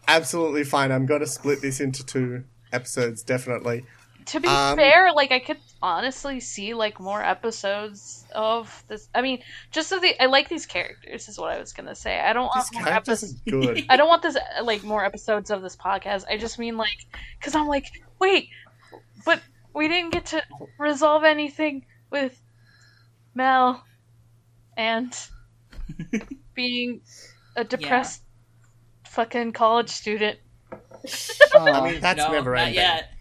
absolutely fine. I'm going to split this into two episodes, definitely. To be Um, fair, like I could honestly see like more episodes of this. I mean, just so the I like these characters is what I was gonna say. I don't want These more characters episodes. are good. I don't want this uh, like more episodes of this podcast. I just mean like because I'm like, wait, but we didn't get to resolve anything with Mel and being a depressed fucking college student. I mean, that's no, never not ending. yet.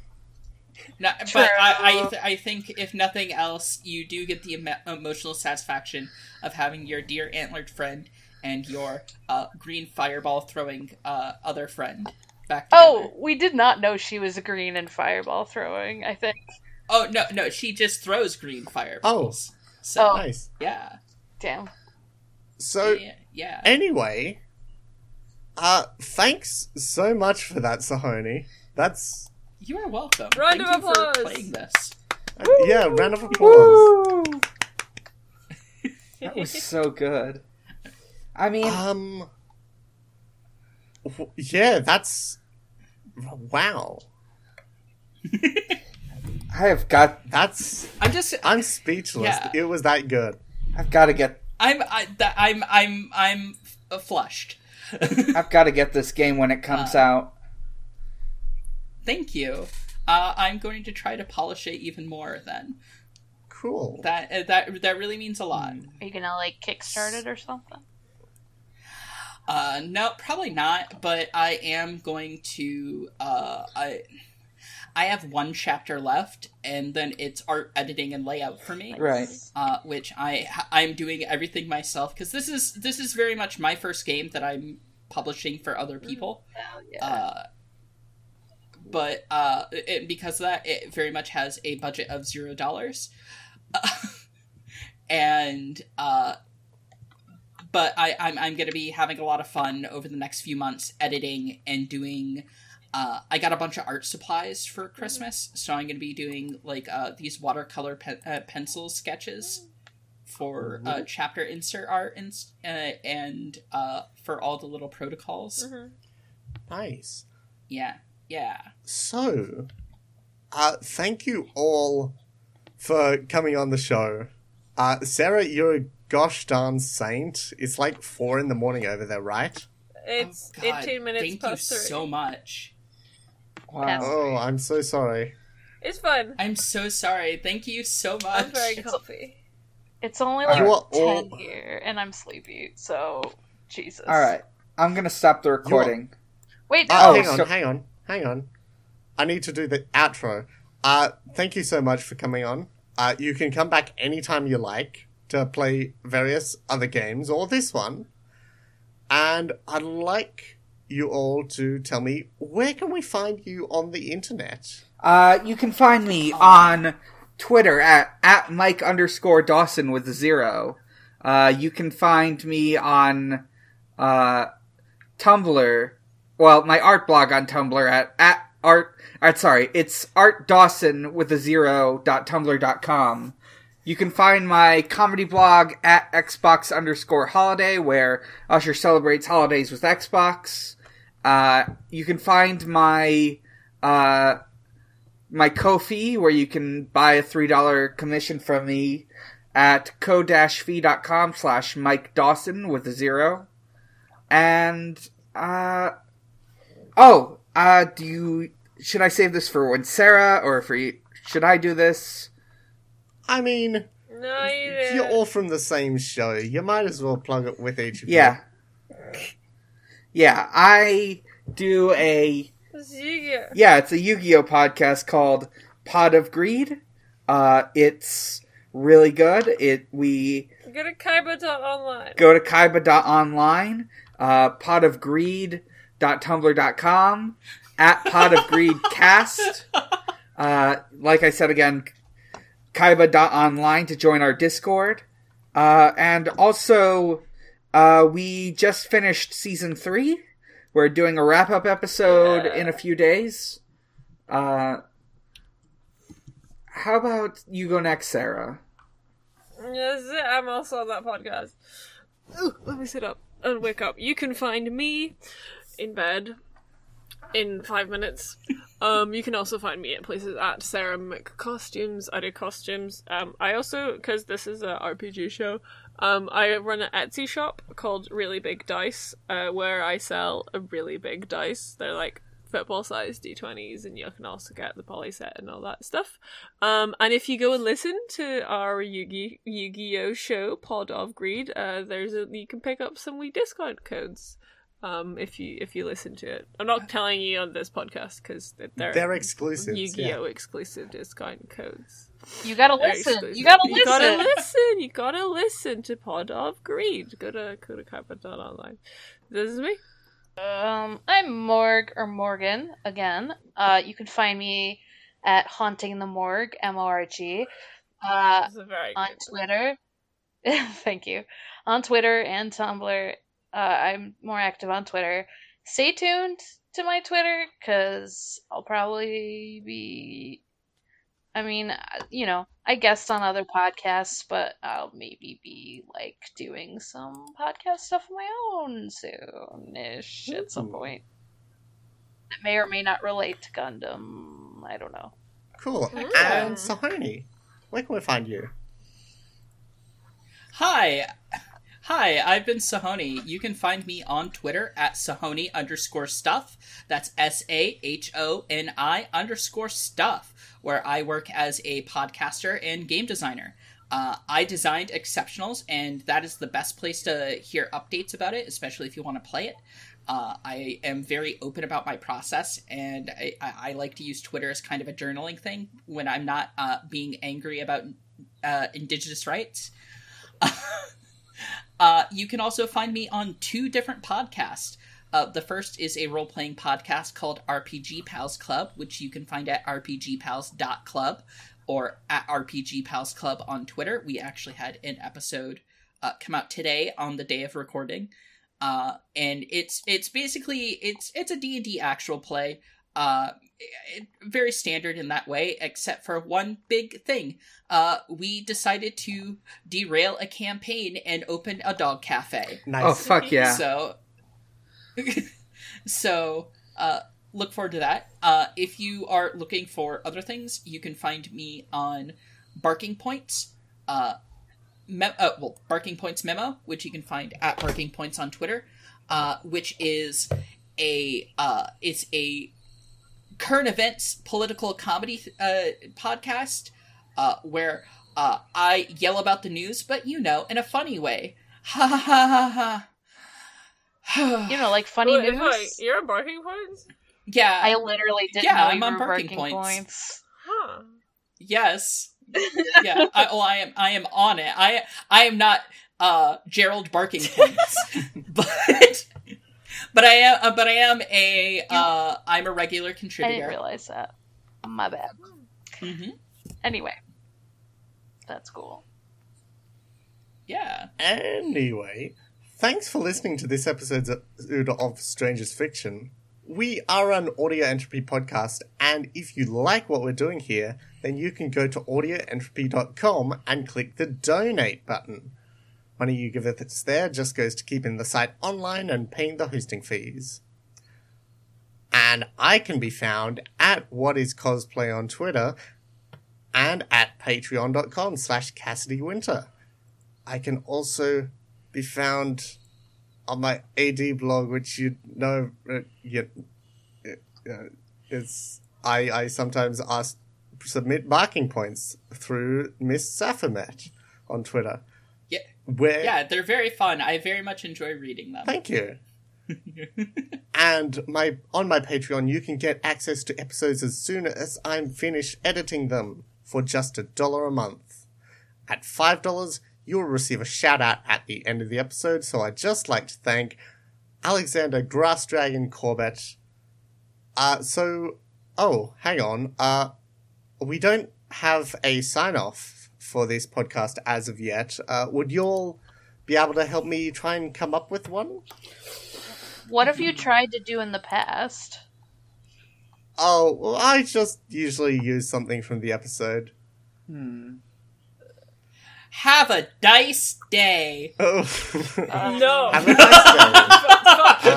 No, but I, I, th- I think if nothing else, you do get the emo- emotional satisfaction of having your dear antlered friend and your uh, green fireball throwing uh, other friend back together. Oh, we did not know she was green and fireball throwing. I think. Oh no, no, she just throws green fireballs. So Oh. Nice. yeah, Damn. So yeah, yeah. anyway, uh, thanks so much for that, Sahoni. That's You are welcome. Round Thank of you for applause. playing this. uh, yeah, round of applause. Woo! That was so good. I mean, Um, yeah, that's wow. I have got, That's I'm just. I'm speechless. Yeah. It was that good. I've got to get, I'm. I, that, I'm. I'm. I'm uh, flushed. I've got to get this game when it comes Uh, out. Thank you. Uh, I'm going to try to polish it even more. Then Cool. that uh, that that really means a lot. Are you gonna like kickstart it or something? Uh, no, probably not. But I am going to. Uh, I. I have one chapter left, and then it's art editing and layout for me. Right. uh, which I I'm doing everything myself because this is this is very much my first game that I'm publishing for other people. Oh, yeah. Uh, but uh, it, because of that, it very much has a budget of zero dollars, and uh, but I I'm I'm gonna be having a lot of fun over the next few months editing and doing. Uh, I got a bunch of art supplies for Christmas, so I'm going to be doing like uh, these watercolor pen- uh, pencil sketches for uh, chapter insert art and uh, and uh, for all the little protocols. Mhm. Nice. Yeah, yeah. So, uh, thank you all for coming on the show. Uh, Sarah, you're a gosh darn saint. It's like four in the morning over there, right? It's Oh, 18 minutes Thank past you three. so much. Wow. Oh, I'm so sorry. It's fun. I'm so sorry. Thank you so much. I'm very It's- comfy. It's only like right. Ten here, and I'm sleepy. So, Jesus. All right. I'm going to stop the recording. Wait. Oh, Oh, hang on, so- hang on, hang on. I need to do the outro. Uh, thank you so much for coming on. Uh, you can come back anytime you like to play various other games or this one. And I'd like you all to tell me where can we find you on the internet? Uh, you can find me on Twitter at, at Mike underscore Dawson with zero. Uh, you can find me on, uh, Tumblr. Well, my art blog on Tumblr at, at art, art, sorry, it's Art Dawson with a zero dot tumblr dot com. You can find my comedy blog at Xbox underscore holiday, where Usher celebrates holidays with Xbox. Uh, you can find my, uh, my Ko-fi, where you can buy a $3 commission from me at ko-fi.com slash Mike Dawson with a zero. And, uh, oh, uh, do you, should I save this for when Sarah, or for you, should I do this? I mean, No, you you're all from the same show. You might as well plug it with each of you. Yeah. Yeah, I do a Ziggy. yeah, it's a Yu-Gi-Oh podcast called Pod of Greed. Uh, it's really good. It we Go to kaiba.online. go to kaiba.online, uh, potofgreed.tumblr.com, at pot of greed cast. Uh, like I said again, kaiba.online to join our Discord. Uh, and also, uh, we just finished season three. We're doing a wrap up episode Yeah. in a few days. Uh, how about you go next, Sarah? It. I'm also on that podcast. Ooh, let me sit up and wake up. You can find me in bed in five minutes. Um, you can also find me at places at Sarah McCostumes. I do costumes. Um, I also, because this is a RPG show, um, I run an Etsy shop called Really Big Dice, uh, where I sell a really big dice. They're like football sized d20s, and you can also get the poly set and all that stuff. Um, and if you go and listen to our Yugi Yu-Gi-Oh show, Pod of Greed, uh, there's a you can pick up some wee discount codes. Um, if you if you listen to it, I'm not telling you on this podcast because they're, They're exclusive. Yu-Gi-Oh exclusive discount codes. You gotta They're listen. exclusive. You gotta You listen. gotta listen. You gotta listen to Pod of Greed. Go to go to kaiba.online. This is me. Um, I'm Morg or Morgan again. Uh, you can find me at Haunting the Morgue, M O R G, uh, This is a very on Twitter. Thank you. On Twitter and Tumblr. Uh, I'm more active on Twitter. Stay tuned to my Twitter because I'll probably be. I mean, uh, you know, I guest on other podcasts, but I'll maybe be like doing some podcast stuff of my own soon-ish at some point. That may or may not relate to Gundam. I don't know. Cool. Mm. And Sahoni, where can we find you? Hi. Hi, I've been Sahoni. You can find me on Twitter at Sahoni underscore stuff. That's S A H O N I underscore stuff, where I work as a podcaster and game designer. Uh, I designed Exceptionals, and that is the best place to hear updates about it, especially if you want to play it. Uh, I am very open about my process, and I, I, like to use Twitter as kind of a journaling thing when I'm not uh, being angry about uh, Indigenous rights. Uh, you can also find me on two different podcasts. Uh, the first is a role playing podcast called RPG Pals Club, which you can find at rpgpals.club or at RPG Pals Club on Twitter. We actually had an episode uh, come out today on the day of recording. Uh, and it's it's basically it's it's a D&D actual play. It, very standard in that way, except for one big thing. Uh, we decided to derail a campaign and open a dog cafe. Nice. Oh fuck yeah! So, so uh, look forward to that. Uh, if you are looking for other things, you can find me on Barking Points. Uh, uh, well, Barking Points memo, which you can find at Barking Points on Twitter, uh, which is a uh, it's a current events political comedy uh, podcast uh, where uh, I yell about the news, but you know, in a funny way. Ha ha ha ha ha. You know, like funny Wait, news. wait, you're on barking points? yeah. I literally didn't Yeah, know I'm you on were Barking barking Points. points. Huh. Yes. Yeah. I, well, I am. I am on it. I. I am not. Uh, Gerald barking points, but but I am, uh, but I am a, uh, I'm a regular contributor. I didn't realize that. My bad. hmm Anyway, that's cool. Yeah. Anyway, thanks for listening to this episode of Strangers Fiction. We are an audio entropy podcast, and if you like what we're doing here, then you can go to audioentropy.com and click the donate button. Money you give us there just goes to keeping the site online and paying the hosting fees. And I can be found at What Is Cosplay on Twitter and at patreon.com slash Cassidy Winter. I can also be found on my AD blog, which you know, uh, you, uh, it's I I sometimes ask submit marking points through Miss Safamet on Twitter. Yeah. Where Yeah, they're very fun. I very much enjoy reading them. Thank you. and my on my Patreon, you can get access to episodes as soon as I'm finished editing them for just a dollar a month. At five dollars, you'll receive a shout out at the end of the episode. So I'd just like to thank Alexander Grass Dragon Corbett. Uh, so, oh, hang on. Uh, we don't have a sign off for this podcast as of yet. Uh, would you all be able to help me try and come up with one? What have you tried to do in the past? Oh, well, I just usually use something from the episode. Hmm. Have a dice day. Oh. No. Have a nice day.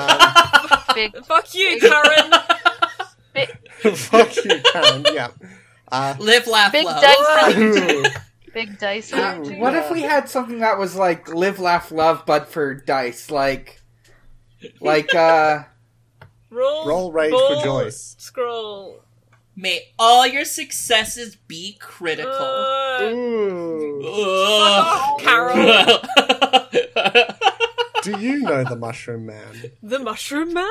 fuck, Big, fuck you, Karen. big, Fuck you, Karen. Yeah. Uh, Live, laugh, big love. dice, ooh. Big dice. Uh, energy. What if we had something that was like live, laugh, love, but for dice, like, like uh, Roll, Roll, rage, roll, rejoice. Scroll. May all your successes be critical. Uh, Ooh. Ugh. Carol. Do you know the Mushroom Man? the Mushroom Man?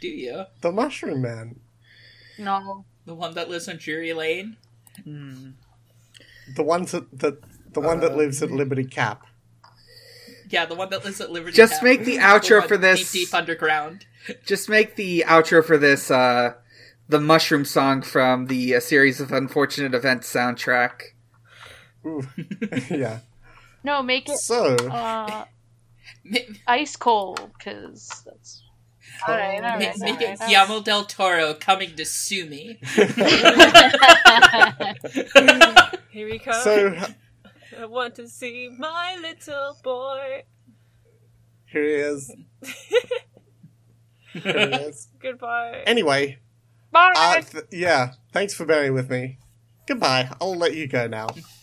Do you? The Mushroom Man. No. The one that lives on Drury Lane? hmm. The one that, that the one that lives at Liberty Cap. Yeah, the one that lives at Liberty. Just Cap. make the The outro one for this. Deep, deep underground. just make the outro for this uh, the mushroom song from the uh, series of unfortunate events soundtrack. Ooh. yeah. No, make it So, uh, ice cold, because that's. Alright, ma- alright, make it alright. Guillermo del Toro coming to sue me. Here we come. so I want to see my little boy. here he is. Here he is. Goodbye. Anyway, Bye! uh, th- yeah. Thanks for bearing with me. Goodbye. I'll let you go now.